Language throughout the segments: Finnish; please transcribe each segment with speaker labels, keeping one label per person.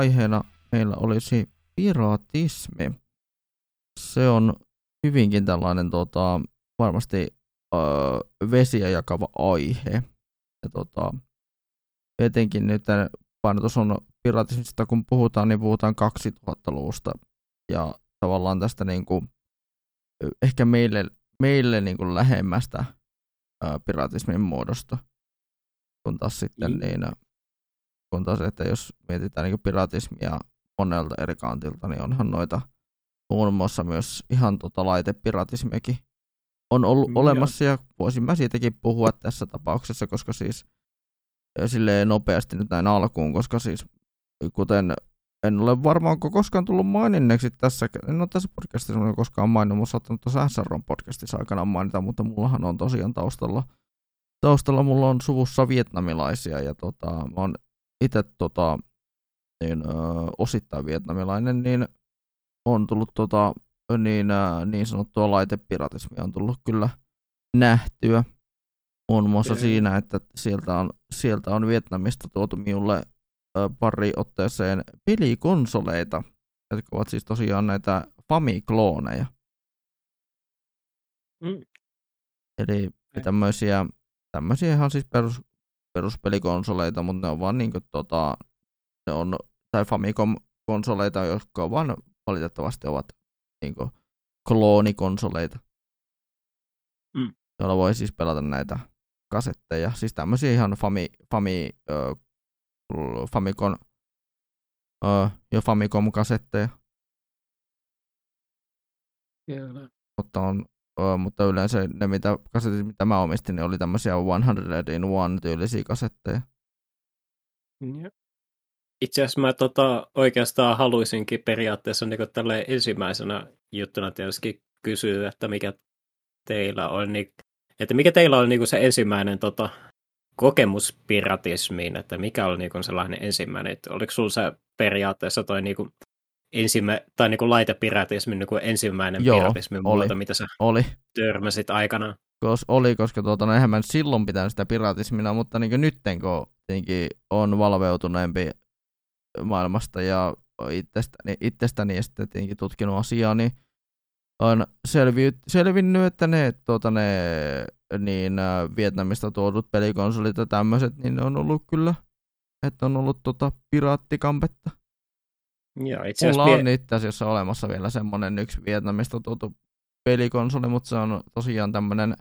Speaker 1: pääaiheena meillä olisi piratismi. Se on hyvinkin tällainen tota, varmasti öö, vesiä jakava aihe. Ja, tota, etenkin nyt painotus on piratismista, kun puhutaan, niin puhutaan 2000-luvusta. Ja tavallaan tästä niin kuin, ehkä meille, meille niin kuin lähemmästä öö, piratismin muodosta. Kun taas sitten mm. niin, kun taas, että jos mietitään niin piratismia monelta eri kantilta, niin onhan noita muun muassa myös ihan tota laitepiratismiakin on ollut mm, olemassa ja voisin mä siitäkin puhua tässä tapauksessa, koska siis silleen nopeasti nyt näin alkuun, koska siis kuten en ole varmaan koskaan tullut maininneeksi tässä, en ole tässä podcastissa koskaan maininnut, mutta saattanut tuossa SROn podcastissa aikanaan mainita, mutta mullahan on tosiaan taustalla, taustalla mulla on suvussa vietnamilaisia ja tota, mä oon itse tota, niin, ö, osittain vietnamilainen, niin on tullut tota, niin, ö, niin sanottua laitepiratismia on tullut kyllä nähtyä. Muun muassa okay. siinä, että sieltä on, sieltä on Vietnamista tuotu minulle ö, pari otteeseen pelikonsoleita, jotka ovat siis tosiaan näitä Famiklooneja. Mm. Eli okay. tämmöisiä, tämmöisiä ihan siis perus, peruspelikonsoleita, mutta ne on vaan niin kuin, tota, ne on, tai Famicom-konsoleita, jotka vaan valitettavasti ovat niin kuin, kloonikonsoleita, mm. joilla voi siis pelata näitä kasetteja. Siis tämmöisiä ihan Fami, Fami, ö, Famicom, ö, jo Famicom-kasetteja. Kyllä. Mutta on mutta yleensä ne mitä, kasetit, mitä mä omistin, niin oli tämmöisiä 100 in one tyylisiä kasetteja.
Speaker 2: Itse asiassa mä tota, oikeastaan haluaisinkin periaatteessa niin tälle ensimmäisenä juttuna tietysti kysyä, että mikä teillä on, niin, että mikä teillä on niin se ensimmäinen tota, kokemus piratismiin, että mikä oli niin sellainen ensimmäinen, että oliko sulla se periaatteessa toi niin ensimmä, tai niin kuin laitepiratismin niin kuin ensimmäinen Joo, piratismin oli, muoto, mitä sä oli. törmäsit aikana?
Speaker 1: Kos, oli, koska tuota, no eihän mä silloin pitänyt sitä piratismina, mutta niin nytten kun on valveutuneempi maailmasta ja itsestäni, itsestäni ja sitten tietenkin tutkinut asiaa, niin on selvi, selvinnyt, että ne, tuota, ne niin, Vietnamista tuodut pelikonsolit ja tämmöiset, niin ne on ollut kyllä, että on ollut tota, piraattikampetta.
Speaker 2: Joo, itse
Speaker 1: Mulla on vie... itse asiassa olemassa vielä semmoinen yksi Vietnamista tuotu pelikonsoli, mutta se on tosiaan tämmöinen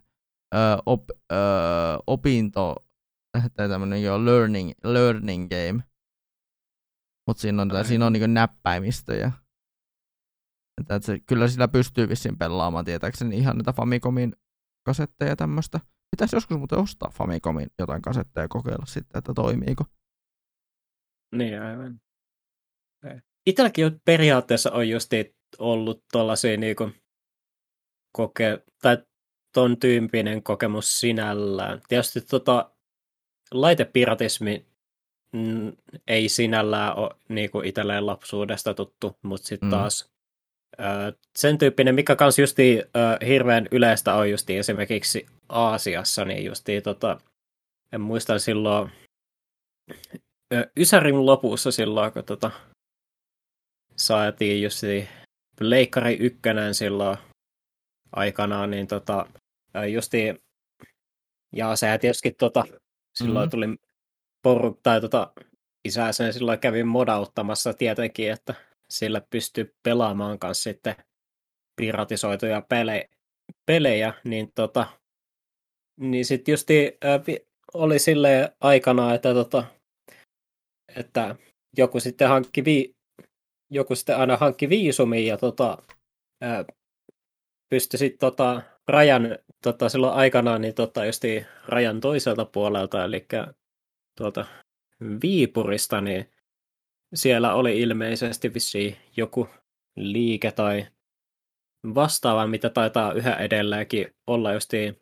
Speaker 1: op, ö, opinto, tai tämmöinen jo learning, learning game. Mutta siinä on, siinä on niin näppäimistöjä. Että se, kyllä sillä pystyy vissiin pelaamaan tietääkseni ihan niitä Famicomin kasetteja tämmöistä. Pitäisi joskus muuten ostaa Famicomin jotain kasetteja ja kokeilla sitten, että toimiiko.
Speaker 2: Niin, aivan. Itselläkin periaatteessa on just ollut tuollaisia niinku koke- tai ton tyyppinen kokemus sinällään. Tietysti tota, laitepiratismi mm, ei sinällään ole niinku itselleen lapsuudesta tuttu, mutta sitten mm. taas ö, sen tyyppinen, mikä kans justi hirveän yleistä on justi esimerkiksi Aasiassa, niin justi tota, en muista silloin Ysärin lopussa silloin, kun tota, saatiin just Leikkari ykkönen silloin aikanaan, niin tota, justi, ja se tietysti tota, silloin mm-hmm. tuli poru, tai tota, isä sen silloin kävi modauttamassa tietenkin, että sillä pystyy pelaamaan kanssa sitten piratisoituja pelejä, pelejä niin tota, niin sitten justi äh, oli sille aikana, että tota, että joku sitten hankki vi, joku sitten aina hankki viisumin ja tota, ää, pystyi sitten tota, rajan tota, silloin aikanaan niin tota, justi rajan toiselta puolelta, eli tuolta Viipurista, niin siellä oli ilmeisesti vissiin joku liike tai vastaava, mitä taitaa yhä edelleenkin olla justiin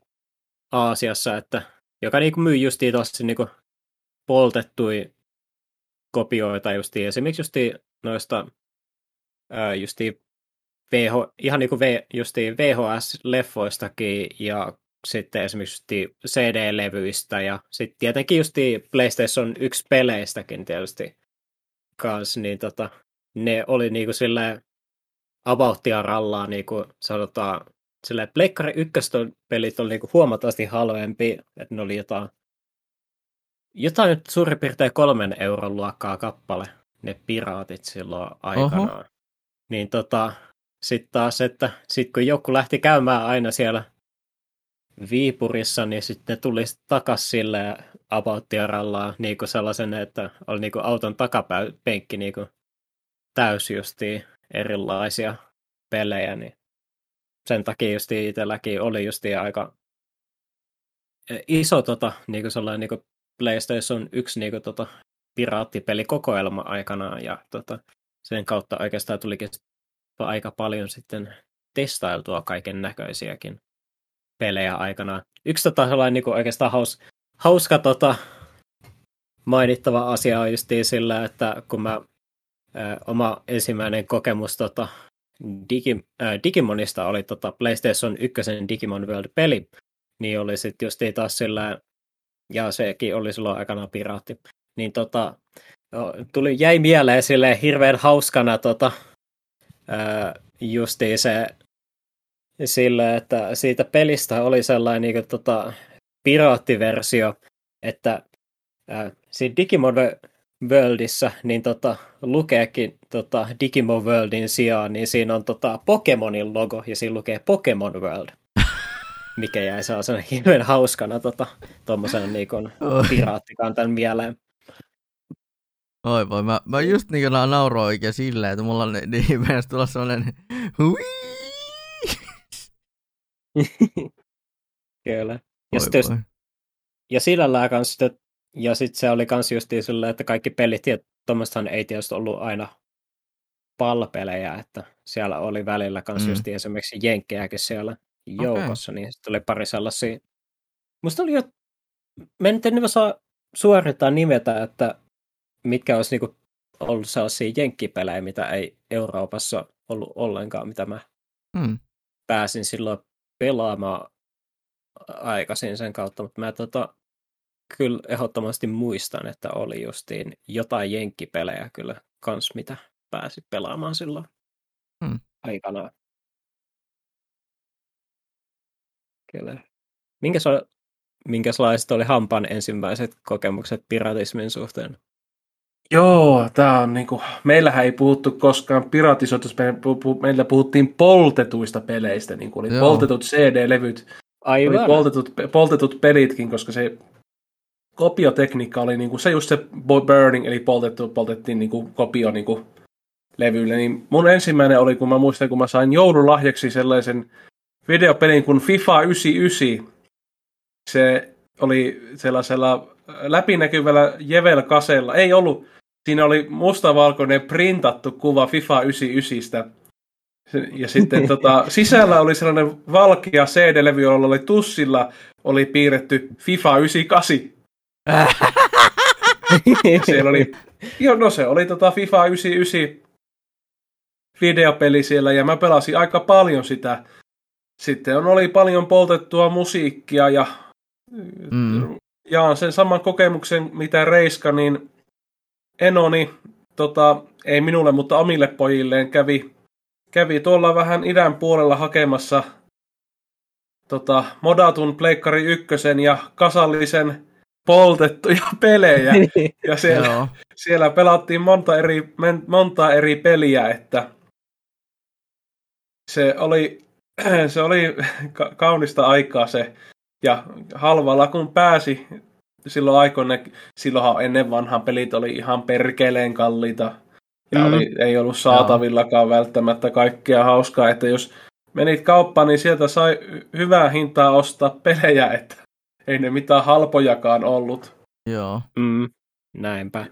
Speaker 2: Aasiassa, että joka niinku myy justiin tosi niinku poltettui kopioita justiin, esimerkiksi justiin noista ää, justiin VH, ihan niin kuin VHS-leffoistakin ja sitten esimerkiksi CD-levyistä ja sitten tietenkin justiin PlayStation 1 peleistäkin tietysti kanssa, niin tota, ne oli niinku silleen abouttia rallaa, niinku sanotaan, silleen Pleikkari ykköspelit oli niinku huomattavasti halvempi, että ne oli jotain, jotain nyt suurin piirtein kolmen euron luokkaa kappale, ne piraatit silloin aikanaan. Oho. Niin tota, sitten taas, että sit kun joku lähti käymään aina siellä Viipurissa, niin sitten tuli takas sille abouttiarallaan niin kuin sellaisen, että oli niin kuin auton takapenkki niin kuin täys justiin erilaisia pelejä, niin sen takia just itselläkin oli justiin aika iso tota, niin kuin sellainen niin kuin PlayStation 1 niin kuin, tota, piraattipelikokoelma aikanaan, ja tota, sen kautta oikeastaan tulikin aika paljon sitten testailtua kaiken näköisiäkin pelejä aikana. Yksi tota, sellainen niin oikeastaan haus, hauska tota, mainittava asia on just sillä, että kun mä ää, oma ensimmäinen kokemus tota, Digi, ää, Digimonista oli tota PlayStation 1 Digimon World-peli, niin oli sitten just taas sillä, ja sekin oli silloin aikana piraatti, niin tota, tuli, jäi mieleen sille hirveän hauskana tota, justiin se sille, että siitä pelistä oli sellainen niin kuin, tota, piraattiversio, että äh, siinä Digimon Worldissa niin tota, lukeekin tota, Digimon Worldin sijaan, niin siinä on tota, Pokemonin logo ja siinä lukee Pokemon World. Mikä jäi sen hirveän hauskana tota, tuommoisen niin piraattikantan mieleen.
Speaker 1: Oi voi, mä, mä just niin nauroin oikein silleen, että mulla on niin mennessä tulla sellainen hui
Speaker 2: Kyllä. Ja, sitten just, ja sillä kanssa ja sitten se oli kans just sillä, että kaikki pelit, ja tuommoistahan ei tietysti ollut aina palpelejä, että siellä oli välillä kans mm. just esimerkiksi jenkkejäkin siellä joukossa, okay. niin sitten oli pari sellaisia. Musta oli jo, mä en nyt osaa suorittaa nimetä, että mitkä olisi niinku ollut sellaisia jenkkipelejä, mitä ei Euroopassa ollut ollenkaan, mitä mä mm. pääsin silloin pelaamaan aikaisin sen kautta, mutta mä tota, kyllä ehdottomasti muistan, että oli justiin jotain jenkkipelejä kyllä kans, mitä pääsi pelaamaan silloin hmm. aikana. Kyllä. Minkäs minkälaiset oli Hampan ensimmäiset kokemukset piratismin suhteen?
Speaker 3: Joo, tämä on niinku, meillähän ei puhuttu koskaan piratisoitusta, meillä puhuttiin poltetuista peleistä, niin kuin oli Joo. poltetut CD-levyt, Aivan. oli poltetut, poltetut pelitkin, koska se kopiotekniikka oli niinku, se just se burning, eli poltettu, poltettiin niinku kopio niinku levylle, niin mun ensimmäinen oli, kun mä muistan, kun mä sain joululahjaksi sellaisen videopelin kuin FIFA 99. Se oli sellaisella läpinäkyvällä Jevel-kasella, ei ollut siinä oli mustavalkoinen printattu kuva FIFA 99. Ja sitten tota, sisällä oli sellainen valkea CD-levy, jolla oli tussilla oli piirretty FIFA 98. siellä oli, joo, no se oli tota FIFA 99 videopeli siellä ja mä pelasin aika paljon sitä. Sitten on, oli paljon poltettua musiikkia ja mm. jaan sen saman kokemuksen mitä Reiska, niin enoni, tota, ei minulle, mutta omille pojilleen kävi, kävi tuolla vähän idän puolella hakemassa tota, modatun Pleikkari ykkösen ja kasallisen poltettuja pelejä. Ja siellä, siellä pelattiin monta eri, monta eri peliä, että se oli, se oli kaunista aikaa se. Ja halvalla kun pääsi silloin aikoina, silloinhan ennen vanhan pelit oli ihan perkeleen kalliita. Ja mm. oli, ei ollut saatavillakaan välttämättä kaikkea hauskaa, että jos menit kauppaan, niin sieltä sai hyvää hintaa ostaa pelejä, että ei ne mitään halpojakaan ollut.
Speaker 1: Joo.
Speaker 2: Mm, näinpä.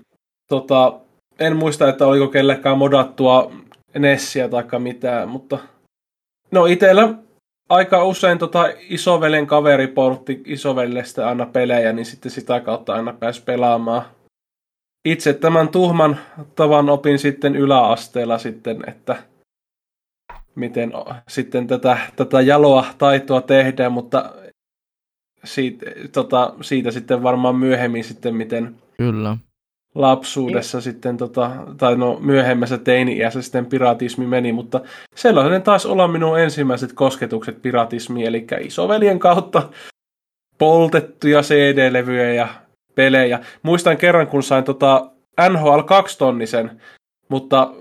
Speaker 3: Tota, en muista, että oliko kellekään modattua Nessiä tai mitään, mutta no itellä aika usein tota isovelen kaveri portti isovellestä aina pelejä, niin sitten sitä kautta aina pääsi pelaamaan. Itse tämän tuhman tavan opin sitten yläasteella sitten, että miten sitten tätä, tätä jaloa taitoa tehdään, mutta siitä, tota, siitä sitten varmaan myöhemmin sitten, miten,
Speaker 1: Kyllä.
Speaker 3: Lapsuudessa sitten, tota, tai no myöhemmässä teini-iässä sitten piratismi meni, mutta sellainen taas olla minun ensimmäiset kosketukset piratismiin, eli isoveljen kautta poltettuja CD-levyjä ja pelejä. Muistan kerran, kun sain tota NHL 2-tonnisen, mutta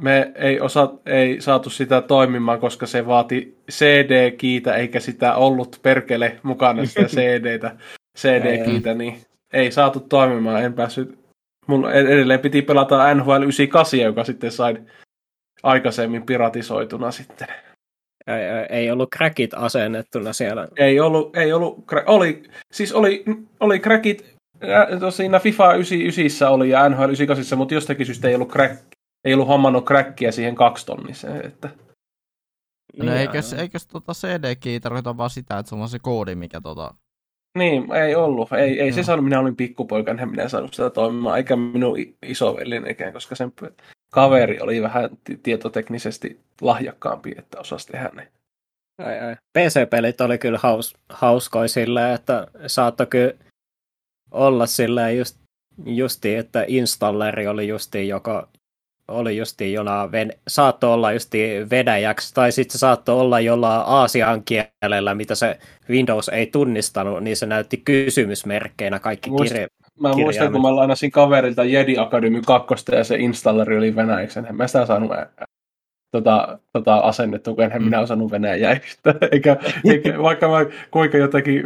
Speaker 3: me ei, osa, ei saatu sitä toimimaan, koska se vaati CD-kiitä, eikä sitä ollut perkele mukana sitä CD-tä, CD-kiitä, niin ei saatu toimimaan. En päässyt, mun edelleen piti pelata NHL 98, joka sitten sain aikaisemmin piratisoituna sitten.
Speaker 2: Ei, ei ollut crackit asennettuna siellä.
Speaker 3: Ei ollut, ei ollut, oli, siis oli, oli crackit siinä FIFA 99 oli ja NHL 98, mutta jostakin syystä ei ollut, crack, ei ollut hommannut crackia siihen kaksitonniseen. Että...
Speaker 1: No eikös, eikös tota CD-key tarkoita vaan sitä, että se on se koodi, mikä tota...
Speaker 3: Niin, ei ollut. Ei, ei se saanut, minä olin pikkupoika, en minä saanut sitä toimimaan, eikä minun isovelinekään, koska sen kaveri oli vähän tietoteknisesti lahjakkaampi, että osasi tehdä ne.
Speaker 2: PC-pelit oli kyllä haus, hauskoja silleen, että saattoi kyllä olla silleen just, justi, että installeri oli justi, joka oli justi jona ven, saattoi olla justi vedäjäksi, tai sitten se saattoi olla jollain aasian kielellä, mitä se Windows ei tunnistanut, niin se näytti kysymysmerkkeinä kaikki
Speaker 3: Muist, kirje, Mä muistan, kun mä lainasin kaverilta Jedi Academy 2 ja se installeri oli venäjäksi, en mä sitä saanut tota, tota asennettu, kun enhän mm. minä osannut venäjää eikä, eikä, vaikka mä kuinka jotakin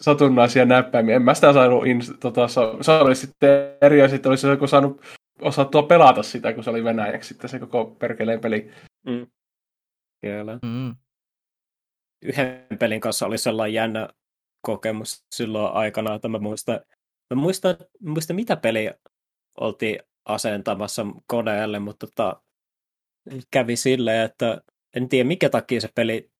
Speaker 3: satunnaisia näppäimiä. En mä sitä saanut, in, tota, se oli sitten eri asia, sitten olisi joku saanut osattua pelata sitä, kun se oli venäjäksi sitten se koko perkeleen peli. Mm.
Speaker 2: Kyllä. Mm. Yhden pelin kanssa oli sellainen jännä kokemus silloin aikana, että mä muistan, mä muistan, mä muistan mitä peliä oltiin asentamassa koneelle, mutta tota, kävi silleen, että en tiedä mikä takia se peli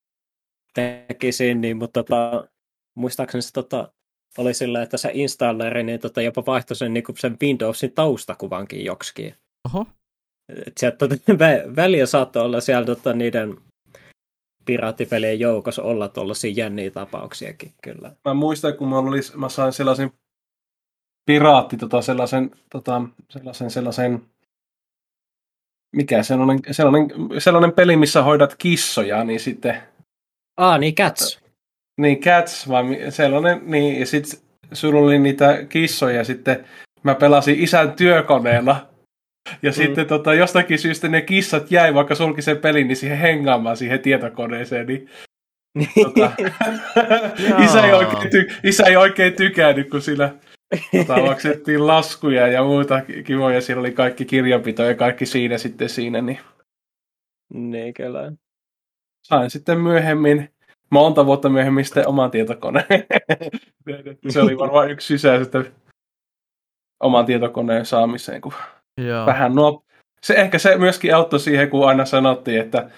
Speaker 2: teki niin, mutta tota, muistaakseni se tota, oli sillä, että se installeri niin tota, jopa vaihtoi sen, niin sen Windowsin taustakuvankin joksikin.
Speaker 1: Oho.
Speaker 2: Et sieltä, tota, vä, väliä saattoi olla siellä tota, niiden piraattipelien joukossa olla tuollaisia jänniä tapauksiakin, kyllä.
Speaker 3: Mä muistan, kun mä, oli, mä sain sellaisen piraatti, tota, sellaisen, tota, sellaisen, sellaisen mikä sellainen, sellainen, sellainen peli, missä hoidat kissoja, niin sitten...
Speaker 2: Ah, niin Cats.
Speaker 3: Niin, Cats, vai sellainen, niin, ja sitten sulla oli niitä kissoja, sitten mä pelasin isän työkoneella, ja mm. sitten tota, jostakin syystä ne kissat jäi, vaikka sulki sen pelin, niin siihen hengaamaan siihen tietokoneeseen, niin tota, isä, ei oikein ty- isä ei oikein tykännyt, kun sillä tota, maksettiin laskuja ja muuta kivoja. Siellä oli kaikki kirjanpito ja kaikki siinä sitten siinä. Niin,
Speaker 2: niin kyllä.
Speaker 3: Sain sitten myöhemmin monta vuotta myöhemmin sitten oman tietokoneen. se oli varmaan yksi sisään sitten oman tietokoneen saamiseen, kun Joo. vähän nuo... Se, ehkä se myöskin auttoi siihen, kun aina sanottiin, että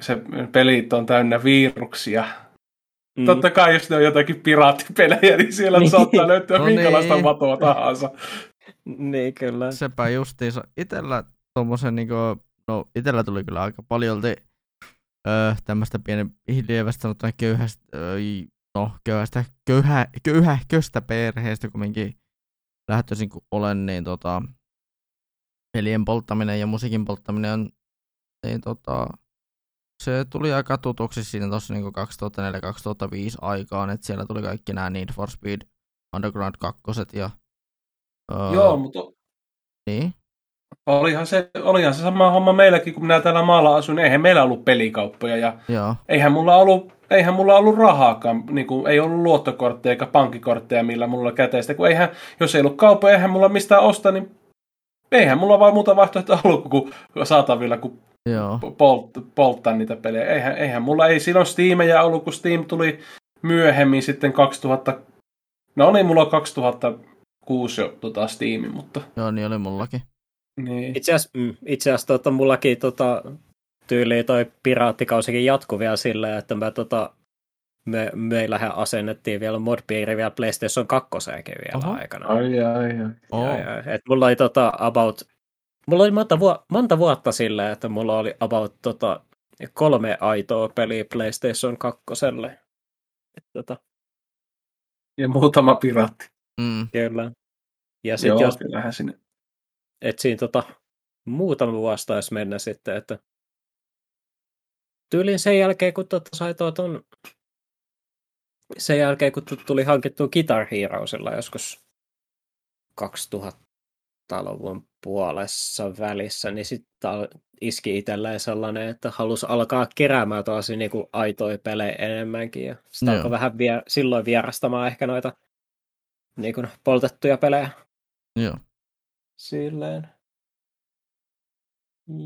Speaker 3: se pelit on täynnä viruksia. Mm. Totta kai, jos ne on jotakin piraattipelejä, niin siellä niin. saattaa löytyä no minkälaista niin. matoa tahansa.
Speaker 2: niin, kyllä.
Speaker 1: Sepä justiinsa. Itellä tommosen, niin kuin, no itellä tuli kyllä aika paljon öö, tämmöistä pienen lievästä sanottuna köyhästä, öö, no, köyhästä, köyhä, köyhäköstä perheestä kumminkin lähtöisin kun olen, niin tota, pelien polttaminen ja musiikin polttaminen on, niin tota, se tuli aika tutuksi siinä tuossa niin 2004-2005 aikaan, että siellä tuli kaikki nämä Need for Speed Underground 2 ja...
Speaker 3: Öö, Joo, mutta...
Speaker 1: Niin?
Speaker 3: Olihan se, olihan se sama homma meilläkin, kun minä täällä maalla asuin. Eihän meillä ollut pelikauppoja ja Joo. eihän mulla ollut, eihän mulla ollut rahaakaan. Niin kuin, ei ollut luottokortteja eikä pankkikortteja, millä mulla käteistä. Kun eihän, jos ei ollut kauppoja, eihän mulla mistään osta, niin eihän mulla vaan muuta vaihtoehtoa ollut kuin saatavilla kuin Joo. Polt, polttaa niitä pelejä. Eihän, eihän mulla ei silloin Steamia ollut, kun Steam tuli myöhemmin sitten 2000... No niin, mulla on 2006 jo tota Steam, mutta...
Speaker 1: Joo, niin oli mullakin.
Speaker 2: Niin. Itse asiassa, mm, itse asiassa tota, mullakin tota, tyyliin toi piraattikausikin jatkuu vielä silleen, että mä tota, me, meillähän asennettiin vielä modpiiri vielä PlayStation 2 vielä Oho. aikana.
Speaker 3: Ai, ai, ai.
Speaker 2: Oh. ai, ai. Et mulla oli tota, about Mulla oli monta, vu- monta vuotta silleen, että mulla oli about tota, kolme aitoa peliä PlayStation 2. tota.
Speaker 3: Ja muutama piraatti.
Speaker 1: Mm.
Speaker 2: Kyllä.
Speaker 3: Ja sit Joo, jos... kyllähän sinne
Speaker 2: että siinä tota, muutama vuosi taisi mennä sitten, että tyylin sen jälkeen, kun tota, sai tuon sen jälkeen, kun tuli hankittua Guitar Heroesilla joskus 2000-luvun puolessa välissä, niin sitten iski itselleen sellainen, että halusi alkaa keräämään taas niin kuin aitoja pelejä enemmänkin. Ja sitä alkoi vähän vie, silloin vierastamaan ehkä noita niin kuin poltettuja pelejä.
Speaker 1: Joo.
Speaker 2: Silleen.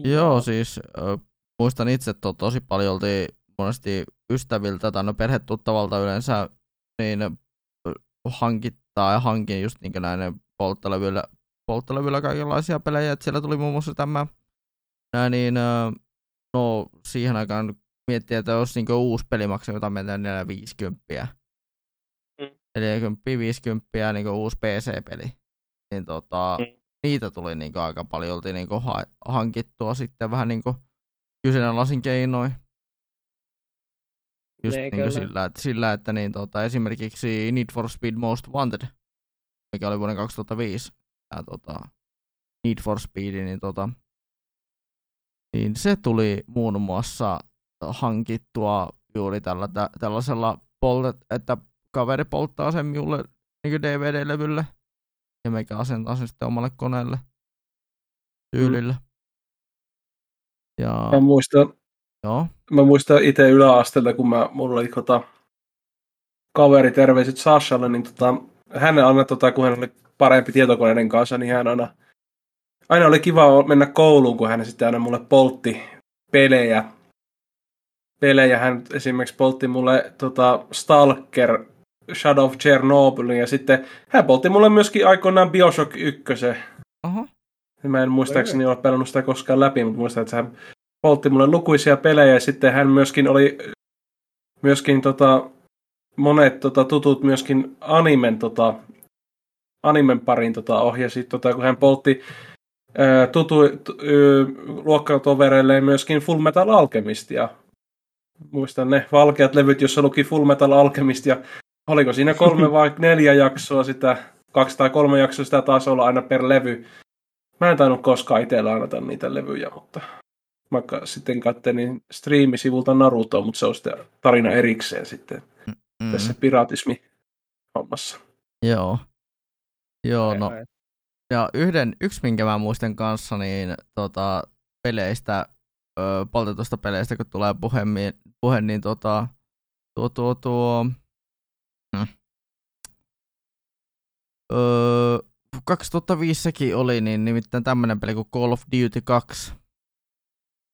Speaker 1: Joo, siis äh, muistan itse, että tosi paljon oltiin monesti ystäviltä tai no perhetuttavalta yleensä niin hankittaa ja hankin just niin näin polttelevyillä, polttelevyillä kaikenlaisia pelejä, että siellä tuli muun muassa tämä nää, niin, no siihen aikaan miettii, että jos niin uusi peli maksaa jotain meitä 450. Mm. 40 50 niin uusi PC-peli. Niin tota, mm. Niitä tuli niin aika paljon oltiin niin ha- hankittua sitten vähän niin kyseenalaisin keinoin. Just niin sillä, että, sillä, että niin, tota, esimerkiksi Need for Speed Most Wanted, mikä oli vuoden 2005, ja, tota, Need for Speed, niin, tota, niin se tuli muun muassa hankittua juuri tällä, tä, tällaisella poltet, että kaveri polttaa sen minulle niin DVD-levylle, ja meikä asentaa sen sitten omalle koneelle tyylillä. Mm.
Speaker 3: Ja... Mä muistan,
Speaker 1: Joo.
Speaker 3: Mä muistan itse yläasteella, kun mä, mulla oli tota, kaveri, terveiset Sashalle, niin tota, hän aina, tota, kun hän oli parempi tietokoneiden kanssa, niin hän aina, aina oli kiva mennä kouluun, kun hän sitten aina mulle poltti pelejä. Pelejä hän esimerkiksi poltti mulle tota, Stalker, Shadow of Chernobyl, ja sitten hän poltti mulle myöskin aikoinaan Bioshock 1.
Speaker 1: Oho.
Speaker 3: Mä en muistaakseni ole pelannut sitä koskaan läpi, mutta muistan, että hän poltti mulle lukuisia pelejä ja sitten hän myöskin oli myöskin tota, monet tota, tutut myöskin animen, tota, animen parin tota, ohjasi, tota, kun hän poltti ää, tutu, t, luokkatovereilleen myöskin Full Metal Alchemist ja muistan ne valkeat levyt, jossa luki Full Metal Alchemist ja oliko siinä kolme vai neljä jaksoa sitä, kaksi tai kolme jaksoa sitä taas olla aina per levy. Mä en tainnut koskaan itse lainata niitä levyjä, mutta mä sitten kattelin striimisivulta Naruto, mutta se on sitten tarina erikseen sitten mm. tässä piratismi hommassa.
Speaker 1: Joo. Joo, no. Ja yhden, yksi minkä mä muistan kanssa, niin tota, peleistä, ö, poltetusta peleistä, kun tulee puhe, puhe niin tota, tuo, tuo, tuo, öö, 2005 oli, niin nimittäin tämmönen peli kuin Call of Duty 2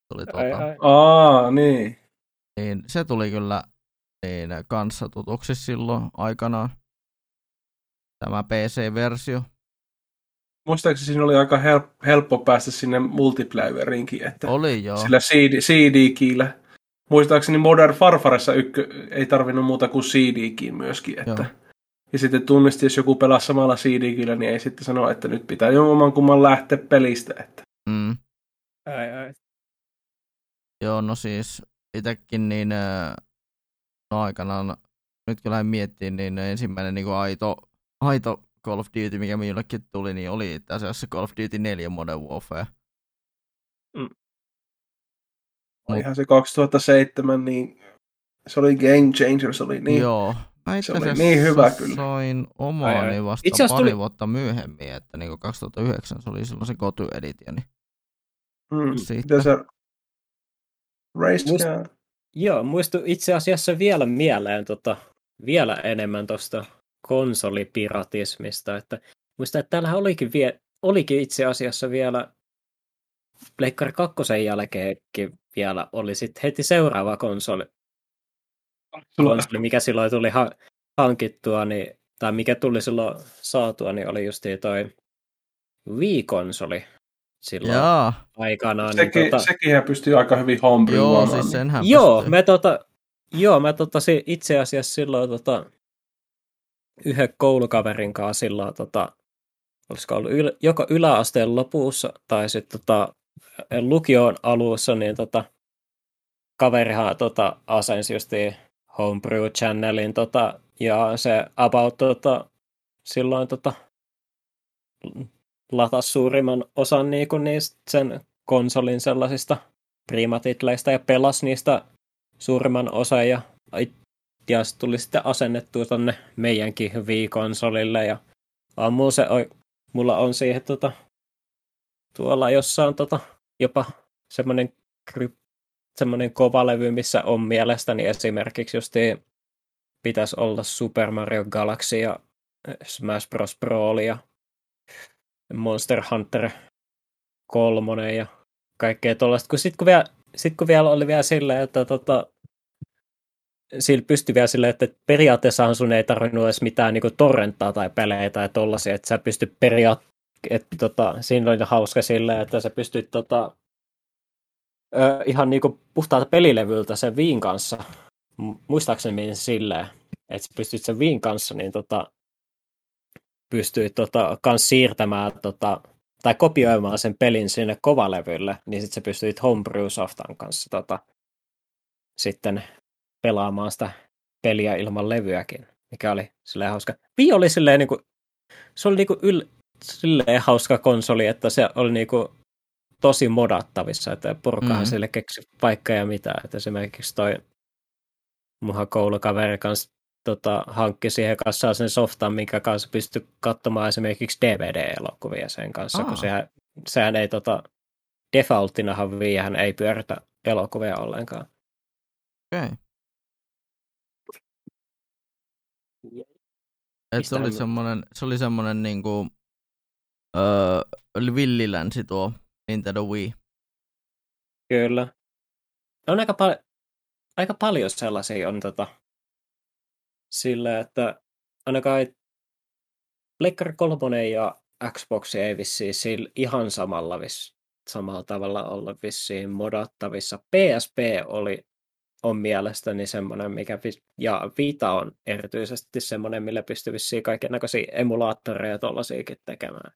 Speaker 1: tuli tuota, ai, ai.
Speaker 3: Aa, niin.
Speaker 1: niin. se tuli kyllä niin, kanssa tutuksi silloin aikanaan. Tämä PC-versio.
Speaker 3: Muistaakseni siinä oli aika help, helppo päästä sinne multiplayerinkin, että
Speaker 1: oli joo.
Speaker 3: sillä CD, CD-kiillä. Muistaakseni Modern Farfaressa ykkö, ei tarvinnut muuta kuin CD-kiin myöskin, että joo. Ja sitten tunnisti, jos joku pelaa samalla CD-killä, niin ei sitten sano, että nyt pitää jomman kumman lähteä pelistä. Että.
Speaker 1: Mm.
Speaker 2: Ai, ai.
Speaker 1: Joo, no siis itsekin niin no aikanaan, nyt kyllä miettii, niin ensimmäinen niin kuin aito, aito Call of Duty, mikä minullekin tuli, niin oli itse asiassa Call of Duty 4 Modern Warfare.
Speaker 3: Mm. Olihan se 2007, niin se oli Game Changer, se oli niin,
Speaker 1: Joo,
Speaker 3: Mä se oli niin hyvä kyllä.
Speaker 1: Soin omaani vasta Itse pari tuli... vuotta myöhemmin, että niin 2009 se oli silloin se Gotu Edition.
Speaker 3: Mm, Sitten... Se Muist, yeah.
Speaker 2: Joo, muistu itse asiassa vielä mieleen tota, vielä enemmän tuosta konsolipiratismista, että muista, että täällähän olikin, vie, olikin itse asiassa vielä Pleikkari 2 jälkeenkin vielä oli sitten heti seuraava konsoli, konsoli mikä silloin tuli ha- hankittua, niin, tai mikä tuli silloin saatua, niin oli just toi Wii-konsoli, silloin Jaa. aikanaan.
Speaker 3: Sekin, niin, tota... Sekinhän pystyy aika hyvin
Speaker 1: homebrewamaan. Joo, siis senhän
Speaker 2: Joo, me tota, joo, mä tota, itse asiassa silloin tota, yhden koulukaverin kanssa silloin, tota, olisiko ollut yl, joko yläasteen lopussa tai sitten tota, lukion alussa, niin tota, kaverihan tota, asensi justiin Homebrew Channelin tota, ja se about tota, silloin tota, lata suurimman osan niin kuin niistä sen konsolin sellaisista primatitleista ja pelas niistä suurimman osan ja, ja tuli sitten asennettua tonne meidänkin Wii-konsolille ja aamulla se, mulla on siihen tota, tuolla jossain tota, jopa semmoinen semmoinen kova levy, missä on mielestäni esimerkiksi just pitäisi olla Super Mario Galaxy ja Smash Bros. Brawl ja Monster Hunter 3 ja kaikkea tuollaista. Kun sitten kun, vielä, sit kun vielä oli vielä silleen, että tota, sillä pystyi vielä silleen, että periaatteessa sun ei tarvinnut edes mitään niin torrenttaa tai pelejä tai tollasia, että sä pystyt periaatteessa, että tota, siinä oli hauska silleen, että sä pystyt tota, ihan niinku puhtaalta pelilevyltä sen viin kanssa, muistaakseni silleen, että pystyt sen viin kanssa, niin tota, pystyit tota, kans siirtämään tota, tai kopioimaan sen pelin sinne kovalevylle, niin sitten sä pystyit Homebrew Softan kanssa tota, sitten pelaamaan sitä peliä ilman levyäkin, mikä oli silleen hauska. Wii oli silleen niinku, se oli niinku yl, silleen hauska konsoli, että se oli niinku tosi modattavissa, että porukkahan mm-hmm. sille keksi vaikka ja mitä. Että esimerkiksi toi muhan koulukaveri kanssa tota, hankki siihen kanssa sen softan, minkä kanssa pystyi katsomaan esimerkiksi DVD-elokuvia sen kanssa, Aa. kun sehän, sehän ei tota, defaultinahan viihän ei pyöritä elokuvia ollenkaan.
Speaker 1: Okei. Okay. Et se oli semmoinen, se oli semmoinen niinku, öö, villilänsi tuo Nintendo Wii.
Speaker 2: Kyllä. On aika, pal- aika paljon sellaisia on tota, sillä, että ainakaan Pleikkari 3 ja Xbox ei vissiin sillä ihan samalla, vis, samalla tavalla olla vissiin modattavissa. PSP oli on mielestäni semmoinen, mikä, ja Vita on erityisesti semmoinen, millä pystyy vissiin näköisiä emulaattoreja tuollaisiakin tekemään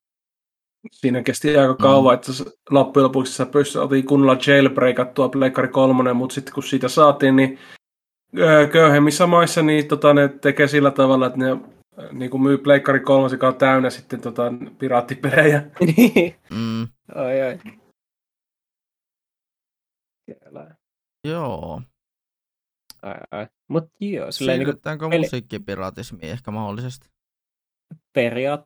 Speaker 3: siinä kesti aika kauan, mm. että loppujen lopuksi sä pystyt kunnolla jailbreakattua Pleikkari 3, mutta sitten kun siitä saatiin, niin köyhemmissä maissa niin tota, ne tekee sillä tavalla, että ne niin kuin myy Pleikkari 3, joka on täynnä sitten tota, piraattipelejä.
Speaker 2: mm. Ai.
Speaker 1: Kyllä. Joo.
Speaker 2: Ai ai. Mut joo,
Speaker 1: silleen Siirrytäänkö niin kuin... musiikkipiratismi ehkä mahdollisesti?
Speaker 2: Periaat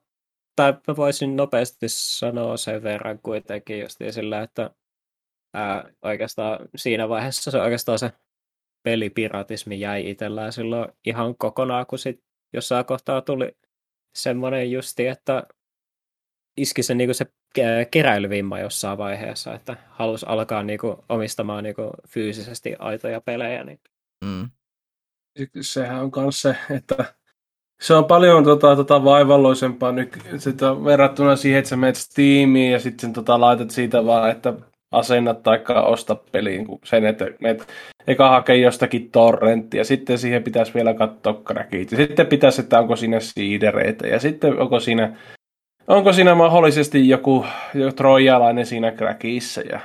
Speaker 2: tai mä voisin nopeasti sanoa sen verran kuitenkin just sillä, että ää, oikeastaan siinä vaiheessa se oikeastaan se pelipiratismi jäi itsellään silloin ihan kokonaan, kun sit jossain kohtaa tuli semmoinen justi, että iski se, niinku se keräilyvimma jossain vaiheessa, että halusi alkaa niinku omistamaan niinku fyysisesti aitoja pelejä. Niin. Mm.
Speaker 3: Sehän on myös se, että se on paljon tota, tota vaivalloisempaa nyt sitä, verrattuna siihen, että sä menet Steamiin ja sitten tota, laitat siitä vaan, että asennat tai osta peliin, kun sen, että menet eka hakee jostakin torrenttia, sitten siihen pitäisi vielä katsoa crackit, ja sitten pitäisi, että onko siinä siidereitä, ja sitten onko siinä, onko siinä mahdollisesti joku, joku trojalainen siinä crackissa, ja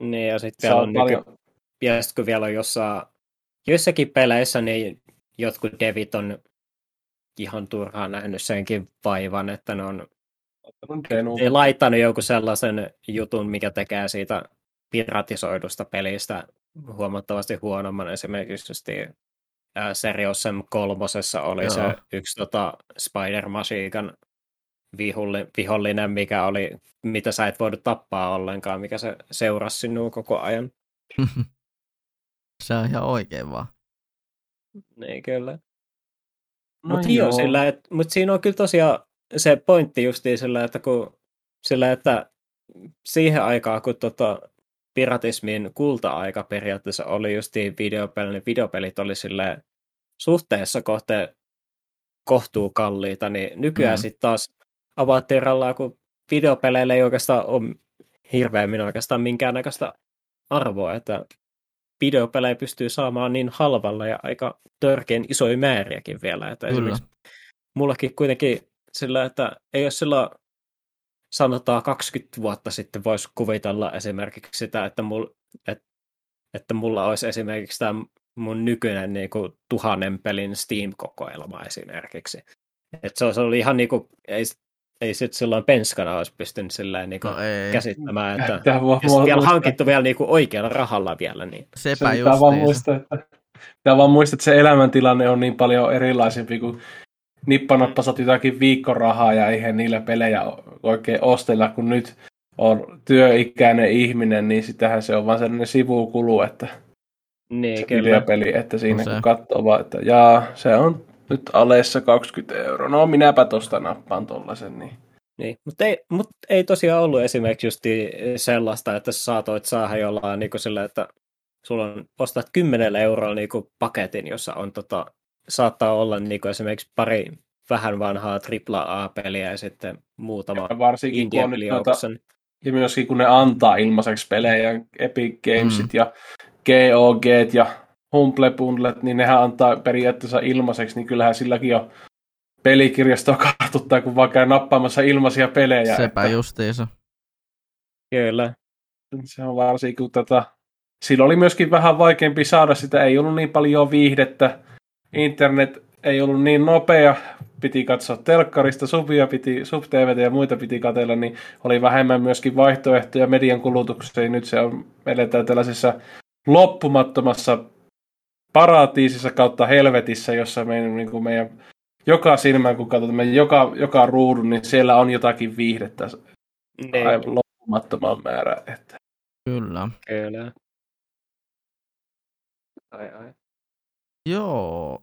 Speaker 2: niin, ja sitten vielä on, on paljon... nyky... ja sitten kun vielä on jossain, joissakin peleissä, niin jotkut devit on ihan turhaan nähnyt senkin vaivan, että ne on ei laittanut joku sellaisen jutun, mikä tekee siitä piratisoidusta pelistä huomattavasti huonomman. Esimerkiksi just Serious Sam kolmosessa oli Joo. se yksi tota, Spider Masiikan vihollinen, mikä oli, mitä sä et voinut tappaa ollenkaan, mikä se seurasi sinua koko ajan.
Speaker 1: se on ihan oikein vaan.
Speaker 2: Niin kyllä. No mutta joo. sillä, et, mut siinä on kyllä tosiaan se pointti justiin sillä, että kun sillä, että siihen aikaan, kun tota, piratismin kulta-aika periaatteessa oli justiin videopelit, niin videopelit oli sille suhteessa kohte kohtuu kalliita, niin nykyään mm. sitten taas avaattiralla, kun videopeleille ei oikeastaan ole hirveämmin oikeastaan minkäännäköistä arvoa, että videopelejä pystyy saamaan niin halvalla ja aika törkeän isoja määriäkin vielä. Että Kyllä. mullakin kuitenkin sillä, että ei ole sillä sanotaan 20 vuotta sitten voisi kuvitella esimerkiksi sitä, että, mul, et, että mulla olisi esimerkiksi tämä mun nykyinen niin kuin, tuhannen pelin Steam-kokoelma esimerkiksi. Et se olisi ollut ihan niin kuin, ei, ei sitten silloin penskana olisi pystynyt sillä niin no käsittämään, että
Speaker 3: Tämä
Speaker 2: jos vielä hankittu vielä niin kuin oikealla rahalla vielä. Niin.
Speaker 1: Sepä
Speaker 3: se just vaan muistaa, että, pitää vaan muistaa, että se elämäntilanne on niin paljon erilaisempi kuin nippanappa saat jotakin viikkorahaa ja eihän niillä pelejä oikein ostella, kun nyt on työikäinen ihminen, niin sitähän se on vaan sellainen sivukulu, että
Speaker 2: niin,
Speaker 3: se kyllä. peli, että siinä no kun katsoo vaan, että jaa, se on nyt aleessa 20 euroa. No minäpä tosta nappaan tollasen, niin
Speaker 2: niin, mutta ei, mut ei tosiaan ollut esimerkiksi just sellaista, että sä saatoit saada jollain niin sillä, että sulla on, ostat 10 euroa niin paketin, jossa on tota, saattaa olla niin kuin esimerkiksi pari vähän vanhaa AAA-peliä ja sitten muutama ja varsinkin indie
Speaker 3: noita, Ja myöskin kun ne antaa ilmaiseksi pelejä, Epic Gamesit mm. ja GOG ja Humble Bundlet, niin nehän antaa periaatteessa ilmaiseksi, niin kyllähän silläkin on pelikirjastoa kartuttaa, kun vaan käy nappaamassa ilmaisia pelejä.
Speaker 1: Sepä että... justiinsa.
Speaker 2: Kyllä.
Speaker 3: Se on varsinkin, kun tätä... Silloin oli myöskin vähän vaikeampi saada sitä, ei ollut niin paljon viihdettä. Internet ei ollut niin nopea, piti katsoa telkkarista, subia piti, sub ja muita piti katella, niin oli vähemmän myöskin vaihtoehtoja median kulutukseen. Nyt se on, eletään tällaisessa loppumattomassa paratiisissa kautta helvetissä, jossa meidän, niin kuin meidän joka silmään, kun katsotaan joka, joka ruudun, niin siellä on jotakin viihdettä niin. aivan loppumattoman määrä. Että.
Speaker 1: Kyllä.
Speaker 2: Kyllä. Ai, ai.
Speaker 1: Joo.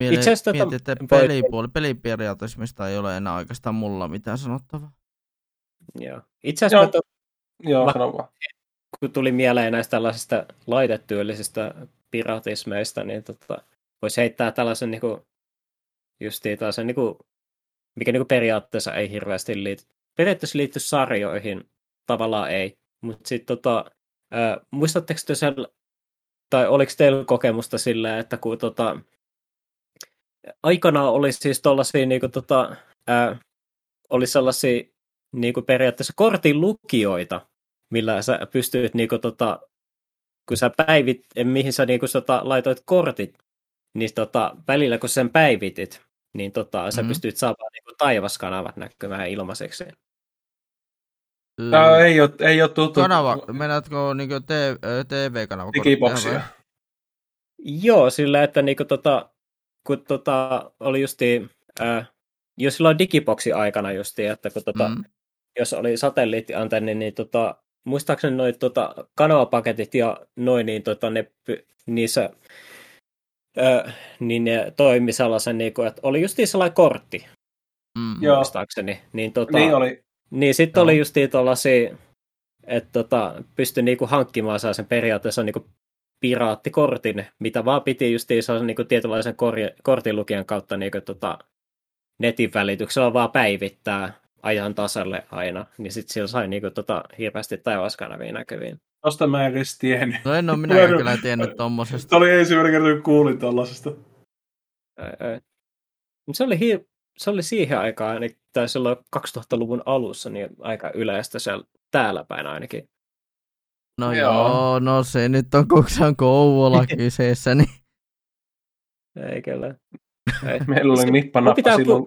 Speaker 1: Miele, Itse asiassa mietit, että pelipuoli, peliperiaatismista ei ole enää oikeastaan mulla mitään sanottavaa.
Speaker 2: Joo. Itse asiassa
Speaker 3: Joo, to... Joo vaan.
Speaker 2: Kun tuli mieleen näistä tällaisista laitetyöllisistä piratismeista, niin tota, voisi heittää tällaisen niin kuin, justiin tällaisen, niin kuin, mikä niin kuin periaatteessa ei hirveästi liity. Periaatteessa liittyy sarjoihin, tavallaan ei. Mutta sitten tota, muistatteko te sen, tai oliko teillä kokemusta sillä, että kun tota, aikana oli siis tuollaisia niin kuin, tota, ää, oli sellaisia niin kuin periaatteessa kortin lukijoita, millä sä pystyit niin kuin, tota, kun sä päivit, mihin sä niin kuin, tota, laitoit kortit, niin tota, välillä kun sen päivitit, niin tota, sä mm-hmm. pystyt saamaan niin kuin, taivaskanavat näkymään ilmaiseksi.
Speaker 3: Tämä ei ole, ei ole tuttu.
Speaker 1: Kanava, menetkö niin TV-kanava?
Speaker 3: Digiboksia.
Speaker 2: Joo, sillä että niin kuin, tota, kun tota, oli justi, äh, jos silloin digiboksi aikana justi, että kun tota, mm. jos oli satelliittiantenni, niin tota, muistaakseni noin tota, kanavapaketit ja noin, niin tota, ne, niissä äh, niin ne toimi sellaisen, niin kuin, että oli justiin sellainen kortti, mm. muistaakseni. Niin, tota,
Speaker 3: niin oli.
Speaker 2: Niin sitten oli justiin tuollaisia, että tota, pystyi niinku hankkimaan sen periaatteessa niinku piraattikortin, mitä vaan piti just niin kuin tietynlaisen kortinlukijan kautta niin kuin, tota, netin välityksellä vaan päivittää ajan tasalle aina, niin sitten sillä sai niin kuin, tota, hirveästi taivaskanavia näkyviin.
Speaker 3: Tosta mä en edes tiennyt.
Speaker 1: No en ole minä kyllä tiennyt tommosesta.
Speaker 3: Se oli ensimmäinen kerta, kun kuulin tollasesta.
Speaker 2: Se oli, hi- se oli siihen aikaan, niin, tai silloin 2000-luvun alussa, niin aika yleistä siellä täällä päin ainakin.
Speaker 1: No joo. joo, no se nyt on, kun se on Kouvola kyseessä, niin...
Speaker 2: Ei kyllä.
Speaker 3: Ei. Meillä oli nippanappa silloin.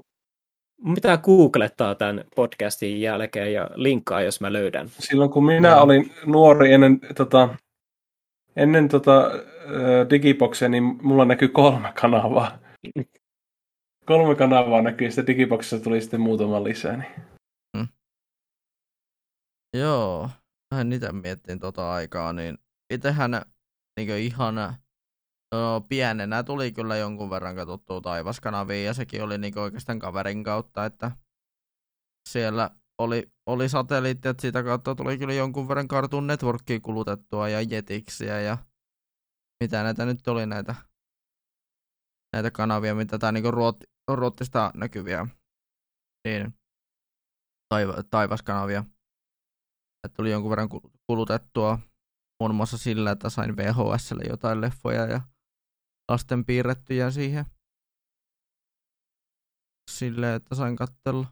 Speaker 2: Pitää googlettaa tämän podcastin jälkeen ja linkkaa, jos mä löydän.
Speaker 3: Silloin kun minä no. olin nuori ennen, tota, ennen tota, digiboxia, niin mulla näkyy kolme kanavaa. kolme kanavaa näkyy, sitten digiboxissa tuli sitten muutama lisää. Niin. Hmm.
Speaker 1: Joo vähän niitä miettin tota aikaa, niin itsehän niin ihan no, pienenä tuli kyllä jonkun verran katsottua taivaskanaviin ja sekin oli niin oikeastaan kaverin kautta, että siellä oli, oli satelliitti, että sitä kautta tuli kyllä jonkun verran Cartoon Networkia kulutettua ja Jetiksiä ja mitä näitä nyt oli näitä, näitä kanavia, mitä tämä niin ruot, ruottista näkyviä, niin taiva, taivaskanavia. että tuli jonkun verran kulutettua muun muassa sillä, että sain VHSlle jotain leffoja ja lasten piirrettyjä siihen silleen, että sain katsella.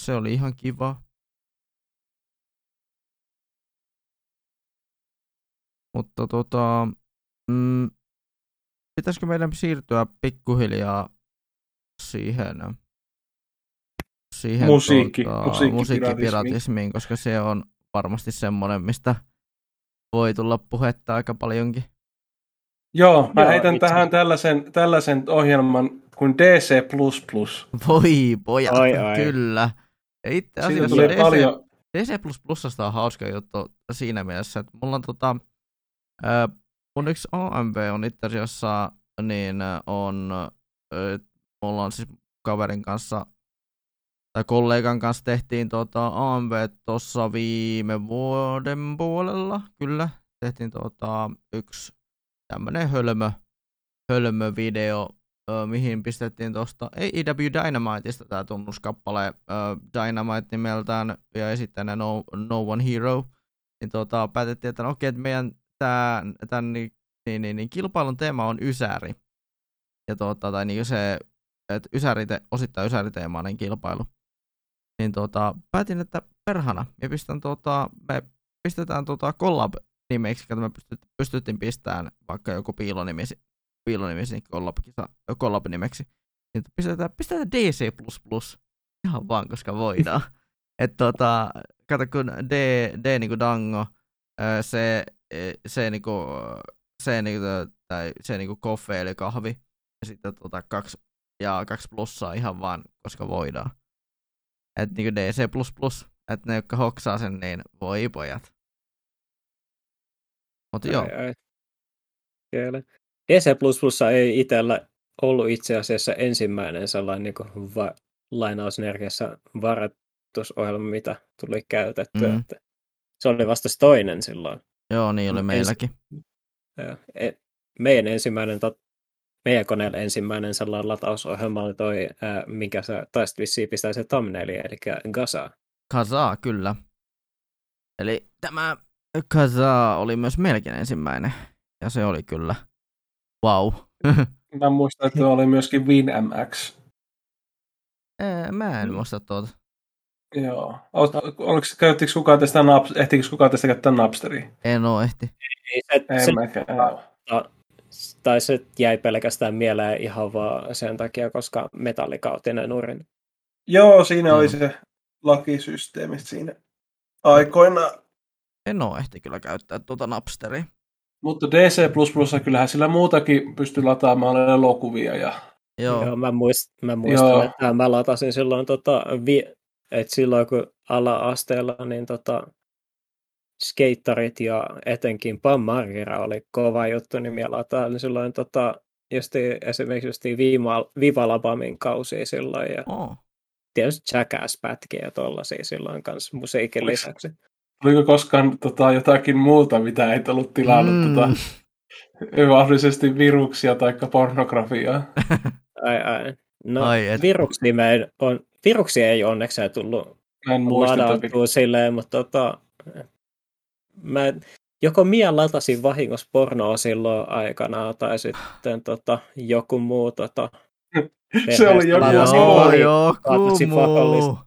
Speaker 1: Se oli ihan kiva. Mutta tota, mm, pitäisikö meidän siirtyä pikkuhiljaa siihen, siihen
Speaker 3: Musiikki,
Speaker 1: tuota,
Speaker 3: musiikkipiratismiin.
Speaker 1: musiikkipiratismiin, koska se on varmasti semmoinen, mistä voi tulla puhetta aika paljonkin.
Speaker 3: Joo, mä
Speaker 2: Joo,
Speaker 3: heitän
Speaker 2: itse-
Speaker 3: tähän tällaisen, tällaisen ohjelman kuin DC++.
Speaker 1: Voi pojat,
Speaker 2: Ai, ai.
Speaker 1: kyllä. Ja itse asiassa
Speaker 3: tulee
Speaker 1: DC,
Speaker 3: paljon,
Speaker 1: DC++ on hauska juttu siinä mielessä, että mulla on tota, ää, mun yksi AMV on itse asiassa, niin on, ä, mulla on siis kaverin kanssa tai kollegan kanssa tehtiin tota AMV tuossa viime vuoden puolella, kyllä. Tehtiin tota yksi tämmönen hölmö, hölmö video, ö, mihin pistettiin tuosta AEW Dynamiteista tämä tunnuskappale ö, Dynamite nimeltään ja esittäjänä no, no One Hero. Niin tota, päätettiin, että no okei, että meidän tämän, tämän niin, niin, niin, niin, kilpailun teema on Ysäri. Ja tota, tai niin se, että ysärite, osittain ysäriteemainen kilpailu. Niin tota, päätin, että perhana, ja pistän tota, me pistetään tota collab nimeksi, että me pystyt, pystyttiin pistämään vaikka joku piilonimisi, piilonimisi collab, collab nimeksi. Niin pistetään, pistetään DC++, ihan vaan, koska voidaan. että tota, kato kun D, D niinku dango, se, se niinku, se niinku, tai se niinku koffe eli kahvi, ja sitten tota kaksi, ja kaksi plussaa ihan vaan, koska voidaan. Että niinku DC++, että ne, jotka hoksaa sen, niin voi pojat. Mutta joo,
Speaker 2: Ai. Kyllä. DC++ ei itsellä ollut itse asiassa ensimmäinen sellainen niin kuin va- lainausmerkeissä varoitusohjelma, mitä tuli käytettyä.
Speaker 1: Mm.
Speaker 2: Että se oli vasta toinen silloin.
Speaker 1: joo, niin oli meilläkin.
Speaker 2: Ja, e- meidän ensimmäinen, meidän koneella ensimmäinen sellainen latausohjelma oli toi, ää, mikä sä taisit vissiin pistää se thumbnaili, eli Gaza.
Speaker 1: Kazaa, kyllä. Eli tämä Kazaa oli myös melkein ensimmäinen, ja se oli kyllä wow.
Speaker 3: mä muistan, että oli myöskin WinMX.
Speaker 1: Ee, Mä en muista tuota.
Speaker 3: Joo. Oliko, käyttikö kukaan tästä, naps, ehtikö kukaan tästä käyttää Napsteria?
Speaker 1: En oo ehti.
Speaker 2: Ei se,
Speaker 3: En
Speaker 2: se,
Speaker 3: mäkään.
Speaker 2: Tai se jäi pelkästään mieleen ihan vaan sen takia, koska metallikautinen urin.
Speaker 3: Joo, siinä oli
Speaker 1: Joo.
Speaker 3: se lakisysteemi siinä aikoina.
Speaker 1: En oo ehti kyllä käyttää tuota Napsteria.
Speaker 3: Mutta DC++ kyllähän sillä muutakin pystyy lataamaan elokuvia ja
Speaker 1: Joo,
Speaker 2: Joo, mä, muist, mä muistan,
Speaker 3: Joo.
Speaker 2: että mä latasin silloin, tota, vi, että silloin kun ala-asteella, niin tota, skeittarit ja etenkin Pam Margera oli kova juttu, niin mä lataan silloin tota, just esimerkiksi just Viva, Viva Labamin kausia silloin ja
Speaker 1: oh.
Speaker 2: tietysti Jackass-pätkiä ja tollasia silloin kanssa musiikin
Speaker 3: Oliko-
Speaker 2: lisäksi.
Speaker 3: oliko koskaan tota, jotakin muuta, mitä ei ollut tilannut mm. tota, mahdollisesti viruksia tai pornografiaa?
Speaker 2: Ai, ai. No,
Speaker 1: Ai, et-
Speaker 2: viruksia, me ei, on, viruksia ei onneksi tullut
Speaker 3: Mä en muista,
Speaker 2: silleen, mutta tota, mä joko Mia latasin vahingossa pornoa silloin aikana, tai sitten tota, joku muu tota,
Speaker 3: se oli joku
Speaker 2: vahingossa.
Speaker 1: joku muu.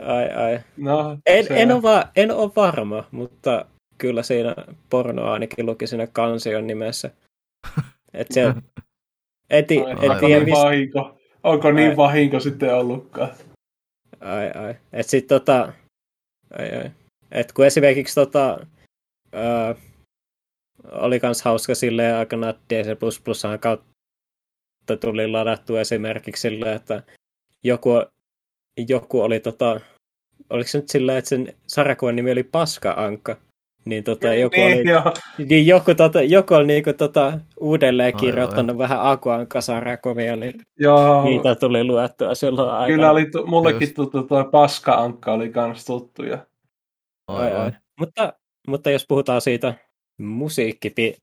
Speaker 2: Ai, ai.
Speaker 3: No,
Speaker 2: En,
Speaker 3: se-
Speaker 2: en, ole va, en ole varma, mutta kyllä siinä pornoa ainakin luki siinä kansion nimessä. Et se, eti,
Speaker 3: Ai,
Speaker 2: et
Speaker 3: onko niin
Speaker 2: mis,
Speaker 3: vahinko? Onko niin
Speaker 2: Ai.
Speaker 3: vahinko sitten ollutkaan?
Speaker 2: Ai, ai. Et sit tota, ai, ai. Et kun esimerkiksi tota, ää, oli kans hauska silleen aikana, että DC++ kautta tuli ladattu esimerkiksi silleen, että joku, joku oli tota, oliko se nyt silleen, että sen sarjakuvan nimi oli Paska-Ankka, niin tota, joku
Speaker 3: niin,
Speaker 2: oli
Speaker 3: joo.
Speaker 2: niin joku, tota, joku oli niinku, tota, uudelleen kirjoittanut vähän Akuankka-sarjakuvia, niin
Speaker 3: joo.
Speaker 2: niitä tuli luettua silloin aikana.
Speaker 3: Kyllä oli, mullekin
Speaker 1: Just.
Speaker 3: tuttu tuo paska-ankka oli kans tuttu. Ja...
Speaker 1: Oi,
Speaker 2: Ai,
Speaker 1: oi.
Speaker 2: ai. Mutta, mutta jos puhutaan siitä musiikkipi,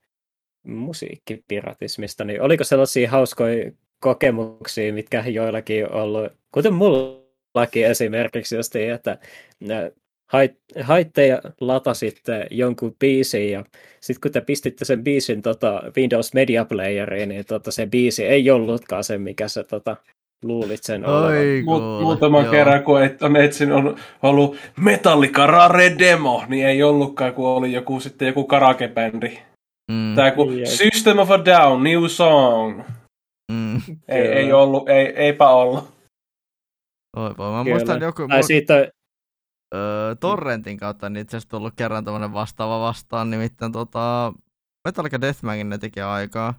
Speaker 2: musiikkipiratismista, niin oliko sellaisia hauskoja kokemuksia, mitkä joillakin on ollut, kuten mullakin esimerkiksi justiin, että nä- hait- haitte ja latasitte jonkun biisin ja sitten kun te pistitte sen biisin tota, Windows Media Playeriin, niin tota, se biisi ei ollutkaan se, mikä se tota, luulit sen olevan.
Speaker 3: Mu- muutaman
Speaker 1: joo.
Speaker 3: kerran, kun et, on etsin on ollut Metallica Rare Demo, niin ei ollutkaan, kun oli joku sitten joku karaoke-bändi.
Speaker 1: Mm.
Speaker 3: Tää kun
Speaker 2: Jep.
Speaker 3: System of a Down, new song. Mm. Ei, ei ollut, ei, eipä ollut.
Speaker 1: Oi voi, mä Kyllä. muistan joku...
Speaker 2: Tai siitä...
Speaker 1: Öö, Torrentin kautta niin itse asiassa tullut kerran tämmönen vastaava vastaan, nimittäin tota, Metallica Deathmagin ne teki aikaa.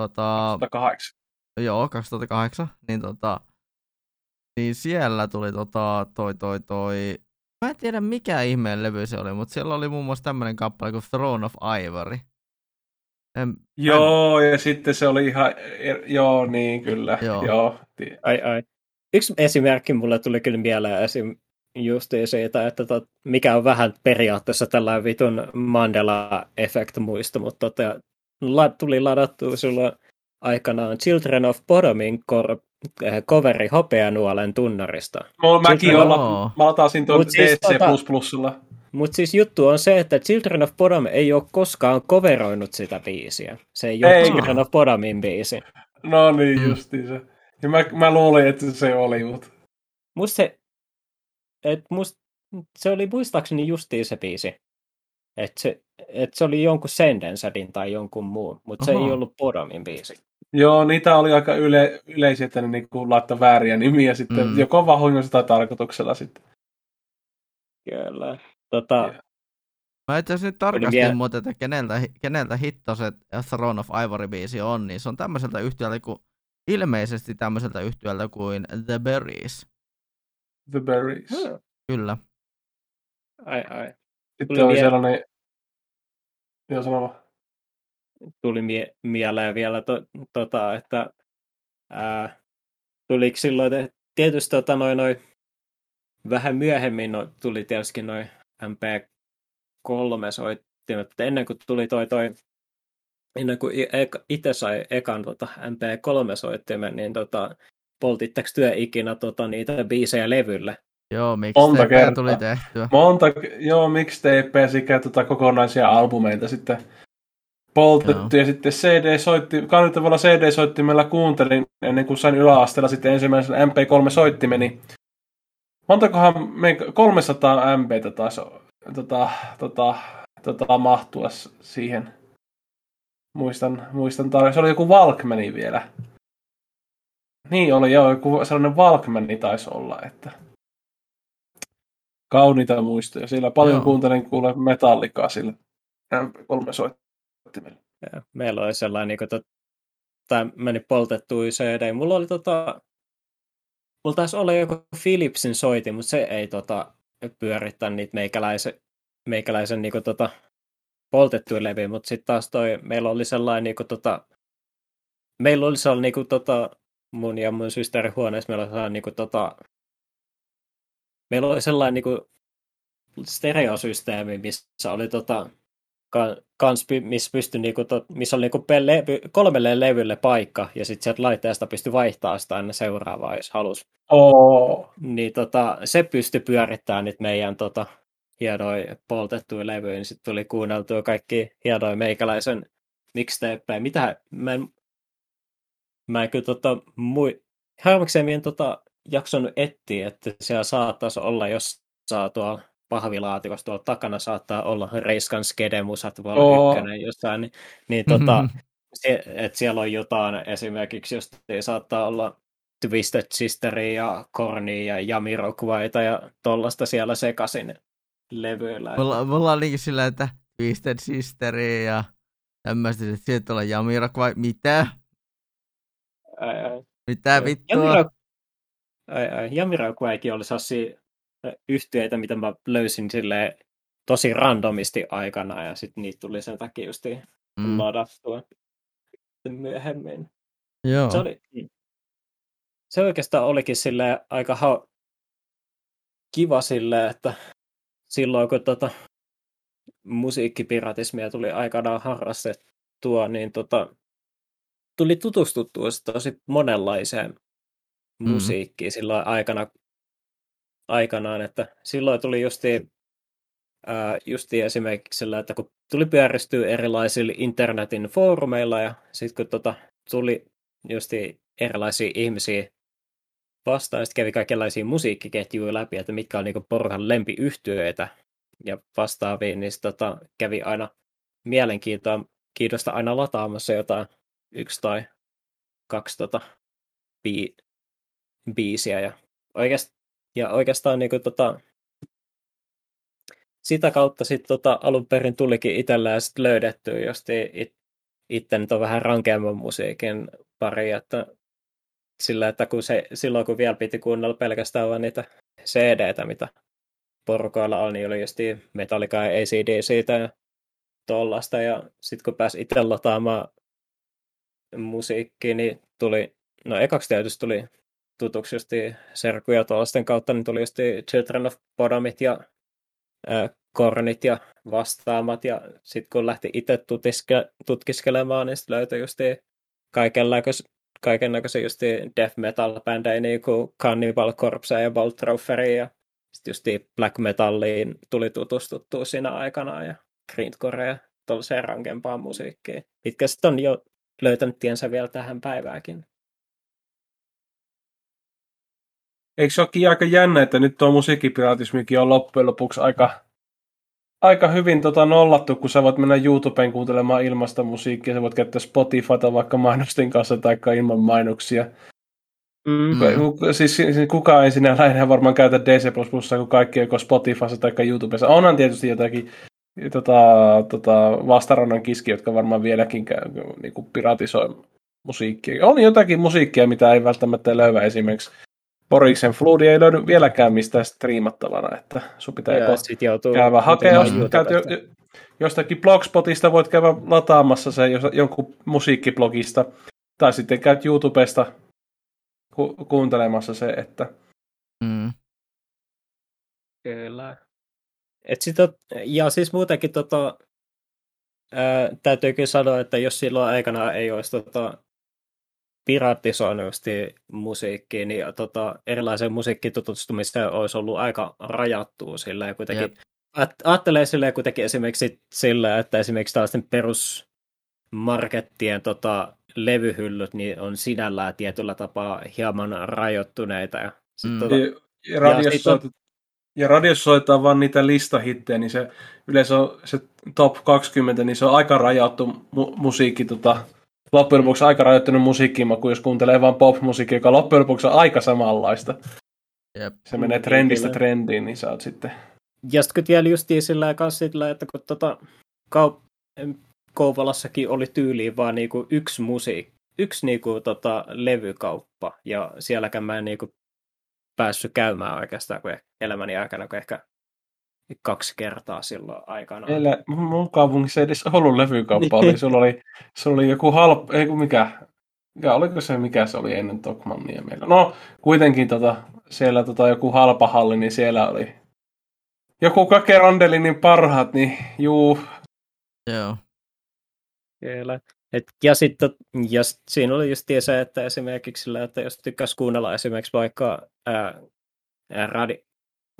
Speaker 3: Tota, 2008.
Speaker 1: Joo, 2008. Niin, tota, niin siellä tuli tota, toi, toi, toi... Mä en tiedä mikä ihmeen levy se oli, mutta siellä oli muun muassa tämmönen kappale kuin Throne of Ivory.
Speaker 3: En, joo, en... ja sitten se oli ihan... Er, joo, niin kyllä. Joo. joo.
Speaker 2: Ai, ai. Yksi esimerkki mulle tuli kyllä mieleen esim. just siitä, että tot, mikä on vähän periaatteessa tällainen vitun Mandela-effekt muisto, mutta tota, la, tuli ladattua sulla aikanaan Children of Bodomin kor, eh, coveri Hopeanuolen tunnarista.
Speaker 3: No, mäkin olla, mä lataisin tuon DC++. Siis, tota,
Speaker 2: mutta siis juttu on se, että Children of Bodom ei ole koskaan coveroinut sitä biisiä. Se ei ole ei. Children of Bodomin biisi.
Speaker 3: No niin, justiin se. Ja mä, mä luulin, että se oli, mutta...
Speaker 2: Musta se, et must, se oli muistaakseni justiin se biisi. Että se, et se oli jonkun Sendensadin tai jonkun muun, mutta se ei ollut Bodomin biisi.
Speaker 3: Joo, niitä oli aika yle, yleisiä, että ne niinku laittoi vääriä nimiä sitten, mm. joko vahingossa tai tarkoituksella sitten.
Speaker 2: Kyllä. Tota, yeah.
Speaker 1: Mä itse asiassa nyt tarkastin vielä... muuten, että keneltä, keneltä hitto se Throne of Ivory-biisi on, niin se on tämmöiseltä yhtiöltä kuin, ilmeisesti tämmöiseltä yhtiöltä kuin The Berries.
Speaker 3: The Berries. Hmm.
Speaker 1: Kyllä.
Speaker 2: Ai ai.
Speaker 3: Sitten Tuli oli mie- sellainen... Joo, sanoma.
Speaker 2: Tuli mie- mieleen vielä, to, tota, että ää, tuliko silloin, että tietysti tota, noin, noin, vähän myöhemmin no, tuli tietysti noin MP3 soittimet, mutta ennen kuin tuli toi, toi ennen kuin itse sai ekan tota, MP3-soittimen, niin tota, poltitteko työ ikinä tota, niitä biisejä levylle?
Speaker 1: Joo, miksi kertaa. tuli tehtyä.
Speaker 3: Monta, joo, miksi TP sekä tota, kokonaisia albumeita sitten poltettu joo. ja sitten CD-soitti, kannettavalla CD-soittimella kuuntelin ennen kuin sain yläasteella sitten ensimmäisen MP3-soittimeni. Montakohan me 300 MBtä taisi tota, tota, tota, mahtua siihen. Muistan, muistan tarkkaan. Se oli joku Walkmani vielä. Niin oli, joo, joku sellainen Walkmani taisi olla, että kauniita muistoja. Sillä paljon joo. kuuntelin kuule metallikaa sillä kolme soittimella.
Speaker 2: Meillä oli sellainen, niin kuin, to, tai meni poltettu CD. Mulla oli tota, mulla taisi olla joku Philipsin soitin, mutta se ei tota, pyörittänyt niitä meikäläisen meikäläisen niinku tota, poltettuja levyjä, mutta sitten taas toi, meillä oli sellainen niinku tota, meillä oli sellainen niinku tota, mun ja mun systerin huoneessa meillä oli sellainen niinku tota, meillä oli sellainen niinku stereosysteemi, missä oli tota, kans, missä, pystyi, niinku, to, missä oli niinku levy, kolmelle levylle paikka, ja sitten sieltä laitteesta pystyi vaihtaa sitä ennen seuraavaa, jos halusi.
Speaker 3: Oh.
Speaker 2: Niin tota, se pystyi pyörittämään nyt meidän tota, hienoja poltettuja levyjä, niin sitten tuli kuunneltua kaikki hienoja meikäläisen mixtapeja. Mitä mä en, mä en kyllä tota, mui, harmikseen tota, jaksanut etsiä, että siellä saattaisi olla, jos saa tuolla pahvilaatikossa tuolla takana saattaa olla Reiskan skedemusat voi oh. ykkönen jossain, niin, niin tota, se, että siellä on jotain esimerkiksi, jos saattaa olla Twisted Sisteria ja Korni ja Jamiroquaita ja tollasta siellä sekaisin levyillä.
Speaker 1: Mulla, mulla oli sillä, että Twisted Sisteri ja tämmöistä, että sieltä olla Jamirock vai mitä?
Speaker 2: Ai, ai.
Speaker 1: Mitä vittua?
Speaker 2: Jamirock, ai, ai. Jamiroquaikin oli sellaisia yhtiöitä, mitä mä löysin sille tosi randomisti aikana ja sitten niitä tuli sen takia just mm. ladattua myöhemmin.
Speaker 1: Joo.
Speaker 2: Se, oli, se oikeastaan olikin sille aika ha- kiva sille, että silloin kun tota, musiikkipiratismia tuli aikanaan harrastettua, niin tota, tuli tutustuttua tosi monenlaiseen mm. musiikkiin silloin aikana, aikanaan, että silloin tuli justi, ää, justi esimerkiksi sillä, että kun tuli pyöristyä erilaisilla internetin foorumeilla ja sitten kun tota, tuli justi erilaisia ihmisiä vastaan, sitten kävi kaikenlaisia musiikkiketjuja läpi, että mitkä on niinku porukan lempiyhtiöitä ja vastaavia, niin tota, kävi aina mielenkiintoista aina lataamassa jotain yksi tai kaksi tota, bi- biisiä. Ja, oikeast, ja oikeastaan niin kuin, tota, sitä kautta sitten tota, alun perin tulikin itsellään sit löydettyä josti it, itse nyt on vähän rankeamman musiikin pari, että sillä, että kun se, silloin kun vielä piti kuunnella pelkästään vain niitä CD-tä, mitä porukoilla on, niin oli just Metallica ja ACD siitä ja tollasta. Ja sitten kun pääsi itse lataamaan musiikkiin, niin tuli, no ekaksi tietysti tuli tutuksi just serkuja tuollaisten kautta, niin tuli just Children of Bodomit ja Kornit ja vastaamat. Ja sitten kun lähti itse tutkiske- tutkiskelemaan, niin sitten löytyi just kaiken näköisiä just death metal bändejä niin kuin Cannibal Corpse ja Boltroferia ja sitten just black metalliin tuli tutustuttua siinä aikana ja grindcore ja tuollaiseen rankempaan musiikkiin, mitkä sitten on jo löytänyt tiensä vielä tähän päivääkin.
Speaker 3: Eikö se olekin aika jännä, että nyt tuo musiikkipiratismikin on loppujen lopuksi aika, aika hyvin tota nollattu, kun sä voit mennä YouTubeen kuuntelemaan ilmasta musiikkia, sä voit käyttää Spotifyta vaikka mainosten kanssa tai ilman mainoksia. Mm. Siis, siis kukaan ei sinä lähinnä varmaan käytä DC++, kun kaikki joko Spotifyssa tai YouTubessa. Onhan tietysti jotakin tota, tota, vastarannan kiski, jotka varmaan vieläkin käy, niin kuin piratisoi musiikkia. On jotakin musiikkia, mitä ei välttämättä löyä esimerkiksi Boriksen Floodi ei löydy vieläkään mistään striimattavana, että sun pitää ja joko käydä hakea, jostakin blogspotista voit käydä lataamassa se jonkun musiikkiblogista, tai sitten käyt YouTubesta ku- kuuntelemassa se, että... Mm.
Speaker 2: Kyllä. Et sit, ja siis muutenkin tota, ää, täytyykin sanoa, että jos silloin aikana ei olisi tota, piratisoinut musiikkiin, niin tota, erilaisen musiikkitutustumiseen olisi ollut aika rajattua silleen kuitenkin. Yep. Ajattelee silleen kuitenkin esimerkiksi sillä, että esimerkiksi tällaisten perusmarkettien tota, levyhyllyt niin on sinällään tietyllä tapaa hieman rajoittuneita. Ja, sit, mm. tota,
Speaker 3: ja, radiossa, ja, sit, ja radiossa soitetaan vaan niitä listahittejä, niin se yleensä on se top 20, niin se on aika rajattu mu- musiikki tota, loppujen lopuksi aika rajoittunut musiikkimaku, jos kuuntelee vain pop-musiikkia, joka loppujen lopuksi on aika samanlaista. Jep. Se menee trendistä trendiin, niin sä oot sitten...
Speaker 2: Ja sitten kun vielä justiin sillä sillä, että kun tota, kaup- Kouvolassakin oli tyyliin vaan niinku yksi musiikki, yksi niinku tota levykauppa, ja sielläkään mä en niinku päässyt käymään oikeastaan kuin elämäni aikana, kuin ehkä kaksi kertaa silloin aikana.
Speaker 3: Meillä, mun kaupungissa ei edes ollut levykauppa, oli, sulla, oli, sulla oli joku halp, ei kun mikä, mikä, oliko se mikä se oli ennen Tokmannia meillä. No, kuitenkin tota, siellä tota, joku halpahalli, niin siellä oli joku Kakerandelinin parhaat, niin juu.
Speaker 1: Joo.
Speaker 2: Kyllä. Et, ja sitten ja sit siinä oli just se, että esimerkiksi sillä, että jos tykkäisi kuunnella esimerkiksi vaikka ää, ää, radi...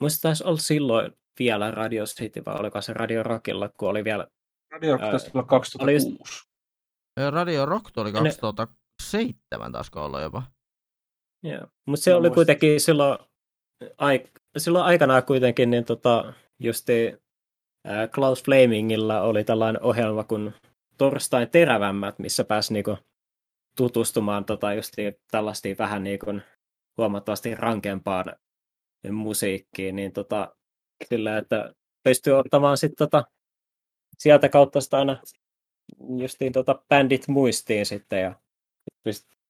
Speaker 2: Muista taisi olla silloin vielä Radio City, vai oliko se Radio Rockilla, kun oli vielä...
Speaker 3: Radio Rock taisi olla 2006. Oli just...
Speaker 1: Radio Rock tuli 2007 taas olla jopa.
Speaker 2: Joo, mutta se oli kuitenkin silloin, aik- silloin aikanaan kuitenkin, niin tota, justi ää, Klaus Flamingilla oli tällainen ohjelma kuin Torstain terävämmät, missä pääsi niinku tutustumaan tota, just tällaistiin vähän niinku huomattavasti rankempaan musiikkiin, niin tota, sillä, että pystyy ottamaan sitten tota, sieltä kautta sitä aina justiin tota bändit muistiin sitten ja pystyi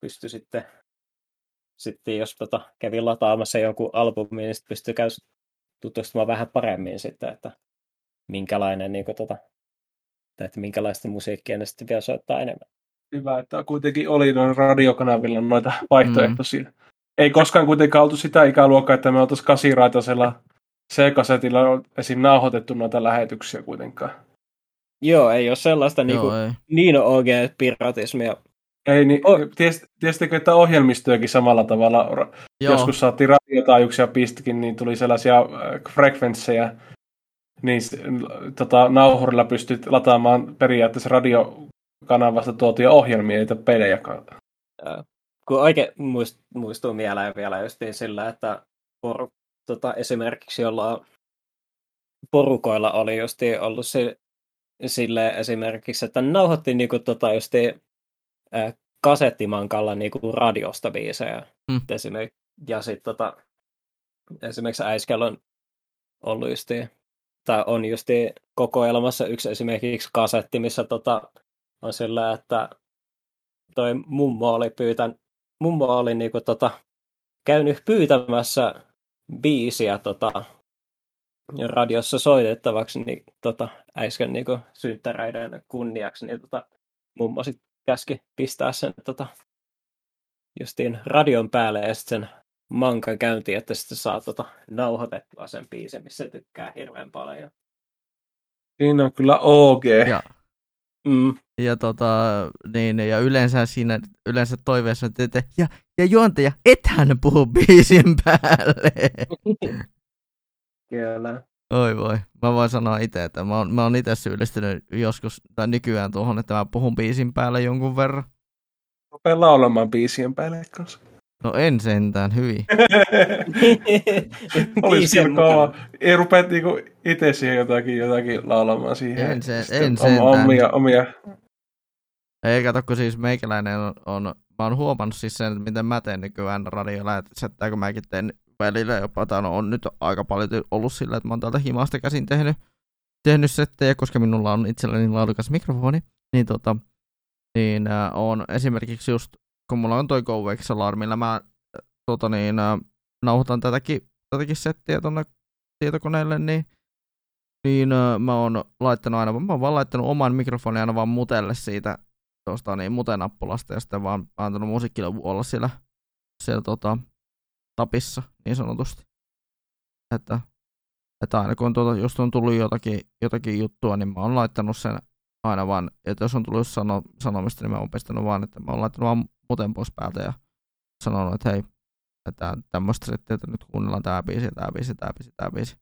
Speaker 2: pysty sitten, sitten jos tota, kävi lataamassa jonkun albumin, niin sitten pystyi käy tutustumaan vähän paremmin sitten, että minkälainen niin kuin, tota, että minkälaista musiikkia ne sitten vielä soittaa enemmän.
Speaker 3: Hyvä, että kuitenkin oli noin radiokanavilla noita vaihtoehtoisia. Mm. Ei koskaan kuitenkaan oltu sitä ikäluokkaa, että me oltaisiin kasiraitaisella C-kasetilla esim. nauhoitettu noita lähetyksiä kuitenkaan.
Speaker 2: Joo, ei ole sellaista Joo, niinku, ei. niin OG-piratismia.
Speaker 3: Ei, niin, oh. tiesittekö, että ohjelmistojakin samalla tavalla, Joo. joskus saatiin radiotaajuuksia pistikin, niin tuli sellaisia äh, frekvenssejä, niin tota, nauhurilla pystyt lataamaan periaatteessa radiokanavasta tuotuja ohjelmia, eikä pelejä.
Speaker 2: Kun oikein muist, muistuu mieleen vielä justiin sillä, että tota, esimerkiksi jolla porukoilla oli justiin ollut se, sille esimerkiksi, että nauhoitti niinku tota justi, äh, kasettimankalla niinku radiosta biisejä.
Speaker 1: Hmm.
Speaker 2: Esimerkiksi, ja sitten tota, esimerkiksi äiskällä on ollut justiin, tai on justiin kokoelmassa yksi esimerkiksi kasetti, missä tota, on sillä, että toi mummo oli pyytän, mummo oli niinku tota, käynyt pyytämässä biisiä tota, radiossa soitettavaksi niin, tota, äsken niin synttäreiden kunniaksi, niin tota, mummo sit käski pistää sen tota, justiin radion päälle ja sitten sen mankan käynti, että sitten saa tota, nauhoitettua sen biisin, missä se tykkää hirveän paljon.
Speaker 3: Siinä on kyllä OG.
Speaker 1: Ja,
Speaker 2: Mm.
Speaker 1: ja, tota, niin, ja yleensä siinä yleensä toiveessa, että ja, ja juontaja, ethän puhu biisin päälle.
Speaker 2: Kyllä.
Speaker 1: Oi voi. Mä voin sanoa itse, että mä oon, mä oon itse syyllistynyt joskus tai nykyään tuohon, että mä puhun biisin päälle jonkun verran.
Speaker 3: Rupea laulamaan biisien päälle kanssa.
Speaker 1: No en sentään, hyvin.
Speaker 3: Olisi
Speaker 2: Biisien
Speaker 3: kyllä kova. Ei rupea niinku itse siihen jotakin, jotakin laulamaan siihen.
Speaker 1: En se- en sentään.
Speaker 3: Omia, omia.
Speaker 1: Ei kato, kun siis meikäläinen on, on, mä oon huomannut siis sen, että miten mä teen nykyään radiolähetystä, kun mäkin teen välillä jopa, tai no, on nyt aika paljon ollut sillä, että mä oon täältä himasta käsin tehnyt, tehnyt settejä, koska minulla on itselläni laadukas mikrofoni, niin tota, niin äh, on esimerkiksi just, kun mulla on toi GoVex Alarm, millä mä tota niin, äh, nauhoitan tätäkin, tätäkin settiä tonne tietokoneelle, niin niin äh, mä oon laittanut aina, mä oon vaan laittanut oman mikrofonin aina vaan mutelle siitä tuosta niin mutenappulasta ja sitten vaan antanut musiikkille olla siellä, siellä tota, tapissa niin sanotusti. Että, että aina kun tuota, just on tullut jotakin, jotakin juttua, niin mä oon laittanut sen aina vaan, että jos on tullut sano, sanomista, niin mä oon pistänyt vaan, että mä oon laittanut vaan muten pois päältä ja sanonut, että hei, että tämmöistä settiä, että nyt kuunnellaan tää biisi, tää biisi, tää biisi, tää biisi.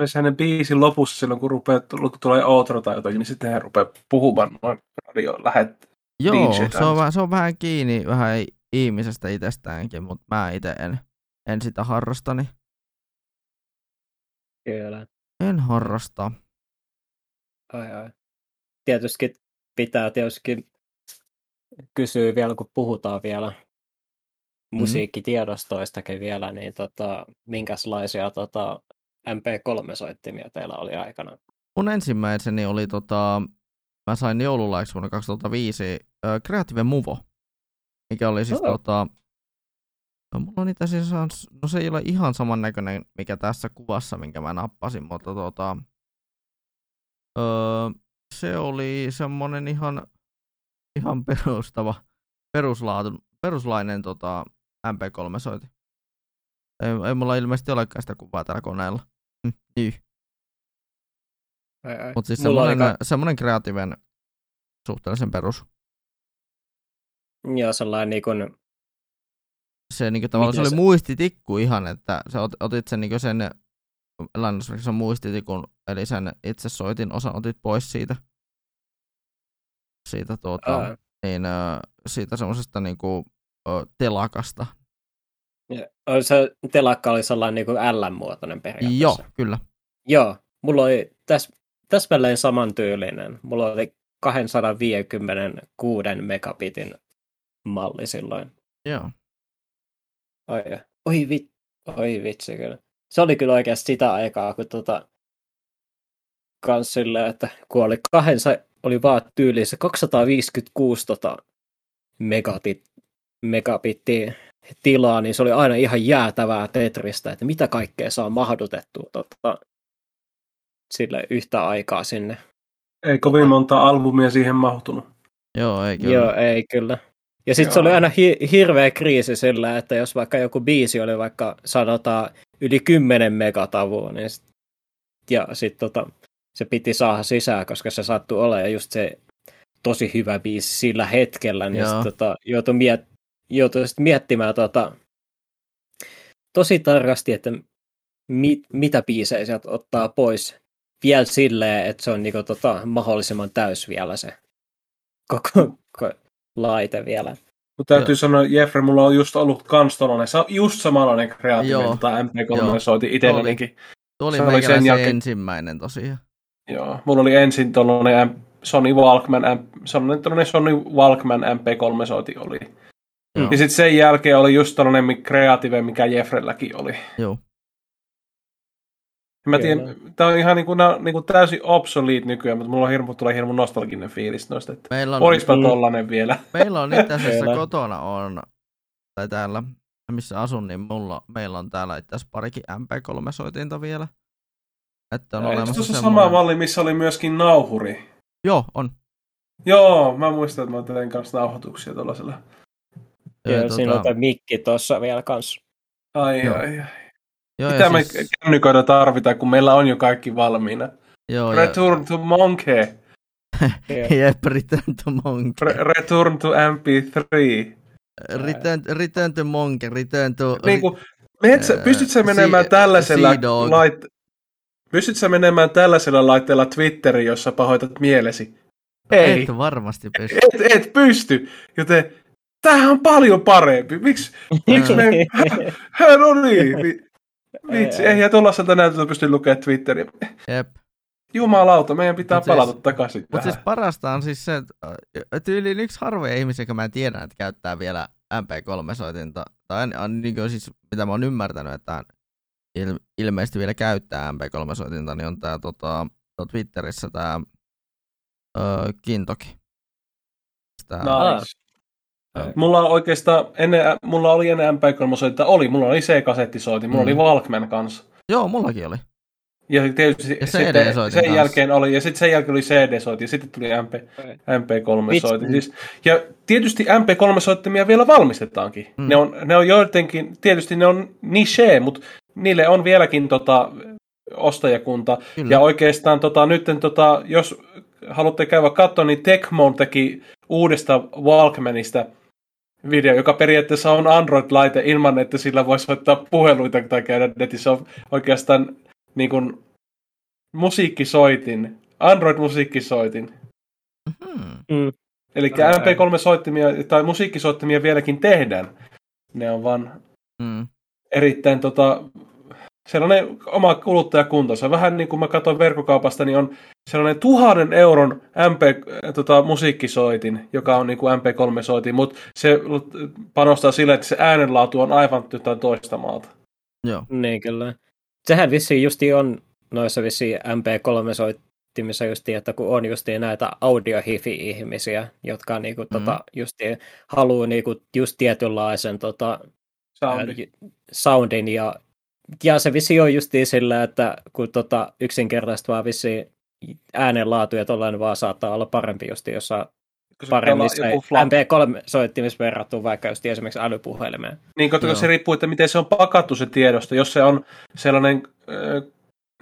Speaker 3: Olisi hänen biisin lopussa silloin, kun, rupeaa, kun tulee outro tai jotakin, niin sitten hän rupeaa puhumaan noin lähet.
Speaker 1: Joo, se on, vähän, se on vähän kiinni vähän ihmisestä itsestäänkin, mutta mä itse en, en sitä harrasta, niin
Speaker 2: Kyllä.
Speaker 1: en harrasta.
Speaker 2: Ai, ai. Tietysti pitää tietysti kysyä vielä, kun puhutaan vielä musiikkitiedostoistakin vielä, niin tota, minkälaisia tota, MP3-soittimia teillä oli aikana?
Speaker 1: Mun ensimmäiseni oli, tota, mä sain joululaiksi vuonna 2005 äh, Creative Movo, mikä oli siis
Speaker 2: Oh.
Speaker 1: tota, no, mulla on itse asiassa, no se ei ole ihan samannäköinen, mikä tässä kuvassa, minkä mä nappasin, mutta tota, öö, se oli semmonen ihan, ihan perustava, peruslaatu, peruslainen tota, MP3-soiti. Ei, ei mulla ilmeisesti olekaan sitä kuvaa tällä koneella. Hm, niin. Mutta siis
Speaker 2: Mulla
Speaker 1: semmoinen,
Speaker 2: ka-
Speaker 1: semmoinen kreatiivinen suhteellisen perus.
Speaker 2: Joo, sellainen niin kuin,
Speaker 1: Se, niin tavallaan, se
Speaker 2: Miten
Speaker 1: oli
Speaker 2: se-
Speaker 1: muistitikku ihan, että sä ot, otit sen, niin sen lainausmerkissä muistitikun, eli sen itse soitin osan otit pois siitä, siitä, tuota,
Speaker 2: ää,
Speaker 1: niin, siitä semmoisesta niin kuin, telakasta.
Speaker 2: ja se telakka oli sellainen niin kuin L-muotoinen periaatteessa.
Speaker 1: Joo, kyllä.
Speaker 2: Joo, mulla oli täs, täsmälleen samantyylinen. Mulla oli 256 megabitin malli silloin.
Speaker 1: Joo.
Speaker 2: Oi, oi, vit, oi vitsi kyllä. Se oli kyllä oikeasti sitä aikaa, kun tota, kans silleen, että kun oli kahdensa, oli vaan tyyliin se 256 tota, megabit, megabittiä tilaa, niin se oli aina ihan jäätävää Tetristä, että mitä kaikkea saa mahdutettua tota, sille yhtä aikaa sinne.
Speaker 3: Ei kovin monta albumia siihen mahtunut.
Speaker 1: Joo, ei kyllä.
Speaker 2: Joo, ei kyllä. Ja sitten se oli aina hi- hirveä kriisi sillä, että jos vaikka joku biisi oli vaikka sanotaan yli 10 megatavua, niin sit, ja sitten tota, se piti saada sisään, koska se sattui olemaan just se tosi hyvä biisi sillä hetkellä, niin
Speaker 1: Joo.
Speaker 2: sit, tota, joutui, miet- joutui sit miettimään tota, tosi tarkasti, että mit- mitä biisejä sieltä ottaa pois vielä silleen, että se on niinku, tota, mahdollisimman täys vielä se koko, koko laite vielä.
Speaker 3: Mutta täytyy
Speaker 1: Joo.
Speaker 3: sanoa, Jeffrey, mulla on just ollut kans tollanen, sa- just samanlainen kreatiivinen
Speaker 1: Joo.
Speaker 3: tota MP3
Speaker 1: Joo.
Speaker 3: soitin itsellenikin.
Speaker 1: Tuo oli
Speaker 3: Se oli sen jälkeen-
Speaker 1: ensimmäinen tosiaan.
Speaker 3: Joo, mulla oli ensin tollanen M- Sony Walkman, sellainen Sony Walkman MP3-soiti oli. Joo. Ja sitten sen jälkeen oli just tällainen kreative, mikä Jeffrelläkin oli.
Speaker 1: Joo.
Speaker 3: Mä tiedän, tää on ihan niinku, niinku täysin obsolete nykyään, mutta mulla on hirmu, tulee hirmu nostalginen fiilis noista, että meillä on, olispa mm, tollanen vielä.
Speaker 1: Meillä on itse asiassa kotona on, tai täällä, missä asun, niin mulla, meillä on täällä itse asiassa parikin MP3-soitinta vielä.
Speaker 3: Että on olemassa se semmoinen... sama malli, missä oli myöskin nauhuri?
Speaker 1: Joo, on.
Speaker 3: Joo, mä muistan, että mä tein kanssa nauhoituksia tuollaisella.
Speaker 2: Joo, ja siinä tota... on mikki tuossa vielä kanssa.
Speaker 3: Ai, Joo. ai, ai. Joo, Mitä me siis... kännyköitä tarvitaan, kun meillä on jo kaikki valmiina? Joo, Return ja... to Monkey.
Speaker 1: Jep, Return to Monkey.
Speaker 3: Re- return to MP3.
Speaker 1: Return, return to Monkey, Return to...
Speaker 3: Niin kuin, metsä, uh, pystytkö sä menemään si- tällaisella lait... Pystytkö menemään tällaisella laitteella Twitteriin, jossa pahoitat mielesi?
Speaker 1: Ei. Et varmasti pysty.
Speaker 3: Et, et pysty. Joten tämähän on paljon parempi. Miksi, miksi me... no niin. Vitsi, ei, ja tuollaiselta näytöltä pysty lukemaan Twitteriä.
Speaker 1: Jep.
Speaker 3: Jumalauta, meidän pitää Mut palata siis, takaisin
Speaker 1: Mutta siis parasta on siis se, että tyyliin yksi harvoja ihmisiä, joka mä en tiedä, että käyttää vielä MP3-soitinta. Tai niin kuin siis, mitä mä oon ymmärtänyt, että il, ilmeisesti vielä käyttää MP3-soitinta, niin on tää tota, Twitterissä tää öö, Kintoki.
Speaker 3: Tää, nice. Mulla on oikeastaan, ennen, mulla oli ennen MP3 oli, mulla oli C-kasettisoiti, mulla mm. oli Walkman kanssa.
Speaker 1: Joo, mullakin oli.
Speaker 3: Ja tietysti ja sitten sen kanssa. jälkeen oli, ja sitten sen jälkeen oli CD-soiti, ja sitten tuli MP, MP3-soiti. Siis, ja tietysti MP3-soittimia vielä valmistetaankin. Mm. Ne, on, ne on joidenkin, tietysti ne on niche, mutta niille on vieläkin tota, ostajakunta. Kyllä. Ja oikeastaan tota, nyt, tota, jos haluatte käydä katsoa, niin Tecmon teki uudesta Walkmanista – video, joka periaatteessa on Android-laite ilman, että sillä voisi soittaa puheluita tai käydä netissä. On oikeastaan niin kuin, musiikkisoitin, Android-musiikkisoitin. Mm-hmm. Mm. Eli MP3-soittimia tai musiikkisoittimia vieläkin tehdään. Ne on vaan mm. erittäin tota, sellainen oma kuluttajakunta. Se vähän niin kuin mä katsoin verkkokaupasta, niin on sellainen tuhannen euron MP, tota, musiikkisoitin, joka on niin kuin MP3-soitin, mutta se panostaa sille, että se äänenlaatu on aivan jotain toista maalta.
Speaker 1: Joo.
Speaker 2: Niin kyllä. Sehän vissiin justi on noissa vissiin MP3-soittimissa justi, että kun on justi näitä audiohifi-ihmisiä, jotka niinku, mm-hmm. tota, justi, haluaa niinku, just tietynlaisen tota,
Speaker 3: Soundin.
Speaker 2: soundin ja ja se vissi on justiin sillä, että kun tota, yksinkertaisesti vaan vissi äänenlaatu ja tollainen vaan saattaa olla parempi just jossain paremmissa MP3-soittimissa verrattuna vaikka just esimerkiksi älypuhelimeen.
Speaker 3: Niin, koska se riippuu, että miten se on pakattu se tiedosto. Jos se on sellainen äh,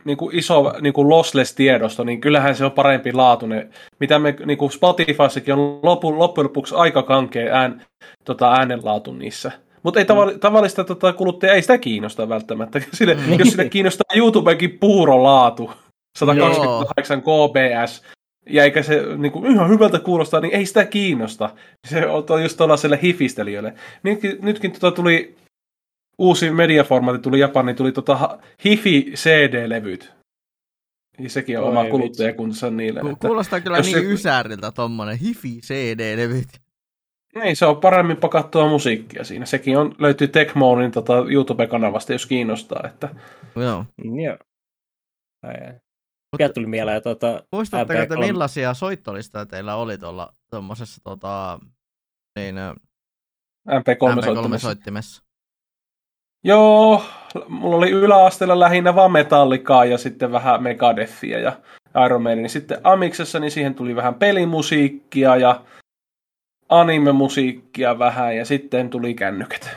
Speaker 3: niin kuin iso niin kuin lossless-tiedosto, niin kyllähän se on parempi laatuinen. Mitä me niin kuin Spotifyssakin on lopun, loppujen lopuksi aika kankea ään, tota, äänenlaatu niissä. Mutta ei mm. tavallista tota, kuluttaja ei sitä kiinnosta välttämättä. Sille, mm. Jos sitä kiinnostaa YouTubenkin puuro laatu, 128 kbs, ja eikä se niin kuin, ihan hyvältä kuulostaa, niin ei sitä kiinnosta. Se on just tuollaiselle hifistelijöille. Nytkin, nytkin tota tuli uusi mediaformaatti tuli Japaniin, tuli tota hifi CD-levyt. Ja sekin on Oi, oma kuluttajakuntansa niille.
Speaker 1: Kuulostaa että kyllä niin se... ysäriltä tommonen hifi CD-levyt.
Speaker 3: Niin, se on paremmin pakattua musiikkia siinä. Sekin on, löytyy Tecmonin tota, YouTube-kanavasta, jos kiinnostaa. Että...
Speaker 1: Joo.
Speaker 2: Joo. Mikä tuli mieleen tuota,
Speaker 1: Muistatteko te millaisia soittolistoja teillä oli tuolla tuommoisessa tota, niin,
Speaker 3: MP3-soittimessa? Joo, mulla oli yläasteella lähinnä vaan metallikaa ja sitten vähän Megadethia ja Iron Maiden. Sitten Amiksessa niin siihen tuli vähän pelimusiikkia ja anime-musiikkia vähän ja sitten tuli kännykät.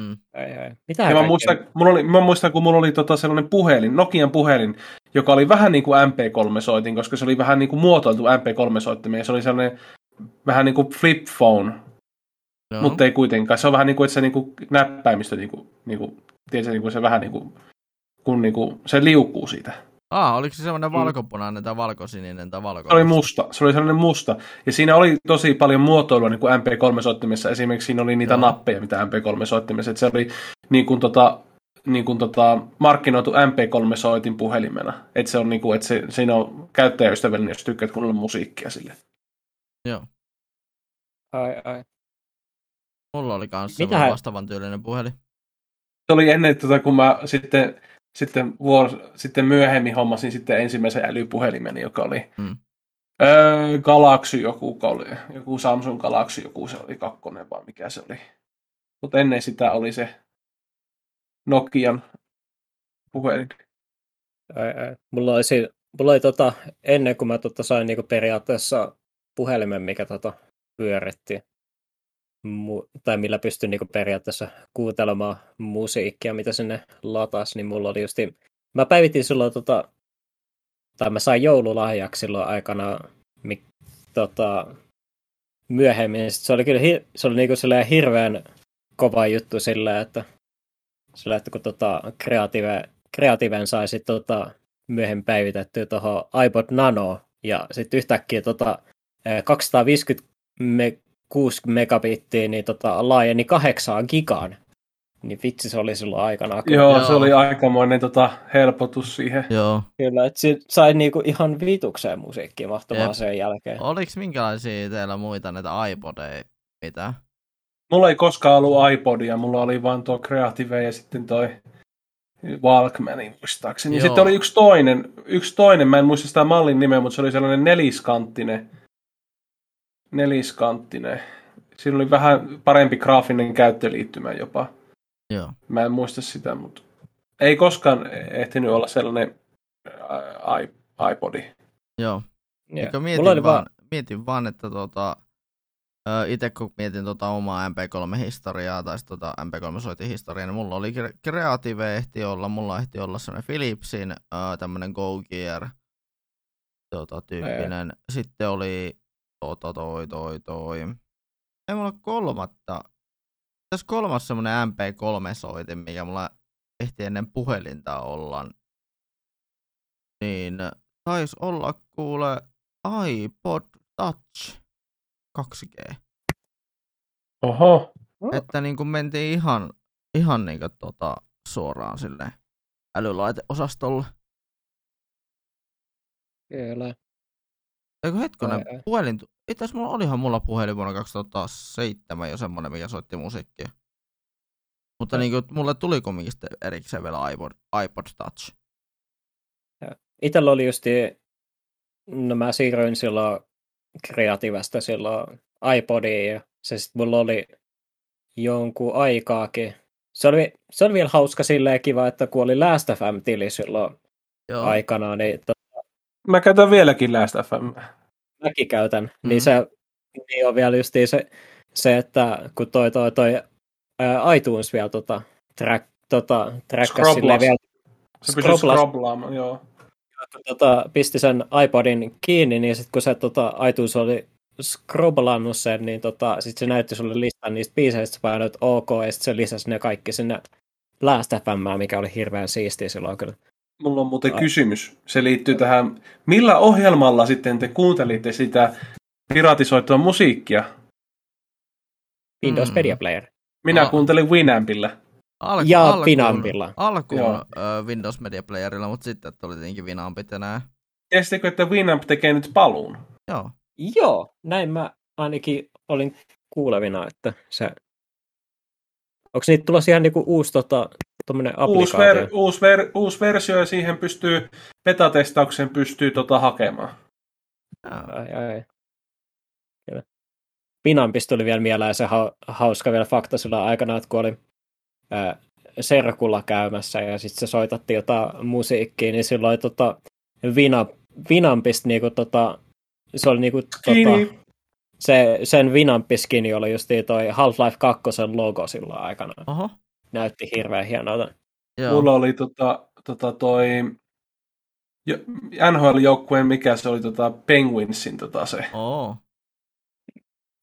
Speaker 2: Mm. Ei, ei.
Speaker 3: Mitä mä, muistan, mulla oli, mä muistan, kun mulla oli tota sellainen puhelin, Nokian puhelin, joka oli vähän niin kuin MP3-soitin, koska se oli vähän niin kuin muotoiltu MP3-soittimeen. Se oli sellainen vähän niin kuin flip phone, no. mutta ei kuitenkaan. Se on vähän niin kuin, että se niin kuin näppäimistö, niin kuin, niin kuin, tiedätkö, niin kuin se vähän niin kuin, kun niin kuin, se liukuu siitä.
Speaker 1: Ah, oliko se semmoinen mm. valkopunainen tai valkosininen tai valkoinen?
Speaker 3: Se oli musta, se oli sellainen musta. Ja siinä oli tosi paljon muotoilua niin kuin MP3-soittimessa. Esimerkiksi siinä oli niitä Joo. nappeja, mitä MP3-soittimessa. Että se oli niin kuin tota, niin kuin, tota, markkinoitu MP3-soitin puhelimena. Että se on niin kuin, että se, siinä on käyttäjäystävällinen, jos tykkäät kuunnella musiikkia sille.
Speaker 1: Joo.
Speaker 2: Ai, ai.
Speaker 1: Mulla oli kanssa Mitähän... vastaavan tyylinen puhelin.
Speaker 3: Se oli ennen, tota, kun mä sitten, sitten, vuos, sitten myöhemmin hommasin sitten ensimmäisen älypuhelimen, joka oli hmm. öö, Galaxy joku, oli, joku Samsung Galaxy joku, se oli kakkonen vai mikä se oli. Mutta ennen sitä oli se Nokian puhelin.
Speaker 2: Ai, ai. Mulla oli, mulla oli tota, ennen kuin mä tota sain niinku periaatteessa puhelimen, mikä tota pyöritti, mu- tai millä pystyn niinku periaatteessa kuuntelemaan musiikkia, mitä sinne latas, niin mulla oli justi, mä päivitin silloin tota, tai mä sain joululahjaksi silloin aikana mi, tota, myöhemmin. Se oli kyllä se oli niinku hirveän kova juttu sillä, että sillä, että kun tota, kreative, kreativen sai sit, tota, myöhemmin päivitettyä tuohon iPod Nano, ja sitten yhtäkkiä tota, 256 megabittiä niin tota, laajeni 8 gigaan. Niin vitsi se oli silloin aikana.
Speaker 3: Joo, joo, se oli aikamoinen tota, helpotus siihen.
Speaker 1: Joo.
Speaker 2: Kyllä, että sai niinku ihan vitukseen musiikkia mahtumaan Jep. sen jälkeen.
Speaker 1: Oliko minkälaisia teillä muita näitä iPodeja? Mitä?
Speaker 3: Mulla ei koskaan ollut iPodia, mulla oli vaan tuo Creative ja sitten toi Walkmanin muistaakseni. Joo. Sitten oli yksi toinen, yksi toinen, mä en muista sitä mallin nimeä, mutta se oli sellainen neliskanttinen. Neliskanttinen. Siinä oli vähän parempi graafinen käyttöliittymä jopa.
Speaker 1: Joo.
Speaker 3: Mä en muista sitä, mutta ei koskaan ehtinyt olla sellainen iPodi.
Speaker 1: Joo. Yeah. Mietin, vaan, vaan, mietin vaan, että tota, itse kun mietin tota omaa MP3-historiaa tai tota MP3-soitin niin mulla oli Creative ehti olla, mulla ehti olla semmoinen Philipsin tämmönen Go Gear tota, tyyppinen. Ei. Sitten oli tota, toi, toi, toi. Ei mulla kolmatta. Tässä kolmas semmoinen MP3-soitin, mikä mulla ehti ennen puhelinta olla. Niin taisi olla kuule iPod Touch 2G.
Speaker 3: Oho.
Speaker 1: Että niin kuin mentiin ihan, ihan niin kuin tota, suoraan sille älylaiteosastolle.
Speaker 2: Kyllä.
Speaker 1: Eikö hetkonen, ai, ai. puhelin, itse asiassa mulla olihan mulla puhelin vuonna 2007 jo semmonen, mikä soitti musiikkia. Mutta niin kuin, mulle tuli kumminkin sitten erikseen vielä iPod, iPod Touch.
Speaker 2: Itellä oli just, no mä siirryin silloin kreativasta silloin iPodiin ja se sitten mulla oli jonkun aikaakin. Se oli, se oli vielä hauska silleen kiva, että kun oli Last FM-tili silloin Joo. aikanaan, niin to...
Speaker 3: Mä käytän vieläkin Last FM.
Speaker 2: Mäkin käytän. Niin mm. Niin se niin on vielä just se, se, että kun toi, toi, toi ää, iTunes vielä tota, track, tota, trackas silleen vielä.
Speaker 3: Se scroblaamaan, joo
Speaker 2: tota, pisti sen iPodin kiinni, niin sitten kun se tota, iTunes oli scrollannut sen, niin tota, sitten se näytti sulle listan niistä biiseistä, painoit OK, ja sitten se lisäsi ne kaikki sinne Last FM, mikä oli hirveän siistiä silloin kyllä.
Speaker 3: Mulla on muuten kysymys. Se liittyy tähän, millä ohjelmalla sitten te kuuntelitte sitä piratisoitua musiikkia?
Speaker 2: Windows mm. Media Player.
Speaker 3: Minä ah. kuuntelin Winampilla.
Speaker 2: Alku, ja alkuun, Winampilla.
Speaker 1: Alkuun uh, Windows Media Playerilla, mutta sitten tuli tietenkin Winampit enää.
Speaker 3: Tiesittekö, että Winamp tekee nyt paluun?
Speaker 1: Joo.
Speaker 2: Joo, näin mä ainakin olin kuulevina, että se... Onko niitä tulossa ihan niinku uusi tota,
Speaker 3: uusi, ver, uusi, ver, uusi versio ja siihen pystyy, betatestauksen pystyy tota hakemaan.
Speaker 2: Ai, ai. Kyllä. Pinampista tuli vielä mieleen se hauska vielä fakta sillä aikana, että kun oli ää, serkulla käymässä ja sitten se soitatti jotain musiikkia, niin silloin tota, Vina, Vinampista niinku, tota, se oli niinku, tota, se, sen Vinampiskini oli just toi Half-Life 2 logo silloin aikana.
Speaker 1: Oho.
Speaker 2: Näytti hirveän hienolta.
Speaker 3: Joo. Mulla oli tota, tota toi NHL-joukkueen, mikä se oli tota Penguinsin tota se
Speaker 1: oh.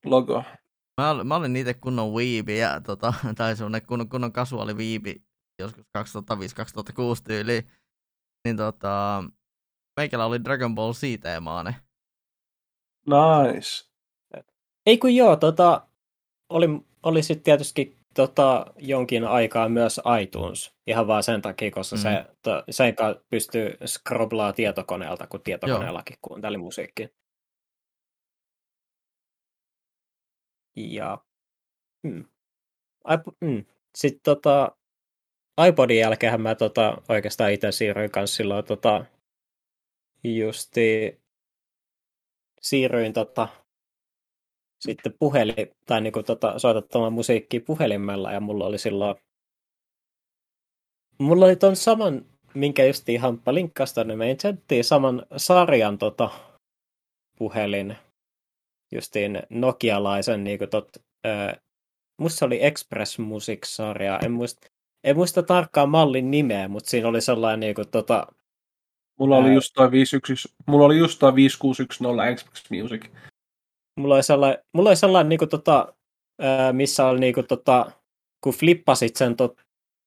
Speaker 3: logo.
Speaker 1: Mä, mä olin niitä kunnon viibi, ja, tota, tai semmonen kunnon, kunnon kasuaali viibi, joskus 2005-2006 tyyli. Niin tota, meikällä oli Dragon Ball Z-teemaane.
Speaker 3: Nice.
Speaker 2: Ei kun joo, tota, oli, oli sitten tietysti tota, jonkin aikaa myös iTunes. Ihan vaan sen takia, koska mm. se, to, sen pystyy scroblaa tietokoneelta, kun tietokoneellakin Joo. kuunteli musiikkia. Ja mm. mm. sitten tota, iPodin jälkeen mä tota, oikeastaan itse siirryin kanssa silloin tota, justi siirryin tota, sitten puhelin, tai niinku tota, soitettamaan musiikkia puhelimella, ja mulla oli silloin mulla oli ton saman, minkä just ihan linkkasta, niin me chattiin saman sarjan tota, puhelin, justiin nokialaisen, niinku tot, ää, musta se oli Express Music-sarja, en muista, en muista tarkkaan mallin nimeä, mutta siinä oli sellainen niinku tota...
Speaker 3: Mulla oli just toi 51, mulla oli just toi 5610 Express Music.
Speaker 2: Mulla oli sellainen, mulla oli sellainen niinku tota, missä oli niinku tota, kun flippasit sen, tot,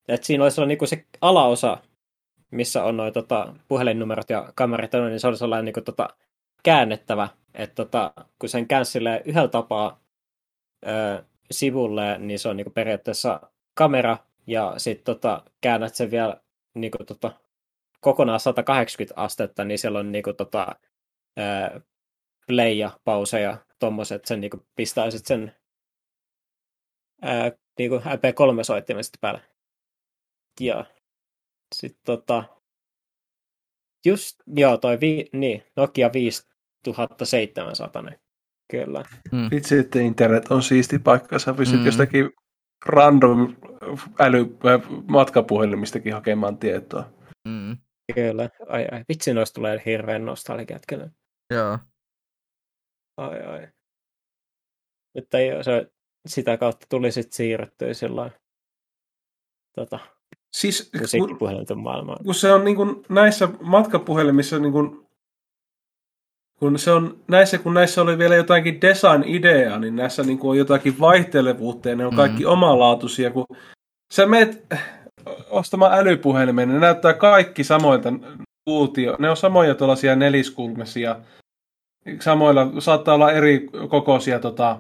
Speaker 2: että siinä oli sellainen niinku se alaosa, missä on noin tota, puhelinnumerot ja kamerat, niin se oli sellainen niinku tota, käännettävä, että tota, kun sen käänsi yhdellä tapaa ö, sivulle, niin se on niinku periaatteessa kamera, ja sitten tota, käännät sen vielä niinku, tota, kokonaan 180 astetta, niin siellä on niinku, tota, ää, play ja pause ja tommoset, sen niinku, pistäisit sen ää, niinku MP3-soittimen sitten päälle. Ja sitten tota, just, joo, toi vi, niin, Nokia 5700, kyllä.
Speaker 3: Mm. Vitsi, että internet on siisti paikka, sä pystyt mm. jostakin random äly, matkapuhelimistakin hakemaan tietoa.
Speaker 2: Mm. Kyllä. Ai, ai. Vitsi, noista tulee hirveän nostalgiat kyllä.
Speaker 1: Joo.
Speaker 2: Ai, ai. Mutta ei, se, sitä kautta tuli sitten siirrettyä sillä tota,
Speaker 3: siis,
Speaker 2: musiikkipuhelinten maailmaan.
Speaker 3: Kun se on niin kuin, näissä matkapuhelimissa niin kuin, kun se on näissä, kun näissä oli vielä jotakin design-ideaa, niin näissä niin kuin on jotakin vaihtelevuutta ja ne on mm-hmm. kaikki omalaatuisia. Kun sä meet ostamaan älypuhelimen, ne näyttää kaikki samoilta kuutio. Ne on samoja tuollaisia neliskulmisia. Samoilla saattaa olla eri kokoisia tota,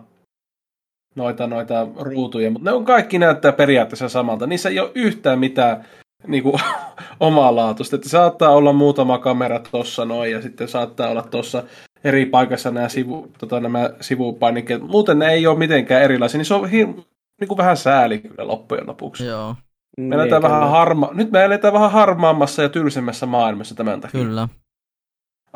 Speaker 3: noita, noita ruutuja, mutta ne on kaikki näyttää periaatteessa samalta. Niissä ei ole yhtään mitään niin kuin, omalaatuista. Että saattaa olla muutama kamera tuossa noin ja sitten saattaa olla tuossa eri paikassa nämä, sivu, tota, nämä sivupainikkeet. Muuten ne ei ole mitenkään erilaisia, niin se on hir- niin kuin vähän sääli kyllä loppujen lopuksi.
Speaker 1: Joo.
Speaker 3: Me niin, vähän harma... Nyt me eletään vähän harmaammassa ja tylsemmässä maailmassa tämän takia.
Speaker 1: Kyllä.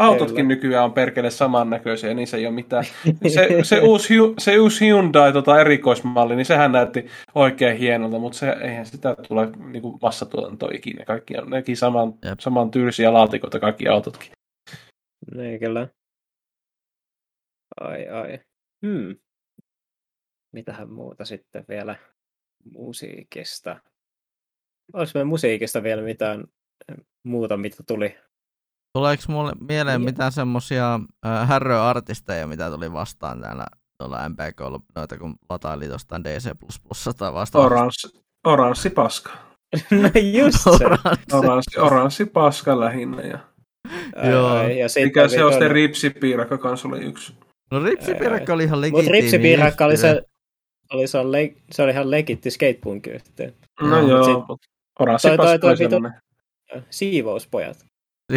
Speaker 3: Autotkin Kyllä. nykyään on perkele samannäköisiä, niin se ei ole mitään. Se, se, uusi, se uusi Hyundai tota erikoismalli, niin sehän näytti oikein hienolta, mutta se, eihän sitä tule niin kuin massatuotantoa ikinä. Kaikki on nekin saman, saman tyylisiä laatikoita, kaikki autotkin.
Speaker 2: Niin, kyllä. Ai, ai. Hmm. Mitähän muuta sitten vielä musiikista? Olisiko me musiikista vielä mitään muuta, mitä tuli
Speaker 1: Tuleeko mulle mieleen mitään semmosia äh, härröartisteja, mitä tuli vastaan täällä tuolla MPK, noita kun lataili jostain DC++ tai vastaan?
Speaker 3: Oranssi, oranssi paska.
Speaker 2: no just se.
Speaker 3: Oranssi. oranssi, oranssi paska lähinnä. Ja...
Speaker 1: Joo.
Speaker 3: Ja Mikä se on sitten ripsipiirakka kanssa oli yksi.
Speaker 1: No ripsipiirakka oli ihan legitiimi.
Speaker 2: Mutta ripsipiirakka oli se, oli se, le, se oli ihan legitti skatepunk yhteen.
Speaker 3: No, no joo, sit, oranssi paska toi, toi, toi,
Speaker 2: Siivouspojat.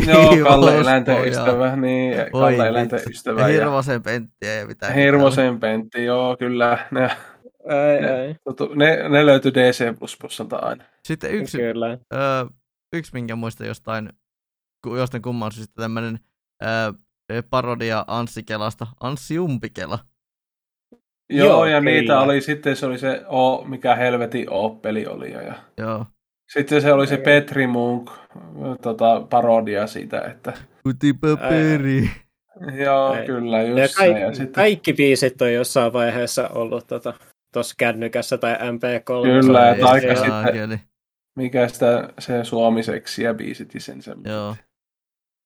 Speaker 3: Joo, Kalle eläinten ystävä, niin Kalle eläinten ystävä.
Speaker 1: Hirvosen penttiä ja mitä.
Speaker 3: Hirvosen pentti, joo, kyllä. Ne,
Speaker 2: ei, ne, ei.
Speaker 3: ne, ne löytyi DC aina.
Speaker 1: Sitten yksi, kyllä. Ö, yksi minkä muista jostain, jostain kumman syystä tämmöinen parodia Anssi Kelasta, Anssi Umpikela.
Speaker 3: Joo, Joo ja kyllä. niitä oli sitten, se oli se o, mikä helvetin O-peli oli. Ja...
Speaker 1: Joo.
Speaker 3: Sitten se oli se Petri Munk tota, parodia siitä, että...
Speaker 1: Kutipaperi.
Speaker 3: Joo, Ei. kyllä, just ja
Speaker 2: kaikki, ja sitten... kaikki biisit on jossain vaiheessa ollut tuossa tota, kännykässä tai MP3.
Speaker 3: Kyllä, ja taika sitten, mikä sitä se suomiseksi ja biisit sen semmoinen.
Speaker 1: Joo.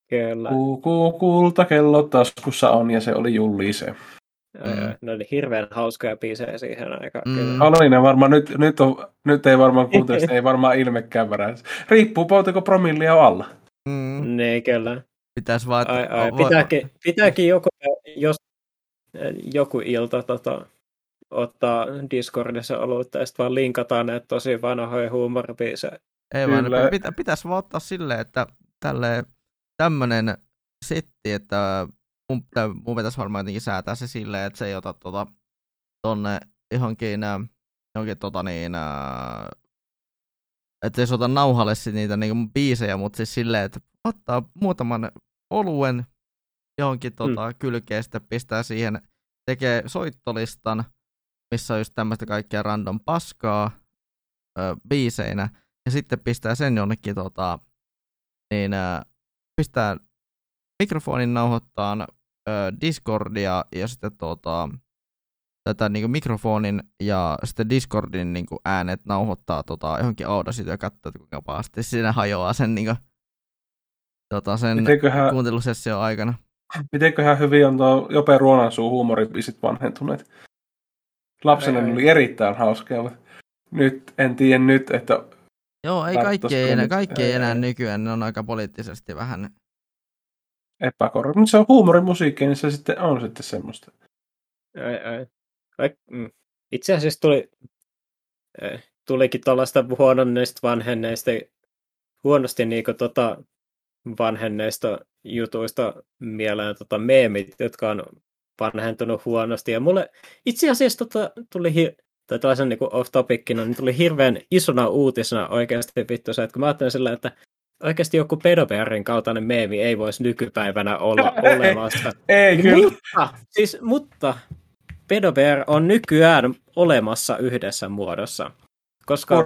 Speaker 2: Kyllä.
Speaker 3: Kuukuu kulta kello taskussa on ja se oli Julli se.
Speaker 2: Mm. Ne oli hirveän hauskoja biisejä siihen aikaan. Mm.
Speaker 3: Oli ne varmaan, nyt, nyt, on, nyt ei varmaan kuuntele, ei varmaan ilmekään väärä. Riippuu poltako promillia alla.
Speaker 2: Mm. Ne kyllä.
Speaker 1: Pitäis vaan,
Speaker 2: ai, ai. Pitääkin, pitääkin joku, jos, joku ilta tota, ottaa Discordissa olutta ja sitten vaan linkataan ne tosi vanhoja huumoribiisejä.
Speaker 1: Ei vaan, pitä, pitäisi vaan ottaa silleen, että tälle tämmönen setti, että mun, mun pitäisi varmaan jotenkin säätää se silleen, että se ei ota tota, tonne johonkin, johonkin tota niin, että ei se ota nauhalle sit niitä niinku biisejä, mutta siis silleen, että ottaa muutaman oluen johonkin tota, mm. kylkeen, sitten pistää siihen, tekee soittolistan, missä on just tämmöistä kaikkea random paskaa ö, biiseinä, ja sitten pistää sen jonnekin tota, niin ö, pistää mikrofonin nauhoittaa ö, Discordia ja sitten tota, tätä niin mikrofonin ja sitten Discordin niin äänet nauhoittaa tota, johonkin Audacity ja katsoo, kuinka pahasti siinä hajoaa sen, niin kuin, tota, sen Mitenköhän... kuuntelusession aikana.
Speaker 3: Mitenköhän hyvin on tuo Jope Ruonansuu huumoribiisit vanhentuneet? Lapsena oli erittäin hauskaa, mutta nyt en tiedä nyt, että...
Speaker 1: Joo, ei kaikki, ei, enää, kaikki ei enää nykyään, ne on aika poliittisesti vähän...
Speaker 3: Epäkorrekti, mutta se on huumorimusiikki, niin se sitten on sitten semmoista.
Speaker 2: Ei, ei. Mm. Itse asiassa tuli, tulikin tuollaista huononneista vanhenneista, huonosti niin kuin, tota, vanhenneista jutuista mieleen tota, meemit, jotka on vanhentunut huonosti. Ja mulle itse asiassa tota, tuli hi- tai tällaisen niin off topicina, niin tuli hirveän isona uutisena oikeasti vittu se, että kun mä ajattelin sillä, että oikeasti joku pedobearin kaltainen meemi ei voisi nykypäivänä olla olemassa.
Speaker 3: ei kyllä.
Speaker 2: Mutta, siis, mutta pedobear on nykyään olemassa yhdessä muodossa.
Speaker 3: Koska,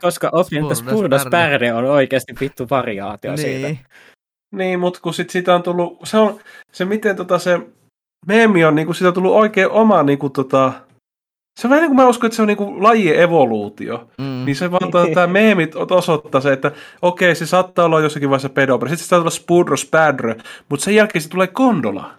Speaker 2: koska Offentas Purdospärde on oikeasti vittu variaatio niin. siitä.
Speaker 3: Niin, mutta kun sit siitä on tullut, se on, se miten tota se meemi on, niinku, siitä on tullut oikein oma niinku tota, se on vähän niin kuin mä uskon, että se on niin kuin lajien evoluutio. Mm. Niin se vaan tämä meemit osoittaa se, että okei, se saattaa olla jossakin vaiheessa pedoperi. Sitten se saattaa olla spudro, spadre, mutta sen jälkeen se tulee kondola.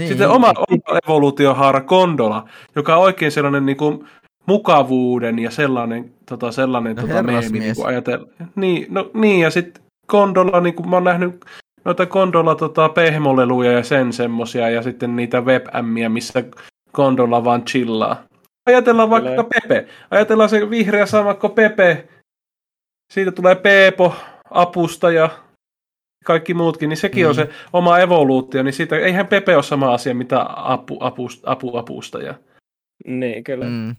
Speaker 3: Niin. Sitten oma, oma evoluutiohaara kondola, joka on oikein sellainen niin kuin mukavuuden ja sellainen, tota, sellainen no, tota, meemi niin kuin ajatella. Niin, no, niin, ja sitten kondola, niin kuin mä oon nähnyt noita kondola tota, pehmoleluja ja sen semmosia, ja sitten niitä web missä kondola vaan chillaa. Ajatellaan vaikka Kyllä. Pepe. Ajatellaan se vihreä samakko Pepe. Siitä tulee Peepo, apustaja, kaikki muutkin, niin sekin mm. on se oma evoluutio, niin siitä, eihän Pepe ole sama asia, mitä apu, apu, apu apustaja.
Speaker 2: Niin, kyllä. Mm.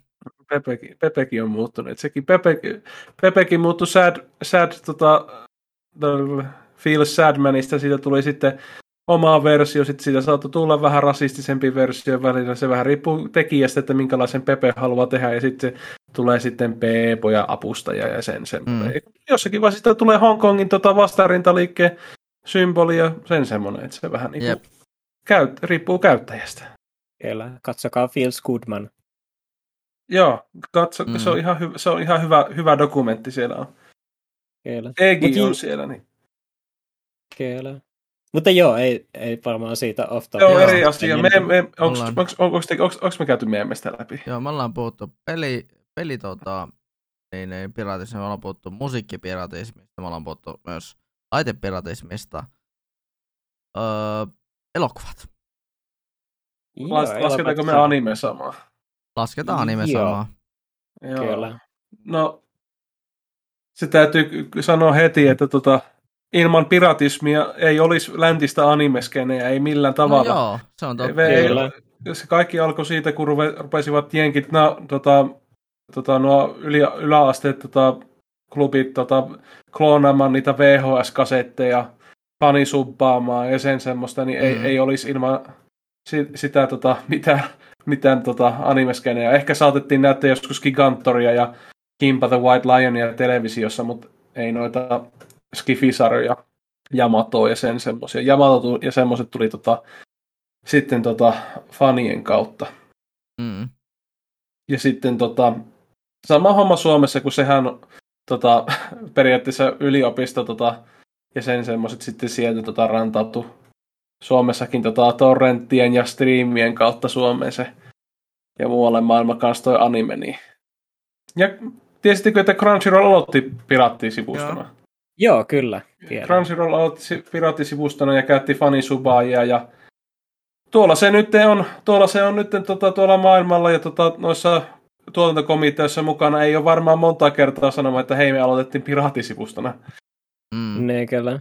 Speaker 3: Pepekin, Pepekin on muuttunut. Sekin Pepe, Pepekin muuttui sad, sad tota, Feel Sadmanista, siitä tuli sitten oma versio, sitten siitä saattoi tulla vähän rasistisempi versio välillä, se vähän riippuu tekijästä, että minkälaisen Pepe haluaa tehdä, ja sitten se tulee sitten Peepo ja apustaja ja sen semmoinen. Mm. Jossakin vaiheessa tulee Hongkongin tota vastarintaliikkeen symboli ja sen semmoinen, että se vähän niin kuin käyt, riippuu käyttäjästä.
Speaker 2: Kyllä, katsokaa Feels Goodman.
Speaker 3: Joo, katso, mm. se on ihan, hy, se on ihan hyvä, hyvä dokumentti siellä on.
Speaker 2: Kyllä.
Speaker 3: Egi on siellä, niin.
Speaker 2: Kyllä. Mutta joo, ei, ei varmaan siitä off
Speaker 3: topic. Joo, eri asia. Me, me, onks, onks, onks, onks, me käyty meemestä läpi?
Speaker 1: Joo, me ollaan puhuttu peli, peli tota, ei, ei piratismista, me ollaan puhuttu musiikkipiratismista, me ollaan puhuttu myös laitepiratismista. Öö, elokuvat.
Speaker 3: Las, lasketaanko me anime samaa?
Speaker 1: Lasketaan anime Joo. samaa.
Speaker 3: Joo. Kyllä. No, se täytyy sanoa heti, että tota, ilman piratismia ei olisi läntistä animeskenejä, ei millään tavalla.
Speaker 1: No joo, se on totta.
Speaker 3: Ei, se kaikki alkoi siitä, kun rupesivat jenkit, no, tota, tota, nuo yli, yläasteet tota, klubit tota, kloonaamaan niitä VHS-kasetteja, fanisubbaamaan ja sen semmoista, niin ei, mm. ei olisi ilman si, sitä tota, mitään, mitään tota, animeskenejä. Ehkä saatettiin näyttää joskus Gigantoria ja Kimpa the White Lionia televisiossa, mutta ei noita Skifisarjoja, Yamatoa ja sen semmoisia. Yamato ja semmoiset tuli tota, sitten tota, fanien kautta. Mm. Ja sitten tota, sama homma Suomessa, kun sehän tota, periaatteessa yliopisto tota, ja sen semmoiset sitten sieltä tota, rantautu Suomessakin tota, torrenttien ja striimien kautta Suomeen se ja muualle maailman kanssa toi anime. Niin. Ja tiesittekö, että Crunchyroll aloitti piraattisivustona? Joo.
Speaker 2: Joo, kyllä.
Speaker 3: Tiedän. Crunchyroll aloitti piraattisivustona ja käytti fanisubaajia ja tuolla se nyt on, tuolla se on nyt tota, tuolla maailmalla ja tota, noissa tuotantokomiteoissa mukana ei ole varmaan monta kertaa sanomaan, että hei me aloitettiin piraattisivustona.
Speaker 2: Mm. Ne kyllä.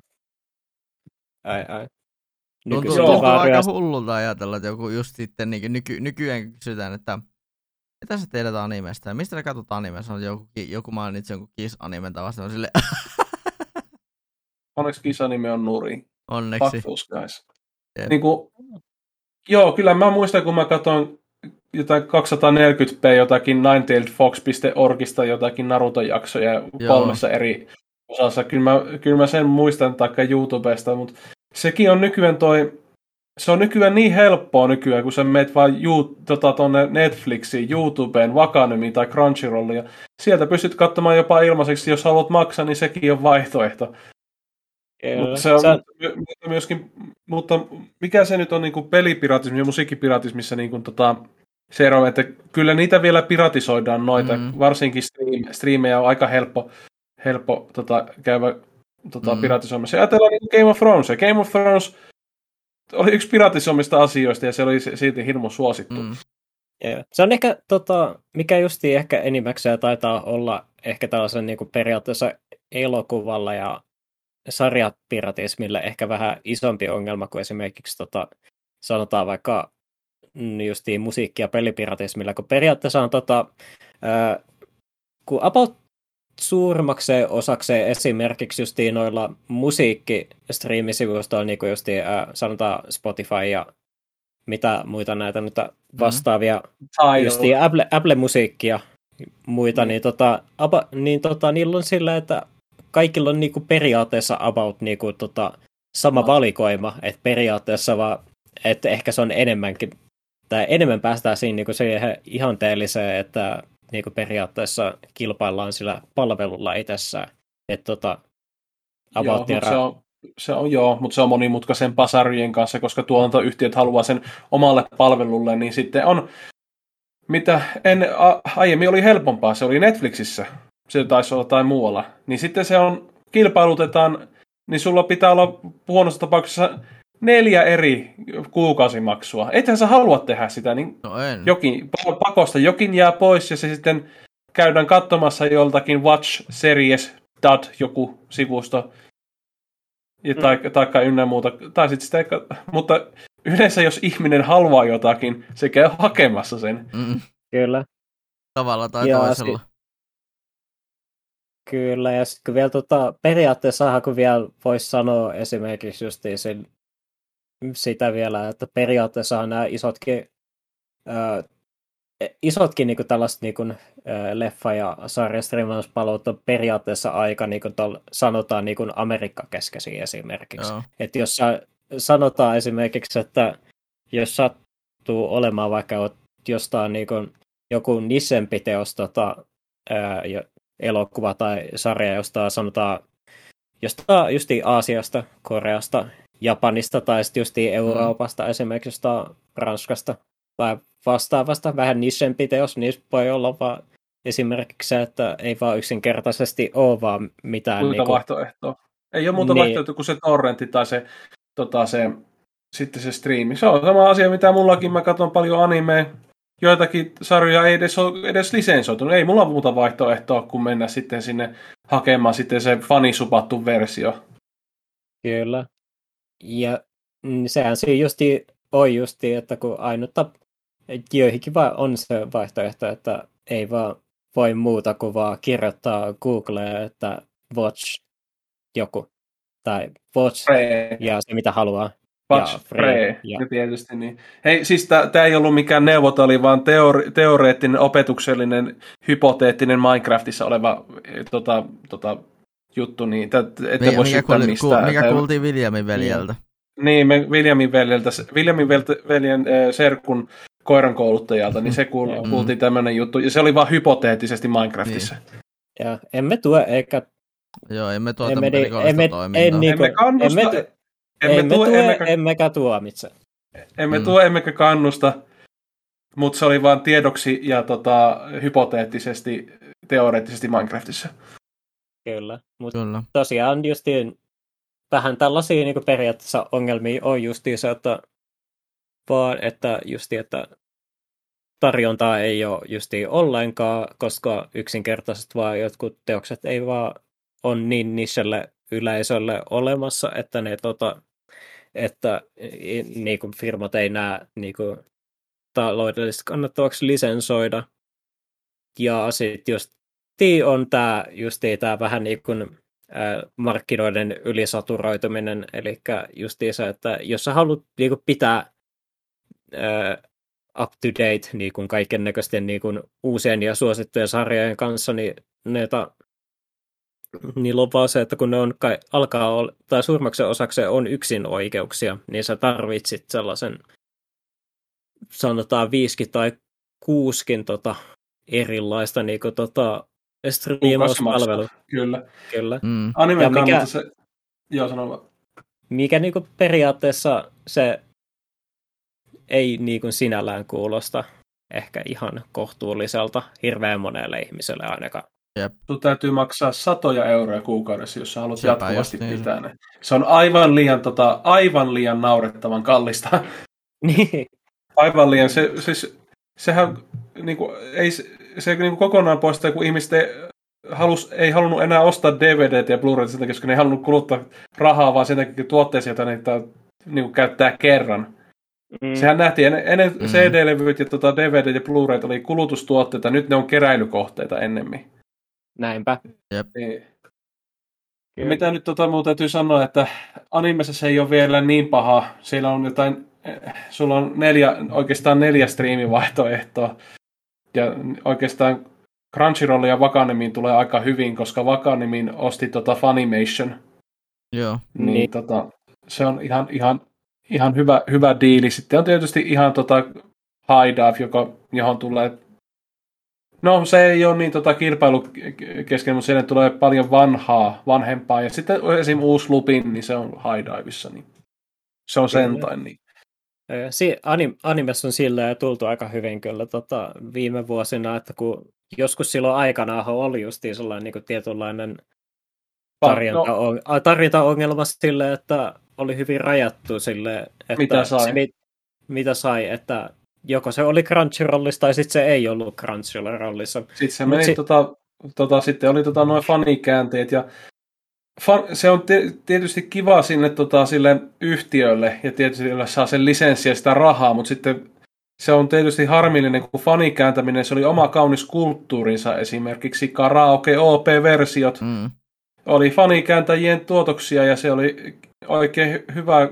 Speaker 2: Ai ai.
Speaker 1: Tuntuu, tuntuu aika hullulta ajatella, että joku just sitten niin nyky, nykyään kysytään, että mitä sä teet animesta? Ja mistä sä katsot animesta? On joku, joku mainitsi jonkun Kiss-animen tavasta. On sille...
Speaker 3: Onneksi Kiss-anime on nuri.
Speaker 1: Onneksi.
Speaker 3: Fuck guys. Yep. Niin kuin, joo, kyllä mä muistan, kun mä katson jotain 240p jotakin ninetailedfox.orgista jotakin Naruto-jaksoja Joo. kolmessa eri osassa. Kyllä mä, kyllä mä sen muistan taikka YouTubesta, mutta sekin on nykyään toi, se on nykyään niin helppoa nykyään, kun sä meet vaan you, tota, tonne Netflixiin, YouTubeen, Vakanemiin tai Crunchyrolliin, sieltä pystyt katsomaan jopa ilmaiseksi, jos haluat maksaa, niin sekin on vaihtoehto. Mutta se on Sä... mutta myöskin, mutta mikä se nyt on niin kuin pelipiratismi ja musiikkipiratismissa niin kuin tota, se ero, että kyllä niitä vielä piratisoidaan noita, mm. varsinkin stream, streamejä on aika helppo, helppo tota, käydä tota, mm. piratisoimassa. Ajatellaan niin Game of Thrones. Game of Thrones oli yksi piratisoimista asioista ja se oli silti hirmu suosittu. Mm.
Speaker 2: Yeah. Se on ehkä, tota, mikä justi ehkä enimmäkseen taitaa olla ehkä tällaisen niin kuin periaatteessa elokuvalla ja sarjapiratismille ehkä vähän isompi ongelma kuin esimerkiksi tota, sanotaan vaikka mm, justiin musiikki- ja pelipiratismilla, kun periaatteessa on tota, ää, kun about suurimmakseen osakseen esimerkiksi justiin noilla musiikkistriimisivustoilla, niin kuin justiin, ää, sanotaan Spotify ja mitä muita näitä nyt vastaavia, mm. justiin Apple, Apple-musiikkia muita, mm. niin, tota, aba, niin tota, niillä on sillä, että kaikilla on niinku periaatteessa about niinku tota, sama no. valikoima, että periaatteessa vaan, että ehkä se on enemmänkin, tai enemmän päästään siinä niinku siihen ihanteelliseen, että niinku periaatteessa kilpaillaan sillä palvelulla itsessään. Että tota,
Speaker 3: about joo, ra- se on, se on joo, mutta se on monimutkaisen pasarien kanssa, koska tuotantoyhtiöt haluaa sen omalle palvelulle, niin sitten on, mitä en, a, aiemmin oli helpompaa, se oli Netflixissä, se taisi olla tai muualla, niin sitten se on, kilpailutetaan, niin sulla pitää olla huonossa tapauksessa neljä eri kuukausimaksua. Ethän sä halua tehdä sitä, niin
Speaker 1: no en.
Speaker 3: jokin, pakosta jokin jää pois ja se sitten käydään katsomassa joltakin Watch Series Dad joku sivusto ja mm. tai, taikka ynnä muuta. Tai sit sitä, mutta yleensä jos ihminen haluaa jotakin, se käy hakemassa sen.
Speaker 1: Mm.
Speaker 2: Kyllä.
Speaker 1: Tavalla tai ja toisella.
Speaker 2: Kyllä, ja sitten vielä tota, periaatteessa kun vielä voisi sanoa esimerkiksi just sen, sitä vielä, että periaatteessa nämä isotkin, ää, isotkin niin kuin tällaiset niin kuin, ää, leffa- ja sarjastriimauspalvelut on periaatteessa aika, niin kuin tol, sanotaan, niin kuin Amerikka-keskeisiä esimerkiksi. Että jos sanotaan esimerkiksi, että jos sattuu olemaan vaikka jostain niin kuin, joku nissempi teos tota, elokuva tai sarja, josta sanotaan josta justi Aasiasta, Koreasta, Japanista tai sitten justi Euroopasta, mm. esimerkiksi jostain Ranskasta tai vastaavasta, vähän nischempi teos, niin voi olla vaan esimerkiksi se, että ei vaan yksinkertaisesti ole vaan mitään...
Speaker 3: Muuta niin kuin... vaihtoehtoa. Ei ole muuta niin. vaihtoehtoa kuin se torrentti tai se, tota, se, sitten se striimi. Se on sama asia, mitä mullakin. Mä katson paljon animea joitakin sarjoja ei edes ole edes lisensoitunut. Ei mulla muuta vaihtoehtoa kuin mennä sitten sinne hakemaan sitten se fanisupattu versio.
Speaker 2: Kyllä. Ja sehän siinä justi on justi, että kun ainutta joihinkin vaan on se vaihtoehto, että ei vaan voi muuta kuin vaan kirjoittaa Googleen, että watch joku tai watch Pre. ja se mitä haluaa.
Speaker 3: Watch Free, ja. tietysti niin. Hei, siis tämä ei ollut mikään neuvotali, vaan teori, teoreettinen, opetuksellinen, hypoteettinen Minecraftissa oleva e, tota, tota, juttu, niin te, ette mikä, voi mikä, kuuli,
Speaker 1: mistään. Ku, mikä kuultiin Williamin veljeltä.
Speaker 3: Niin, me Williamin veljeltä, Williamin veljen äh, serkun koiran kouluttajalta, niin se kuul, mm. kuultiin tämmöinen juttu, ja se oli vain hypoteettisesti Minecraftissa.
Speaker 2: Niin. Ja emme tue eikä
Speaker 1: Joo, emme tuota emme, emme,
Speaker 3: toimintaa. En, niin emme kannusta, emme,
Speaker 2: emme, emme tue, emmekä, emmekä tuomitse.
Speaker 3: Emme mm. tue, emmekä kannusta, mutta se oli vain tiedoksi ja tota, hypoteettisesti, teoreettisesti Minecraftissa.
Speaker 2: Kyllä, mutta tosiaan justiin vähän tällaisia niin periaatteessa ongelmia on justiin se, että vaan että justi, että tarjontaa ei ole justi ollenkaan, koska yksinkertaisesti vaan jotkut teokset ei vaan ole niin nichelle yleisölle olemassa, että ne tota, että niin kuin firmat ei näe niin kuin, taloudellisesti kannattavaksi lisensoida. Ja sitten just on tämä justi tämä vähän niin kuin markkinoiden ylisaturoituminen, eli justi se, että jos sä haluat niin kuin, pitää äh, up to date niin kaiken näköisten niin uusien ja suosittujen sarjojen kanssa, niin ne niin on vaan se, että kun ne on, kai, alkaa olla, tai suurimmaksi osaksi on yksin oikeuksia, niin sä tarvitsit sellaisen, sanotaan viisikin tai kuuskin tota, erilaista niin kuin, tota, striimauspalvelu.
Speaker 3: Kyllä.
Speaker 2: Kyllä.
Speaker 3: Mm. Animen mikä, kannalta se... Joo, sano vaan.
Speaker 2: Mikä niin kuin, periaatteessa se ei niin kuin, sinällään kuulosta ehkä ihan kohtuulliselta hirveän monelle ihmiselle ainakaan.
Speaker 3: Jep. Sun täytyy maksaa satoja euroja kuukaudessa, jos sä haluat Sepä jatkuvasti niin. pitää ne. Se on aivan liian, tota, aivan liian naurettavan kallista.
Speaker 2: Niin.
Speaker 3: aivan liian. Se, siis, sehän niin kuin, ei, se niin kuin kokonaan poistaa, kun ihmiset ei, halus, ei halunnut enää ostaa DVD ja Blu-rayta sen takia, koska ne ei halunnut kuluttaa rahaa, vaan sen takia tuotteisiin, joita ne niin kuin, käyttää kerran. Mm. Sehän nähtiin, ennen, ennen mm. CD-levyt ja tota, DVD ja Blu-rayt oli kulutustuotteita, nyt ne on keräilykohteita ennemmin.
Speaker 2: Näinpä.
Speaker 1: Jep. Niin.
Speaker 3: Mitä nyt tota, mun täytyy sanoa, että animessa se ei ole vielä niin paha. Siellä on jotain, eh, sulla on neljä, oikeastaan neljä striimivaihtoehtoa. Ja oikeastaan Crunchyroll ja Vakanemiin tulee aika hyvin, koska Vakanemin osti tota Funimation.
Speaker 1: Joo.
Speaker 3: Niin, niin. Tota, se on ihan, ihan, ihan hyvä, hyvä diili. Sitten on tietysti ihan tota High Dive, joka, johon tulee No se ei ole niin tota, kilpailu kesken, mutta siellä tulee paljon vanhaa, vanhempaa. Ja sitten esim. uusi Lupin, niin se on High Divessa, niin se on sentain. Niin.
Speaker 2: Si- anim- animessa on sillä tultu aika hyvin kyllä tota, viime vuosina, että kun joskus silloin aikanaan oli just sellainen niin kuin tietynlainen tarjonta, no. tarjontaongelma sille, että oli hyvin rajattu sille, että
Speaker 3: mitä sai, se, mit,
Speaker 2: mitä sai että joko se oli Crunchyrollissa tai sitten se ei ollut Crunchyrollissa.
Speaker 3: Sitten se meni, sit... tota, tota, sitten oli tota, noin fanikäänteet ja fan, se on tietysti kiva sinne tota, sille yhtiölle ja tietysti saa sen lisenssiä sitä rahaa, mutta sitten se on tietysti harmillinen, kun fanikääntäminen, se oli oma kaunis kulttuurinsa, esimerkiksi karaoke OP-versiot, mm. oli fanikääntäjien tuotoksia ja se oli oikein hyvä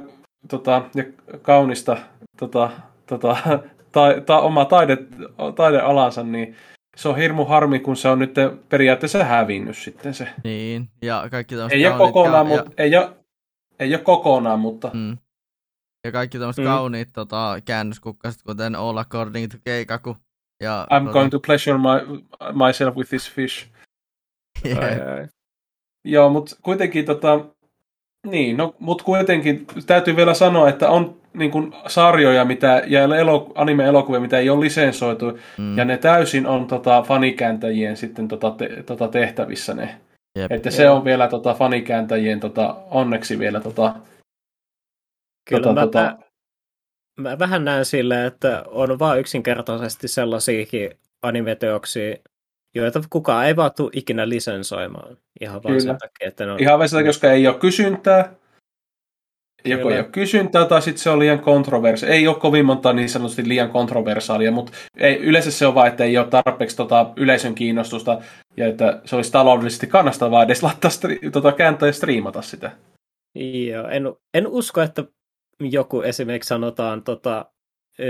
Speaker 3: tota, ja kaunista tota, tota, ta, ta, oma taide, taidealansa, niin se on hirmu harmi, kun se on nyt periaatteessa hävinnyt sitten se.
Speaker 1: Niin, ja kaikki
Speaker 3: ei ole kokonaan, ja... mutta, ei, ole, ei ole kokonaan, mutta...
Speaker 1: Mm. Ja kaikki tämmöiset mm. kauniit tota, käännöskukkaset, kuten All According to Keikaku. Ja,
Speaker 3: I'm tota... going to pleasure my, myself with this fish.
Speaker 1: Yeah. Ai, ai.
Speaker 3: Joo, mutta kuitenkin tota, niin, no, mutta kuitenkin täytyy vielä sanoa, että on niin kuin sarjoja mitä, ja elo, anime-elokuvia, mitä ei ole lisensoitu, mm. ja ne täysin on tota, fanikääntäjien sitten tota, te, tota tehtävissä ne. Jep. Että se on vielä tota, fanikääntäjien tota, onneksi vielä tota,
Speaker 2: Kyllä tota, mä, tota... mä vähän näen sille, että on vain yksinkertaisesti sellaisiakin animeteoksia, joita kukaan ei vaan tule ikinä lisensoimaan. Ihan vaan sen takia, että ne on...
Speaker 3: Ihan vain sen takia, koska ei ole kysyntää, Joko ei ole kysyntää tai sitten se on liian kontroversi. Ei ole kovin monta niin sanotusti liian kontroversaalia, mutta ei, yleensä se on vain, että ei ole tarpeeksi tota, yleisön kiinnostusta ja että se olisi taloudellisesti kannastavaa edes laittaa stri- tota, kääntää ja striimata sitä.
Speaker 2: Joo, en, en usko, että joku esimerkiksi sanotaan tota,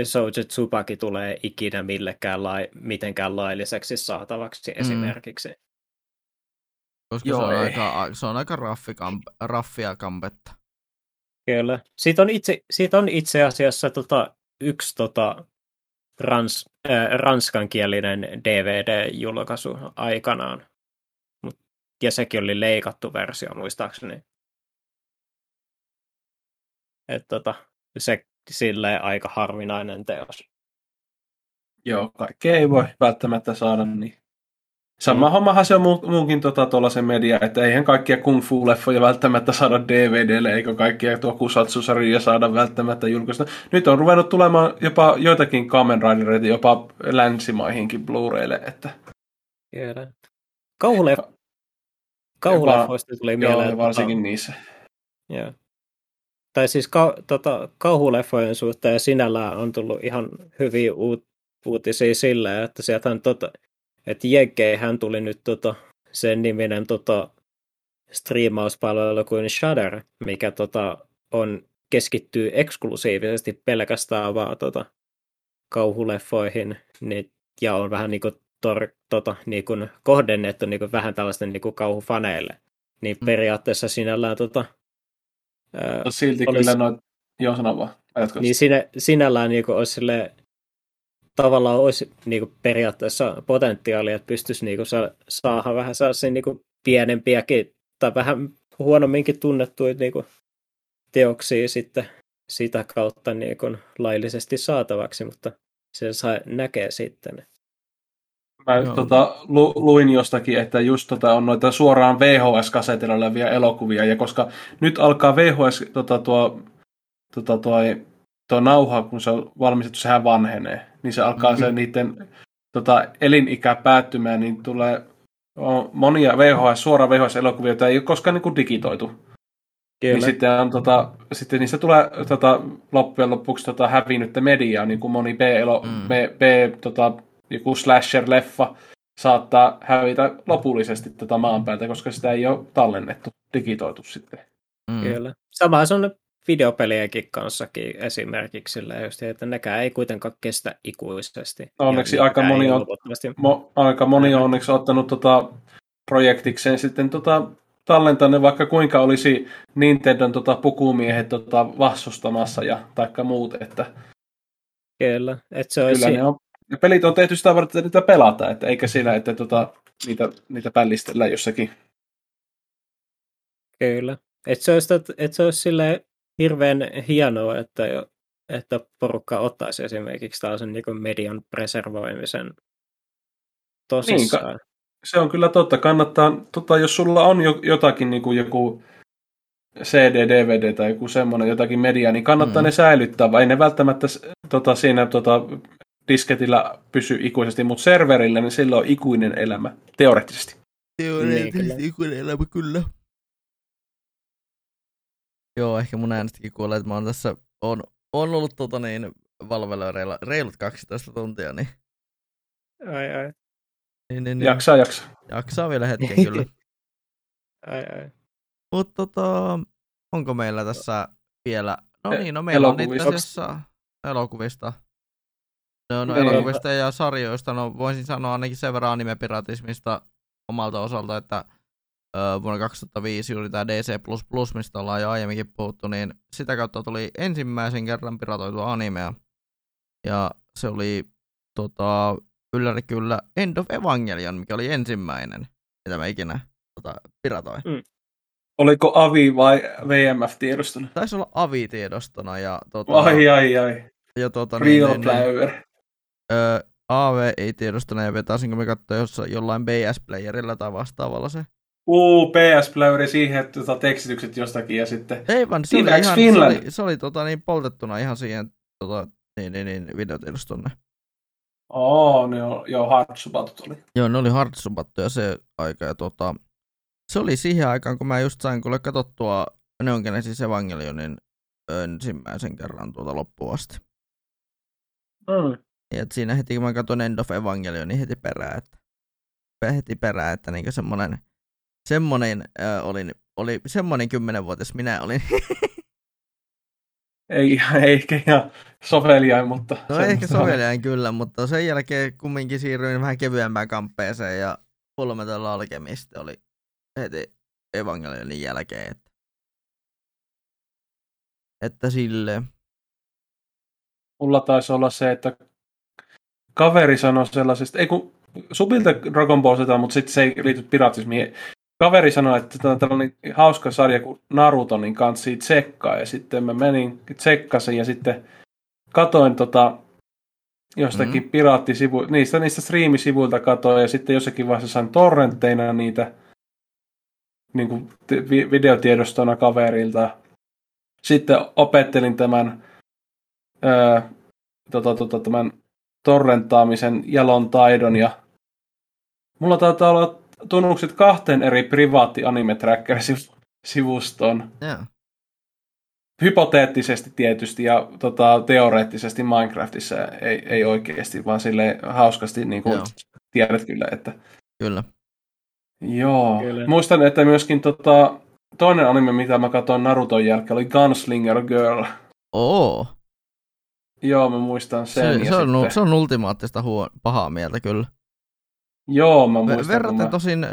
Speaker 2: Soja Tsubaki tulee ikinä millekään lai, mitenkään lailliseksi saatavaksi mm. esimerkiksi.
Speaker 1: Koska Joo, se, on aika, se on aika raffi, raffia kampetta.
Speaker 2: Kyllä. Siitä on itse, siitä on itse asiassa tota, yksi tota, rans, äh, ranskankielinen DVD-julkaisu aikanaan. Mut, ja sekin oli leikattu versio muistaakseni. Et, tota, se sille aika harvinainen teos.
Speaker 3: Joo, kaikkea ei voi välttämättä saada niin Sama mm. hommahan se on mu- muukin tota, tuollaisen media, että eihän kaikkia kung fu-leffoja välttämättä saada DVDlle, eikä kaikkia tokusatsu-sarjoja saada välttämättä julkaista. Nyt on ruvennut tulemaan jopa joitakin Kamen Ridereita jopa länsimaihinkin Blu-raylle. Että...
Speaker 2: Tiedän. Kauhuleff... Kauhuleffoista tuli mieleen. Joo,
Speaker 3: varsinkin tota... niissä.
Speaker 2: Joo. Tai siis ka- tota, kauhuleffojen suhteen sinällään on tullut ihan hyviä uut- uutisia sillä, että sieltä on tota, että Jekkeihän tuli nyt tota, sen niminen tota, striimauspalvelu kuin Shudder, mikä tota, on, keskittyy eksklusiivisesti pelkästään vaan tota, kauhuleffoihin niin, ja on vähän niinku tor, tota, niinku, kohdennettu niinku, vähän tällaisten niinku, kauhufaneille. Niin mm. periaatteessa sinällään tota,
Speaker 3: ää, no Silti olisi, kyllä noit, joo sano vaan.
Speaker 2: Niin sinä, sinällään niinku, olisi silleen, tavallaan olisi niin kuin periaatteessa potentiaalia, että pystyisi niin kuin sa- saada vähän sellaisia niin kuin pienempiäkin tai vähän huonomminkin tunnettuja niin kuin teoksia sitten sitä kautta niin kuin laillisesti saatavaksi, mutta se saa näkee sitten.
Speaker 3: Mä tota, lu, luin jostakin, että just tota, on noita suoraan VHS-kasetilla olevia elokuvia, ja koska nyt alkaa VHS tota, tuo, tota, tuo tuo nauha, kun se on valmistettu, sehän vanhenee. Niin se alkaa mm-hmm. se niiden tota, elinikä päättymään, niin tulee on monia VHS, suora VHS-elokuvia, joita ei ole koskaan niin kuin digitoitu. Niin sitten, on, tota, sitten niistä tulee tota, loppujen lopuksi tota, hävinnyttä mediaa, niin kuin moni B-elo, mm. B, B tota, joku slasher-leffa saattaa hävitä lopullisesti tota maan päältä, koska sitä ei ole tallennettu, digitoitu sitten.
Speaker 2: Mm. Kyllä. Sama on videopelienkin kanssakin esimerkiksi sillä just, että nekään ei kuitenkaan kestä ikuisesti.
Speaker 3: Onneksi aika moni, on, mo, aika moni on onneksi ottanut tota projektikseen sitten tota, tallentaa ne vaikka kuinka olisi Nintendon tota, pukumiehet tota, vastustamassa ja taikka muut, että
Speaker 2: Kyllä, että se olisi... Kyllä
Speaker 3: ne on, ja pelit on tehty sitä varten, että niitä pelata, että eikä siinä, että tota, niitä, niitä pällistellään jossakin.
Speaker 2: Kyllä. Että se olisi, että se olisi silleen hirveän hienoa, että, että porukka ottaisi esimerkiksi tällaisen niin median preservoimisen tosissaan. Niin,
Speaker 3: se on kyllä totta. Kannattaa, tota, jos sulla on jotakin niin kuin joku CD, DVD tai joku semmoinen jotakin media, niin kannattaa mm. ne säilyttää, vai ei ne välttämättä tota, siinä tota, disketillä pysy ikuisesti, mutta serverillä niin sillä on ikuinen elämä, teoreettisesti.
Speaker 1: Teoreettisesti niin, ikuinen elämä, kyllä. Joo, ehkä mun äänestäkin kuulee, että mä oon tässä, on, on ollut tota niin, Valvella reilut 12 tuntia, niin...
Speaker 2: Ai ai.
Speaker 3: Niin, niin, niin. Jaksaa, jaksaa.
Speaker 1: Jaksaa vielä hetken kyllä.
Speaker 2: ai ai.
Speaker 1: Mutta tota, onko meillä tässä vielä... No e- niin, no meillä on itse asiassa elokuvista. No, no niin. elokuvista ja sarjoista, no voisin sanoa ainakin sen verran anime-piratismista omalta osalta, että vuonna 2005 juuri tämä DC++, mistä ollaan jo aiemminkin puhuttu, niin sitä kautta tuli ensimmäisen kerran piratoitua animea. Ja se oli tota, ylläri kyllä End of Evangelion, mikä oli ensimmäinen, mitä mä ikinä tota, piratoin. Mm.
Speaker 3: Oliko AVI vai VMF-tiedostona?
Speaker 1: Taisi olla AVI-tiedostona. Ja,
Speaker 3: tota, ai, ai, ai.
Speaker 1: Ja, tota,
Speaker 3: Real niin, niin, niin,
Speaker 1: AV ei tiedostona ja vetaisinko me katsoa jossain, jollain BS-playerilla tai vastaavalla se
Speaker 3: Uu, PS Playeri siihen, että tota, tekstitykset jostakin ja sitten...
Speaker 1: Ei vaan, se oli, ihan, se oli, se oli tota, niin poltettuna ihan siihen tota, niin, niin, niin, videotiedostolle.
Speaker 3: Oo, ne on, joo, hardsubatut oli.
Speaker 1: Joo, ne oli hardsubattuja se aika ja tota, se oli siihen aikaan, kun mä just sain kuule katsottua Neon Genesis Evangelionin ensimmäisen kerran tuota loppuun asti.
Speaker 3: Mm.
Speaker 1: Ja siinä heti kun mä katsoin End of Evangelion, niin heti perään, että heti perään, että niinku semmonen semmonen äh, olin, oli semmonen kymmenenvuotias minä olin.
Speaker 3: ei, ei ehkä ihan soveliain, mutta...
Speaker 1: No ehkä soveliain kyllä, mutta sen jälkeen kumminkin siirryin vähän kevyempään kamppeeseen ja Fullmetal Alchemist oli heti Evangelionin jälkeen. Että, että sille.
Speaker 3: Mulla taisi olla se, että kaveri sanoi sellaisesta, ei kun Subilta Dragon Ball Z, mutta sitten se ei liity piratismiin kaveri sanoi, että tämä on tällainen hauska sarja kuin Naruto, niin kansi tsekkaa. Ja sitten mä menin tsekkasin ja sitten katoin tota, jostakin mm. piraattisivu, niistä, niistä striimisivuilta katoin ja sitten jossakin vaiheessa sain torrentteina niitä niin kuin videotiedostona kaverilta. Sitten opettelin tämän, öö, tota, tota, tämän torrentaamisen jalon taidon ja mulla taitaa olla tunnukset kahteen eri privaatti anime tracker sivustoon.
Speaker 1: Yeah.
Speaker 3: Hypoteettisesti tietysti ja tota, teoreettisesti Minecraftissa ei, ei oikeasti, vaan sille hauskasti niin kuin tiedät kyllä, että...
Speaker 1: Kyllä.
Speaker 3: Joo. Kyllä. Muistan, että myöskin tota, toinen anime, mitä mä katsoin Naruton jälkeen, oli Gunslinger Girl.
Speaker 1: Oo.
Speaker 3: Joo, mä muistan sen.
Speaker 1: Se, se, on, sitten... se on ultimaattista huo, pahaa mieltä kyllä.
Speaker 3: Joo, mä muistan.
Speaker 1: Verraten mä... tosin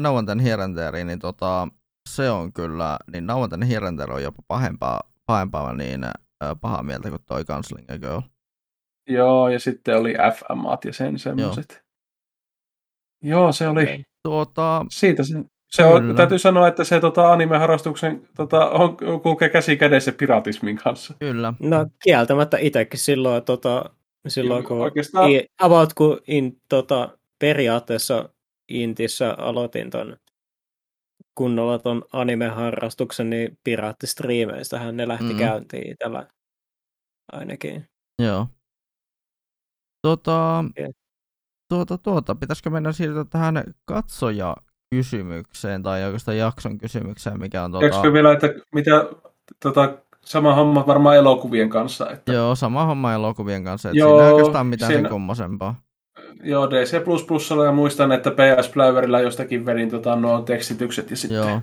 Speaker 1: Nauanten Hierenteeriin, niin tota, se on kyllä, niin Nauanten Hierenteeri on jopa pahempaa, pahempaa niin pahaa mieltä kuin toi Gunslinger Girl.
Speaker 3: Joo, ja sitten oli FMAt ja sen semmoiset. Joo. Joo, se oli...
Speaker 1: Tuota,
Speaker 3: Siitä se, se on, täytyy sanoa, että se tota, anime-harrastuksen tota, on, kulkee käsi kädessä piratismin kanssa.
Speaker 1: Kyllä.
Speaker 2: No kieltämättä itsekin silloin, tota, silloin kun,
Speaker 3: oikeastaan...
Speaker 2: i, about kun in, tota, periaatteessa Intissä aloitin ton kunnolla ton anime-harrastuksen, niin piraattistriimeistähän ne lähti mm. käyntiin itsellä ainakin.
Speaker 1: Joo. Tota, yeah. tuota, tuota, pitäisikö mennä siirtyä tähän katsoja kysymykseen tai oikeastaan jakson kysymykseen, mikä on tuota...
Speaker 3: Eikö vielä, että mitä tota, sama homma varmaan elokuvien kanssa? Että...
Speaker 1: Joo, sama homma elokuvien kanssa, että Joo, siinä ei oikeastaan mitään siinä... sen kummosempaa.
Speaker 3: Joo, DC++ ja muistan, että PS Playerilla jostakin vedin tota, nuo tekstitykset ja sitten... Joo.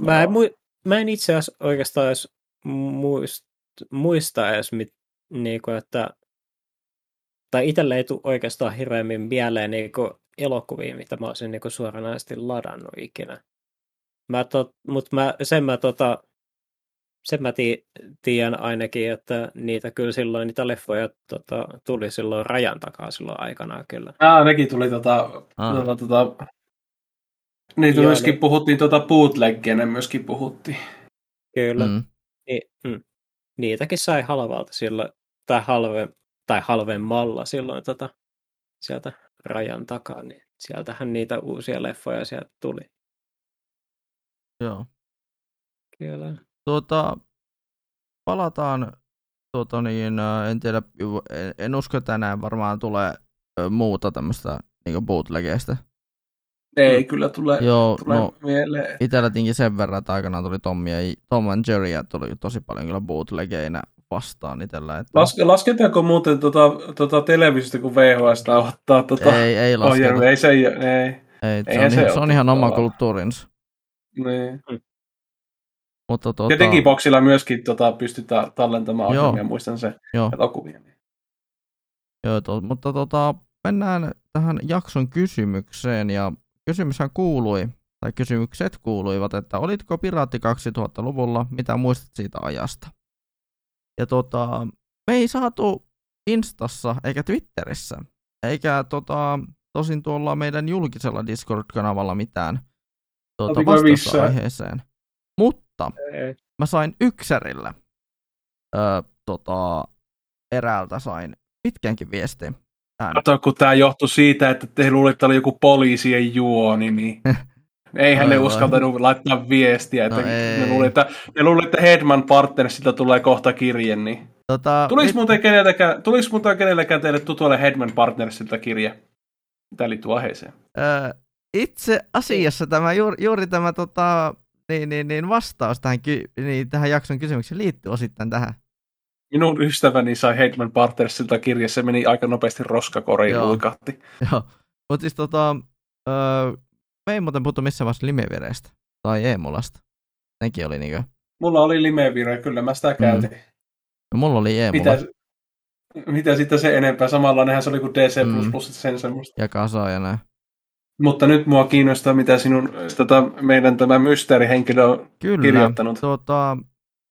Speaker 2: Mä en, mu- mä en itse asiassa oikeastaan edes muist, muista edes, mit, niinku, että tai itselle ei tule oikeastaan hirveämmin mieleen niinku, elokuvia, mitä mä olisin niinku, suoranaisesti ladannut ikinä. Mä tot, mut mä, sen mä tota, sen mä tiedän ainakin, että niitä kyllä silloin, niitä leffoja tota, tuli silloin rajan takaa silloin aikanaan kyllä.
Speaker 3: Ah, nekin tuli tota, ah. tota, tota niitä Joo, myöskin ne... puhuttiin, tota bootleggia ne myöskin puhuttiin.
Speaker 2: Kyllä. Mm. Ni, mm. Niitäkin sai halvalta silloin, tai, halve, tai halvemmalla silloin tota, sieltä rajan takaa, niin sieltähän niitä uusia leffoja sieltä tuli.
Speaker 1: Joo.
Speaker 2: Kyllä.
Speaker 1: Tuota, palataan, tuota niin, en tiedä, en usko, tänään varmaan tulee muuta tämmöistä niin bootlegeista.
Speaker 3: Ei kyllä tule, Joo, tule no, mieleen.
Speaker 1: Itellä sen verran, että aikanaan tuli Tom, ja, Tom and Jerry tuli tosi paljon kyllä bootlegeina vastaan itsellä. Että...
Speaker 3: Laske, lasketaanko muuten tota, tota televisiosta, kun VHS ottaa tota
Speaker 1: ei, ei lasketa.
Speaker 3: Ei, se ei, ei.
Speaker 1: ei se, on, se, se on ihan oma kulttuurinsa.
Speaker 3: Niin.
Speaker 1: Mm. Mutta tuota...
Speaker 3: Ja Digiboxilla myöskin tota, pystytään tallentamaan ohjelmia, muistan se Joo. elokuvia.
Speaker 1: Joo, to, mutta tota, mennään tähän jakson kysymykseen, ja kysymyshän kuului, tai kysymykset kuuluivat, että olitko piraatti 2000-luvulla, mitä muistat siitä ajasta? Ja tota, me ei saatu Instassa eikä Twitterissä, eikä tota, tosin tuolla meidän julkisella Discord-kanavalla mitään tuota, vastausta aiheeseen. Mutta ei. mä sain yksärillä öö, tota, eräältä sain pitkänkin viestin.
Speaker 3: Kato, kun tämä johtui siitä, että te luulitte, että oli joku poliisien juoni, niin eihän ne uskaltanut laittaa viestiä. Että no ne, luulivat, että, ne luulivat, että Headman Partnersilta tulee kohta kirje. Niin.
Speaker 1: Tota,
Speaker 3: tuliko, mit... muuten kenellekään, tuliko muuten kenellekään teille tutuille Headman Partnersilta kirje? Mitä liittyy aiheeseen?
Speaker 1: Öö, itse asiassa tämä, juuri, juuri tämä tota, niin, niin, niin vastaus tähän, niin, tähän jakson kysymykseen liittyy osittain tähän.
Speaker 3: Minun ystäväni sai Headman Partnersilta kirja, se meni aika nopeasti roskakoriin luikahti.
Speaker 1: Joo, mutta siis tota, öö, me ei muuten puhuttu missään vaiheessa Limevireistä tai Eemulasta. Nekin oli niinkö?
Speaker 3: Mulla oli Limevire, kyllä mä sitä mm. käytin. Mm.
Speaker 1: No, mulla oli Eemula.
Speaker 3: Mitä, mitä sitten se enempää? Samanlainenhan se oli kuin DC++, mm. sen semmoista.
Speaker 1: Ja kasa ja näin.
Speaker 3: Mutta nyt mua kiinnostaa, mitä sinun tota, meidän tämä mysteerihenkilö on Kyllä. kirjoittanut.
Speaker 1: Tota,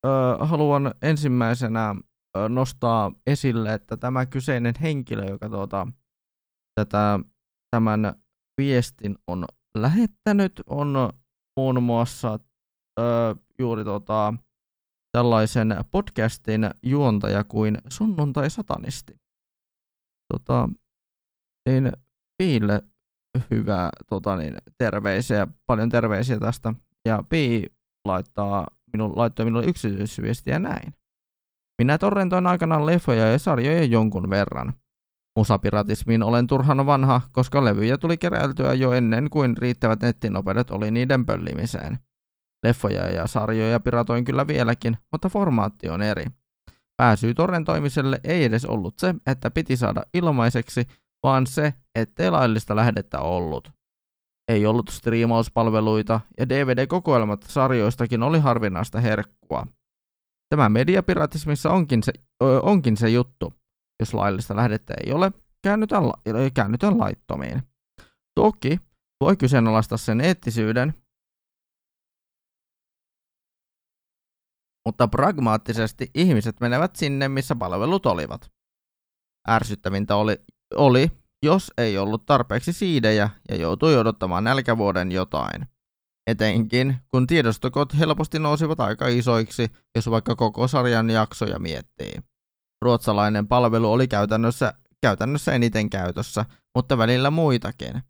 Speaker 1: ö, haluan ensimmäisenä ö, nostaa esille, että tämä kyseinen henkilö, joka tuota, tätä, tämän viestin on lähettänyt, on muun muassa ö, juuri tota, tällaisen podcastin juontaja kuin Sunnuntai Satanisti. tota, niin Piille hyvää tota, niin, terveisiä, paljon terveisiä tästä. Ja Pi laittaa, minun, laittoi minulle yksityisviestiä näin. Minä torrentoin aikanaan leffoja ja sarjoja jonkun verran. Musapiratismiin olen turhan vanha, koska levyjä tuli keräiltyä jo ennen kuin riittävät nettinopeudet oli niiden pöllimiseen. Leffoja ja sarjoja piratoin kyllä vieläkin, mutta formaatti on eri. Pääsy torrentoimiselle ei edes ollut se, että piti saada ilmaiseksi, vaan se, ettei laillista lähdettä ollut. Ei ollut striimauspalveluita ja DVD-kokoelmat sarjoistakin oli harvinaista herkkua. Tämä mediapiratismissa onkin se, ö, onkin se juttu. Jos laillista lähdettä ei ole, käännytään, käännytään laittomiin. Toki voi kyseenalaistaa sen eettisyyden, mutta pragmaattisesti ihmiset menevät sinne, missä palvelut olivat. Ärsyttävintä oli, oli, jos ei ollut tarpeeksi siidejä ja joutui odottamaan nälkävuoden jotain. Etenkin, kun tiedostokot helposti nousivat aika isoiksi, jos vaikka koko sarjan jaksoja miettii. Ruotsalainen palvelu oli käytännössä, käytännössä eniten käytössä, mutta välillä muitakin.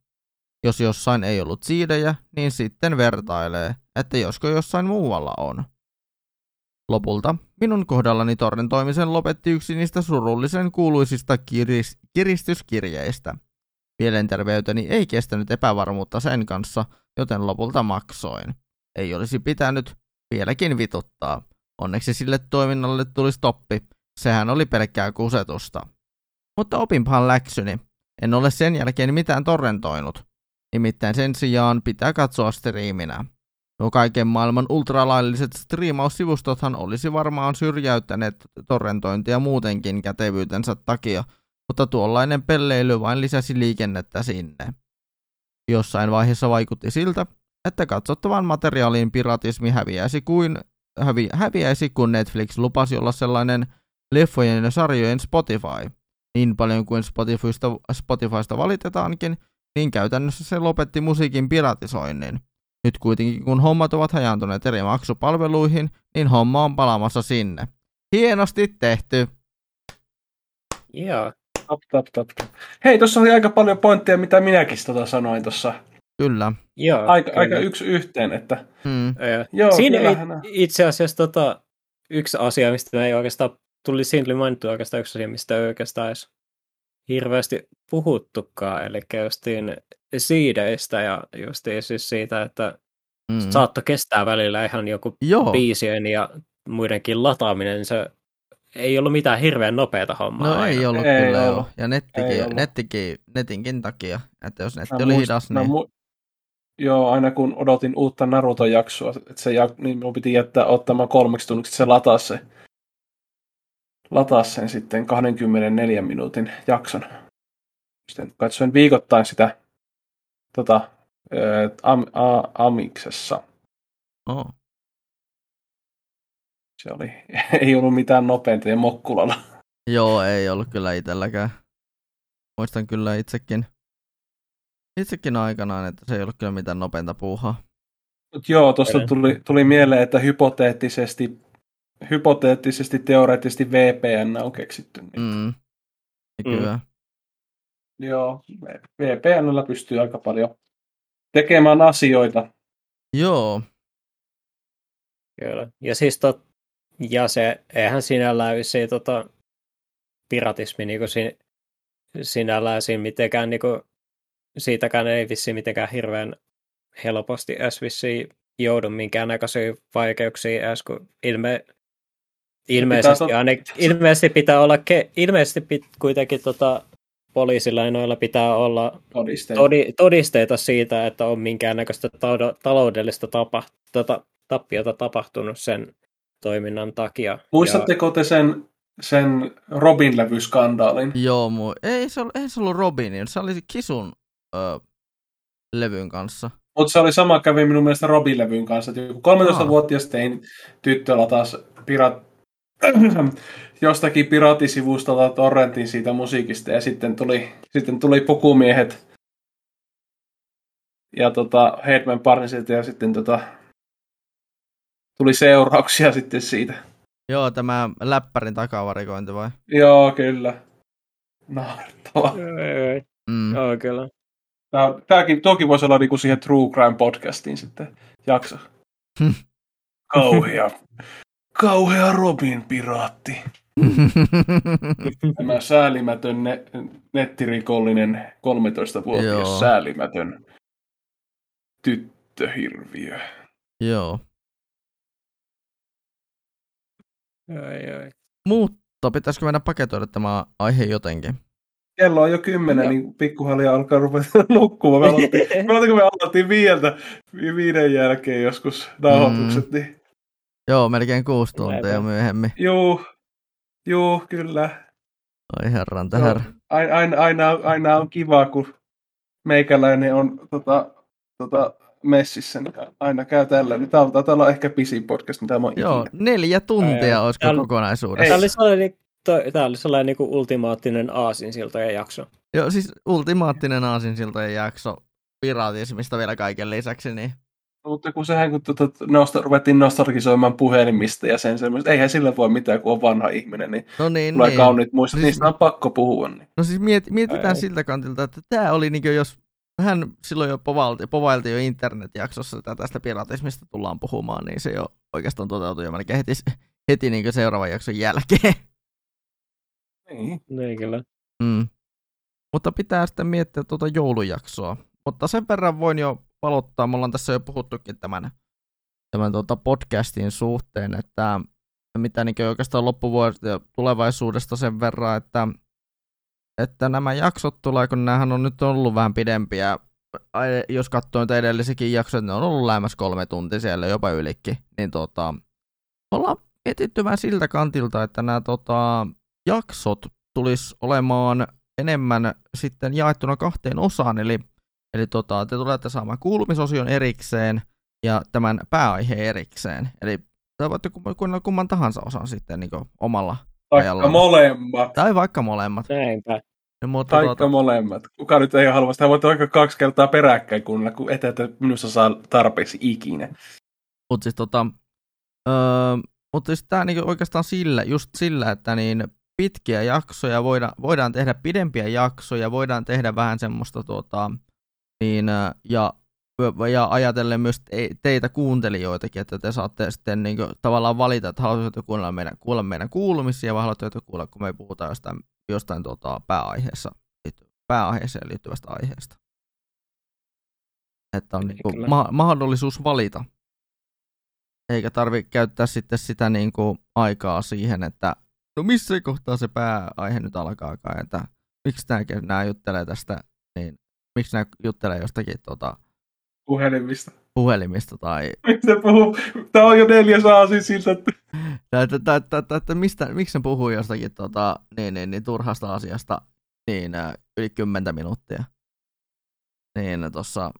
Speaker 1: Jos jossain ei ollut siidejä, niin sitten vertailee, että josko jossain muualla on. Lopulta minun kohdallani torrentoimisen lopetti yksi niistä surullisen kuuluisista kiris- kiristyskirjeistä. Mielenterveyteni ei kestänyt epävarmuutta sen kanssa, joten lopulta maksoin. Ei olisi pitänyt vieläkin vituttaa. Onneksi sille toiminnalle tuli stoppi. Sehän oli pelkkää kusetusta. Mutta opinpahan läksyni. En ole sen jälkeen mitään torrentoinut. Nimittäin sen sijaan pitää katsoa striiminä. Nuo kaiken maailman ultralailliset striimaussivustothan olisi varmaan syrjäyttäneet torrentointia muutenkin kätevyytensä takia, mutta tuollainen pelleily vain lisäsi liikennettä sinne. Jossain vaiheessa vaikutti siltä, että katsottavan materiaalin piratismi häviäisi kuin, hävi, häviäisi, kun Netflix lupasi olla sellainen leffojen ja sarjojen Spotify. Niin paljon kuin Spotifysta, Spotifysta valitetaankin, niin käytännössä se lopetti musiikin piratisoinnin. Nyt kuitenkin kun hommat ovat hajantuneet eri maksupalveluihin, niin homma on palaamassa sinne. Hienosti tehty!
Speaker 2: Joo.
Speaker 3: Tap, tap, tap, tap. Hei, tuossa oli aika paljon pointteja, mitä minäkin tota sanoin tuossa.
Speaker 1: Kyllä.
Speaker 2: Joo,
Speaker 3: Aika,
Speaker 2: kyllä.
Speaker 3: aika yksi yhteen, että
Speaker 1: Hmm.
Speaker 2: Joo.
Speaker 3: joo,
Speaker 2: Siinä
Speaker 3: kyllähän
Speaker 2: it, itse asiassa tota, yksi asia, mistä me ei oikeastaan tuli siinä tuli mainittu oikeastaan yksi asia, mistä ei oikeastaan edes hirveästi puhuttukaan, eli justiin siideistä ja justiin siis siitä, että
Speaker 1: Mm.
Speaker 2: saatto kestää välillä ihan joku
Speaker 1: Joo.
Speaker 2: biisien ja muidenkin lataaminen, se ei ollut mitään hirveän nopeata hommaa.
Speaker 1: No
Speaker 2: aina.
Speaker 1: ei ollut
Speaker 3: Ei
Speaker 1: kyllä
Speaker 3: ollut.
Speaker 1: Ja nettikin,
Speaker 3: Ei ollut.
Speaker 1: nettikin, netinkin takia, että jos netti
Speaker 3: Mä
Speaker 1: oli
Speaker 3: muist-
Speaker 1: hidas, niin
Speaker 3: mu- Joo, aina kun odotin uutta Naruto-jaksoa, että se jak- niin minun piti jättää ottamaan kolmeksi tunniksi, että se lataa se lataa sen sitten 24 minuutin jakson. Sitten katsoin viikoittain sitä tota, ää, am, a, Amiksessa.
Speaker 1: oh.
Speaker 3: Se oli, ei ollut mitään nopeinta ja Mokkulalla.
Speaker 1: Joo, ei ollut kyllä itselläkään. Muistan kyllä itsekin, itsekin aikanaan, että se ei ollut kyllä mitään nopeinta puuhaa.
Speaker 3: Mut joo, tuosta tuli, tuli mieleen, että hypoteettisesti, hypoteettisesti, teoreettisesti VPN on keksitty. Niin.
Speaker 1: Mm.
Speaker 2: Mm.
Speaker 1: Kyllä.
Speaker 3: Joo, VPNllä pystyy aika paljon tekemään asioita.
Speaker 1: Joo,
Speaker 2: Kyllä. Ja siis tot, ja se, eihän sinällään vissiin tota, piratismi niin sin, sinällään siinä mitenkään, niin kuin, siitäkään ei vissiin mitenkään hirveän helposti edes vissiin joudu minkäännäköisiin vaikeuksiin edes, kun ilme, ilmeisesti,
Speaker 3: tot-
Speaker 2: aina, ilmeisesti pitää olla, ke, ilmeisesti pit, kuitenkin tota, poliisilla ja noilla pitää olla
Speaker 3: Todisteita.
Speaker 2: todi, todisteita siitä, että on minkäännäköistä taudo- taloudellista tapa, tota, tappiota tapahtunut sen toiminnan takia.
Speaker 3: Muistatteko te sen, sen Robin-levyskandaalin?
Speaker 1: joo, mu- ei, se ollut, ei se ollut Robinin, se oli Kisun ö, levyn kanssa.
Speaker 3: Mutta se oli sama kävi minun mielestä Robin-levyn kanssa. Että joku 13-vuotias tein tyttö latas pirat... jostakin piraattisivustolta torrentin siitä musiikista ja sitten tuli, sitten tuli pukumiehet ja tota, Headman Barnesilta ja sitten tota, tuli seurauksia sitten siitä.
Speaker 1: Joo, tämä läppärin takavarikointi vai?
Speaker 3: Joo, kyllä. naartava.
Speaker 2: Mm. Joo, kyllä.
Speaker 3: Tää, tääkin, toki voisi olla niinku siihen True Crime podcastiin sitten jakso. Hm. Kauhea. Robin piraatti. Tämä säälimätön ne, nettirikollinen 13-vuotias Joo. säälimätön tyttöhirviö.
Speaker 1: Joo.
Speaker 2: Ai, ai.
Speaker 1: Mutta pitäisikö mennä paketoida tämä aihe jotenkin?
Speaker 3: Kello on jo kymmenen, niin pikkuhalia alkaa ruveta nukkumaan. Me aloittiin, me aloittiin, me aloittiin viieltä, viiden jälkeen joskus nauhoitukset, mm. niin...
Speaker 1: Joo, melkein kuusi tuntia myöhemmin.
Speaker 3: Joo, joo, kyllä.
Speaker 1: Oi herran tähän.
Speaker 3: Aina, aina, aina, aina on kiva, kun meikäläinen on tota, tota, messissä, niin aina käy tällä. Niin tämä taitaa olla ehkä pisin podcast, mitä mä
Speaker 1: Joo, ikinä. neljä tuntia Ää, olisiko kokonaisuudessa.
Speaker 2: Tämä oli sellainen, tämä oli sellainen niin kuin ultimaattinen aasinsiltojen jakso.
Speaker 1: Joo, siis ultimaattinen aasinsiltojen jakso piraatismista vielä kaiken lisäksi, niin
Speaker 3: mutta kun sehän, kun tuota, nosta, ruvettiin nostalgisoimaan puhelimista ja sen semmoista, eihän sillä voi mitään, kun on vanha ihminen, niin, no niin tulee niin. kauniit muistot, no siis, niistä on pakko puhua. Niin.
Speaker 1: No siis miet, mietitään Ai. siltä kantilta, että tämä oli niin jos hän silloin jo povailti, povailti jo internetjaksossa, että tästä piratismista tullaan puhumaan, niin se jo oikeastaan toteutui jo melkein heti, heti niin seuraavan jakson jälkeen.
Speaker 2: Niin, niin kyllä.
Speaker 1: Mm. Mutta pitää sitten miettiä tuota joulujaksoa. Mutta sen verran voin jo valottaa, me ollaan tässä jo puhuttukin tämän, tämän tuota podcastin suhteen, että mitä niin oikeastaan loppuvuodesta tulevaisuudesta sen verran, että että nämä jaksot tulee, kun näähän on nyt ollut vähän pidempiä, jos katsoo niitä edellisikin jaksoja, ne on ollut lähemmäs kolme tuntia siellä, jopa ylikin, niin tota, ollaan mietitty vähän siltä kantilta, että nämä tota, jaksot tulisi olemaan enemmän sitten jaettuna kahteen osaan, eli, eli tota, te tulette saamaan kuulumisosion erikseen ja tämän pääaiheen erikseen, eli te voitte kuunnella kumman tahansa osan sitten niin omalla
Speaker 3: Vaikka ajalla. molemmat.
Speaker 1: Tai vaikka molemmat.
Speaker 2: Näinpä.
Speaker 3: No, mutta Taikka tuota... molemmat. Kuka nyt ei halua sitä, voit vaikka kaksi kertaa peräkkäin kuunnella, kun etet minussa saa tarpeeksi ikinä.
Speaker 1: Mutta siis tota, öö, mutta siis tämä niinku oikeastaan sillä, just sillä, että niin pitkiä jaksoja voidaan, voidaan tehdä pidempiä jaksoja, voidaan tehdä vähän semmoista tota, niin, ja ja ajatellen myös teitä kuuntelijoitakin, että te saatte sitten niin kuin, tavallaan valita, että haluaisitte kuulla meidän, kuulla meidän kuulumisia vai haluatte kuulla, kun me puhutaan jostain, jostain tota, pääaiheessa, pääaiheeseen liittyvästä aiheesta. Että on niin kuin, ma- mahdollisuus valita. Eikä tarvitse käyttää sitten sitä niin kuin, aikaa siihen, että no missä kohtaa se pääaihe nyt alkaakaan, että miksi nämä juttelee tästä, miksi nämä juttelee jostakin tota,
Speaker 3: Puhelimista.
Speaker 1: Puhelimista tai...
Speaker 3: Mistä puhuu? Tämä on jo neljäs aasin siltä, että...
Speaker 1: Että mistä, miksi ne puhuu jostakin tota, niin, niin, niin, turhasta asiasta niin, yli kymmentä minuuttia. Niin tuossa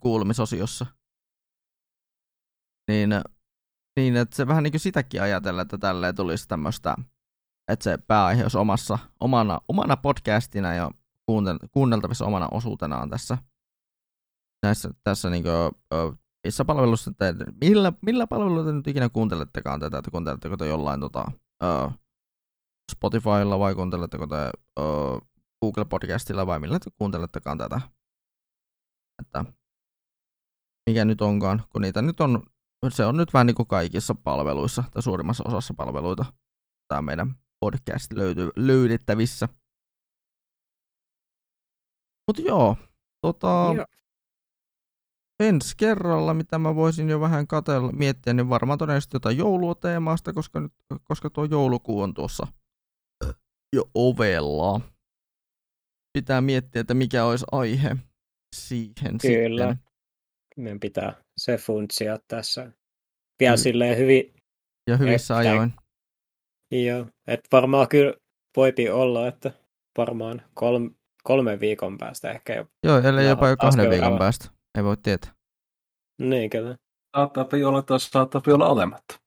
Speaker 1: kuulumisosiossa. Niin, niin, että se vähän niin kuin sitäkin ajatella, että tälleen tulisi tämmöistä, että se pääaihe olisi omassa, omana, omana podcastina ja kuunneltavissa omana osuutenaan tässä näissä, tässä niin kuin, missä palvelussa te, millä, millä palvelulla te nyt ikinä kuuntelettekaan tätä, että kuunteletteko te jollain tota, uh, Spotifylla vai kuunteletteko te uh, Google Podcastilla vai millä te kuuntelettekaan tätä. Että mikä nyt onkaan, kun niitä nyt on, se on nyt vähän niin kuin kaikissa palveluissa tai suurimmassa osassa palveluita tämä meidän podcast löytyy, löydettävissä. Mutta joo, tota, joo ensi kerralla, mitä mä voisin jo vähän katella, miettiä, niin varmaan todennäköisesti jotain jouluteemasta, koska, nyt, koska tuo joulukuu on tuossa jo ovella. Pitää miettiä, että mikä olisi aihe siihen
Speaker 2: Kyllä. sitten. Meidän pitää se funtsia tässä vielä mm. silleen hyvin.
Speaker 1: Ja hyvissä että, ajoin.
Speaker 2: Joo, että varmaan kyllä voipi olla, että varmaan kolme, kolme viikon päästä ehkä jo.
Speaker 1: Joo, ellei jopa jo kahden viikon päästä. Ei voi tietää.
Speaker 2: Niin kyllä.
Speaker 3: Saattaa olla tai saattaa olla olematta.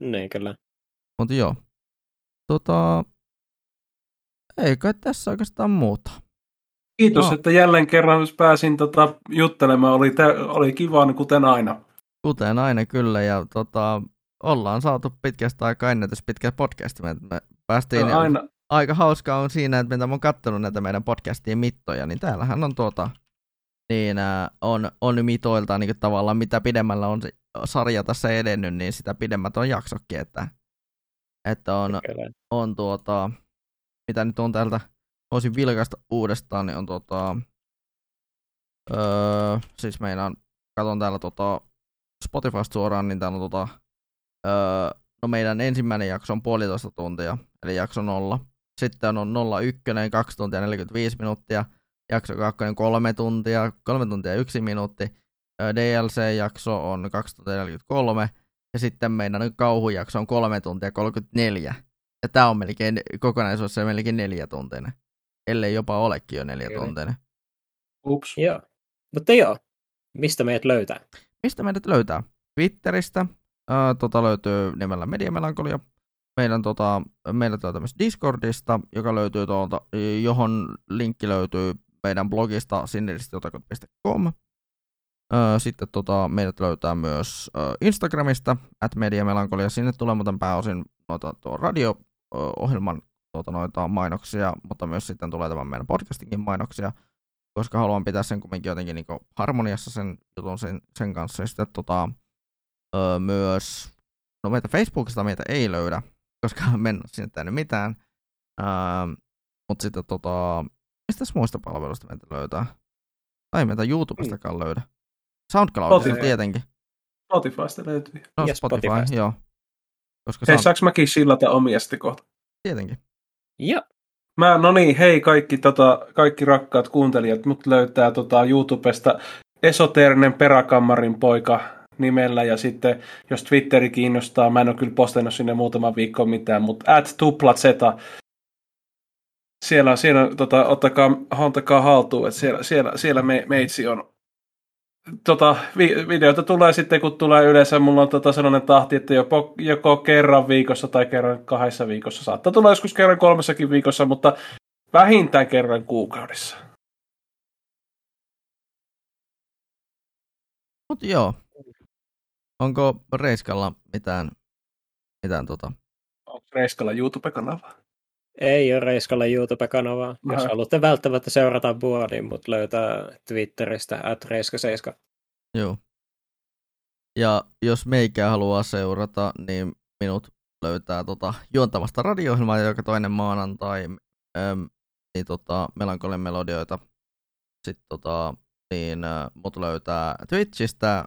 Speaker 2: Niin kyllä.
Speaker 1: Mutta joo. Tota, ei kai tässä oikeastaan muuta.
Speaker 3: Kiitos, no. että jälleen kerran pääsin tota, juttelemaan. Oli, te, oli kiva, niin kuten aina.
Speaker 1: Kuten aina kyllä, ja tota, ollaan saatu pitkästä aikaa ennätys pitkä podcast. Me, me päästiin
Speaker 3: no, aina,
Speaker 1: aika hauskaa on siinä, että mitä mä oon kattonut näitä meidän podcastien mittoja, niin täällähän on tuota, niin äh, on, on mitoilta niin tavallaan mitä pidemmällä on se sarja tässä edennyt, niin sitä pidemmät on jaksokki, että, että on, on tuota, mitä nyt on täältä, voisin vilkaista uudestaan, niin on tuota, öö, siis meidän, katon täällä tota, Spotifysta suoraan, niin täällä on tota, öö, no meidän ensimmäinen jakso on puolitoista tuntia, eli jakso nolla. Sitten on 01, 2 tuntia 45 minuuttia, jakso 2 3 tuntia, 3 tuntia 1 minuutti, DLC-jakso on 2 tuntia 43, ja sitten meidän kauhujakso on 3 tuntia 34. Ja tämä on melkein kokonaisuus on melkein neljä tuntinen. Ellei jopa olekin jo neljä tuntinen.
Speaker 3: Ups.
Speaker 2: Joo. Mutta joo, mistä meidät löytää?
Speaker 1: Mistä meidät löytää? Twitteristä, ää, tota löytyy nimellä Mediamelankolia. Meidän, tota, löytyy myös Discordista, joka löytyy tuolta, johon linkki löytyy meidän blogista siniristijotakot.com. Sitten tota, meidät löytää myös Instagramista, at Mediamelankolia. Sinne tulee muuten pääosin noita, tuo radio-ohjelman tuota, noita mainoksia, mutta myös sitten tulee tämän meidän podcastingin mainoksia koska haluan pitää sen kumminkin jotenkin niin harmoniassa sen jutun sen, sen kanssa. Ja sitten tota, myös, no meitä Facebookista meitä ei löydä, koska me sinne tehnyt mitään. Öö, mutta sitten tota, mistä muista palveluista meitä löytää? Tai meitä YouTubestakaan löydä. SoundCloudista tietenkin.
Speaker 3: Spotifysta löytyy.
Speaker 1: No ja Spotify, Spotifysta. joo.
Speaker 3: Koska Hei, sound... saaks mäkin sillata omia sitten kohta?
Speaker 1: Tietenkin.
Speaker 2: Joo.
Speaker 3: Mä, no niin, hei kaikki, tota, kaikki rakkaat kuuntelijat, mut löytää tota, YouTubesta esoteerinen peräkammarin poika nimellä ja sitten jos Twitteri kiinnostaa, mä en ole kyllä postannut sinne muutama viikko mitään, mutta at tuplatseta, siellä, siellä tota, ottakaa, ottakaa haltuun, että siellä, siellä, siellä me, meitsi on tota, vi- videota tulee sitten, kun tulee yleensä, mulla on tota sellainen tahti, että joko, joko kerran viikossa tai kerran kahdessa viikossa. Saattaa tulla joskus kerran kolmessakin viikossa, mutta vähintään kerran kuukaudessa.
Speaker 1: Mutta joo. Onko Reiskalla mitään, mitään tota?
Speaker 3: Onko Reiskalla YouTube-kanava?
Speaker 2: Ei ole Reiskalla YouTube-kanavaa. Aha. Jos haluatte välttämättä seurata mua, niin mut löytää Twitteristä at reiska7.
Speaker 1: Joo. Ja jos meikää haluaa seurata, niin minut löytää tota juontavasta radio joka toinen maanantai, äm, niin tota, melankolien melodioita. Sitten tota, niin äh, mut löytää Twitchistä,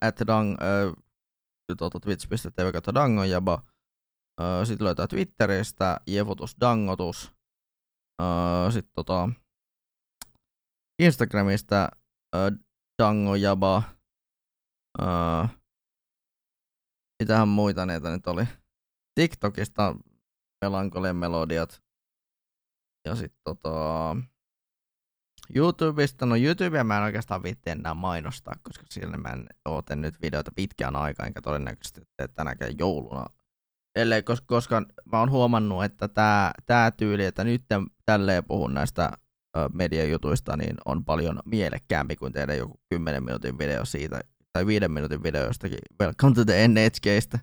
Speaker 1: at dang, äh, tuota, twitch.tv kautta dangonjaba, sitten löytää Twitteristä Jefutus Dangotus. Sitten tota, Instagramista Dangojaba. Mitähän muita niitä nyt oli? TikTokista Melankolien melodiat. Ja sitten tota, YouTubesta, no YouTubea mä en oikeastaan viitti enää mainostaa, koska siellä mä en ooten nyt videoita pitkään aikaa, enkä todennäköisesti tee tänäkään jouluna ellei, koska, koska mä oon huomannut, että tämä tää tyyli, että nyt tälleen puhun näistä mediajutuista, niin on paljon mielekkäämpi kuin tehdä joku 10 minuutin video siitä, tai 5 minuutin video jostakin Welcome to the NHKstä.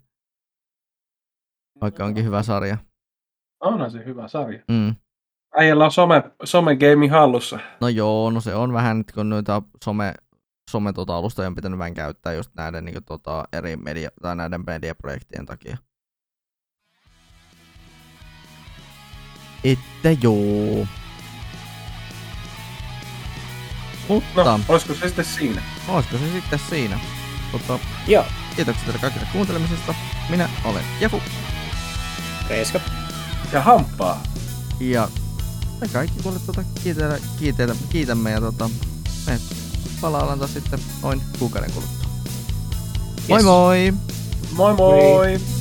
Speaker 1: Vaikka onkin hyvä sarja.
Speaker 3: Onhan se hyvä sarja.
Speaker 1: Mm.
Speaker 3: Äijällä on some, some game hallussa.
Speaker 1: No joo, no se on vähän, kun noita some, some tota alustoja on pitänyt vähän käyttää just näiden niin kuin, tota, eri media, tai näiden mediaprojektien takia. että joo. Mutta...
Speaker 3: No, olisiko se sitten siinä?
Speaker 1: Olisiko se sitten siinä? Mutta
Speaker 2: Joo.
Speaker 1: Kiitoksia teille kaikille kuuntelemisesta. Minä olen Jafu.
Speaker 2: Reiska.
Speaker 3: Ja Hamppaa.
Speaker 1: Ja me kaikki kuulet tuota kiitetä, kiitetä, kiitämme ja tota, me palaillaan taas sitten noin kuukauden kuluttua. Yes. Moi moi!
Speaker 3: Moi moi! moi.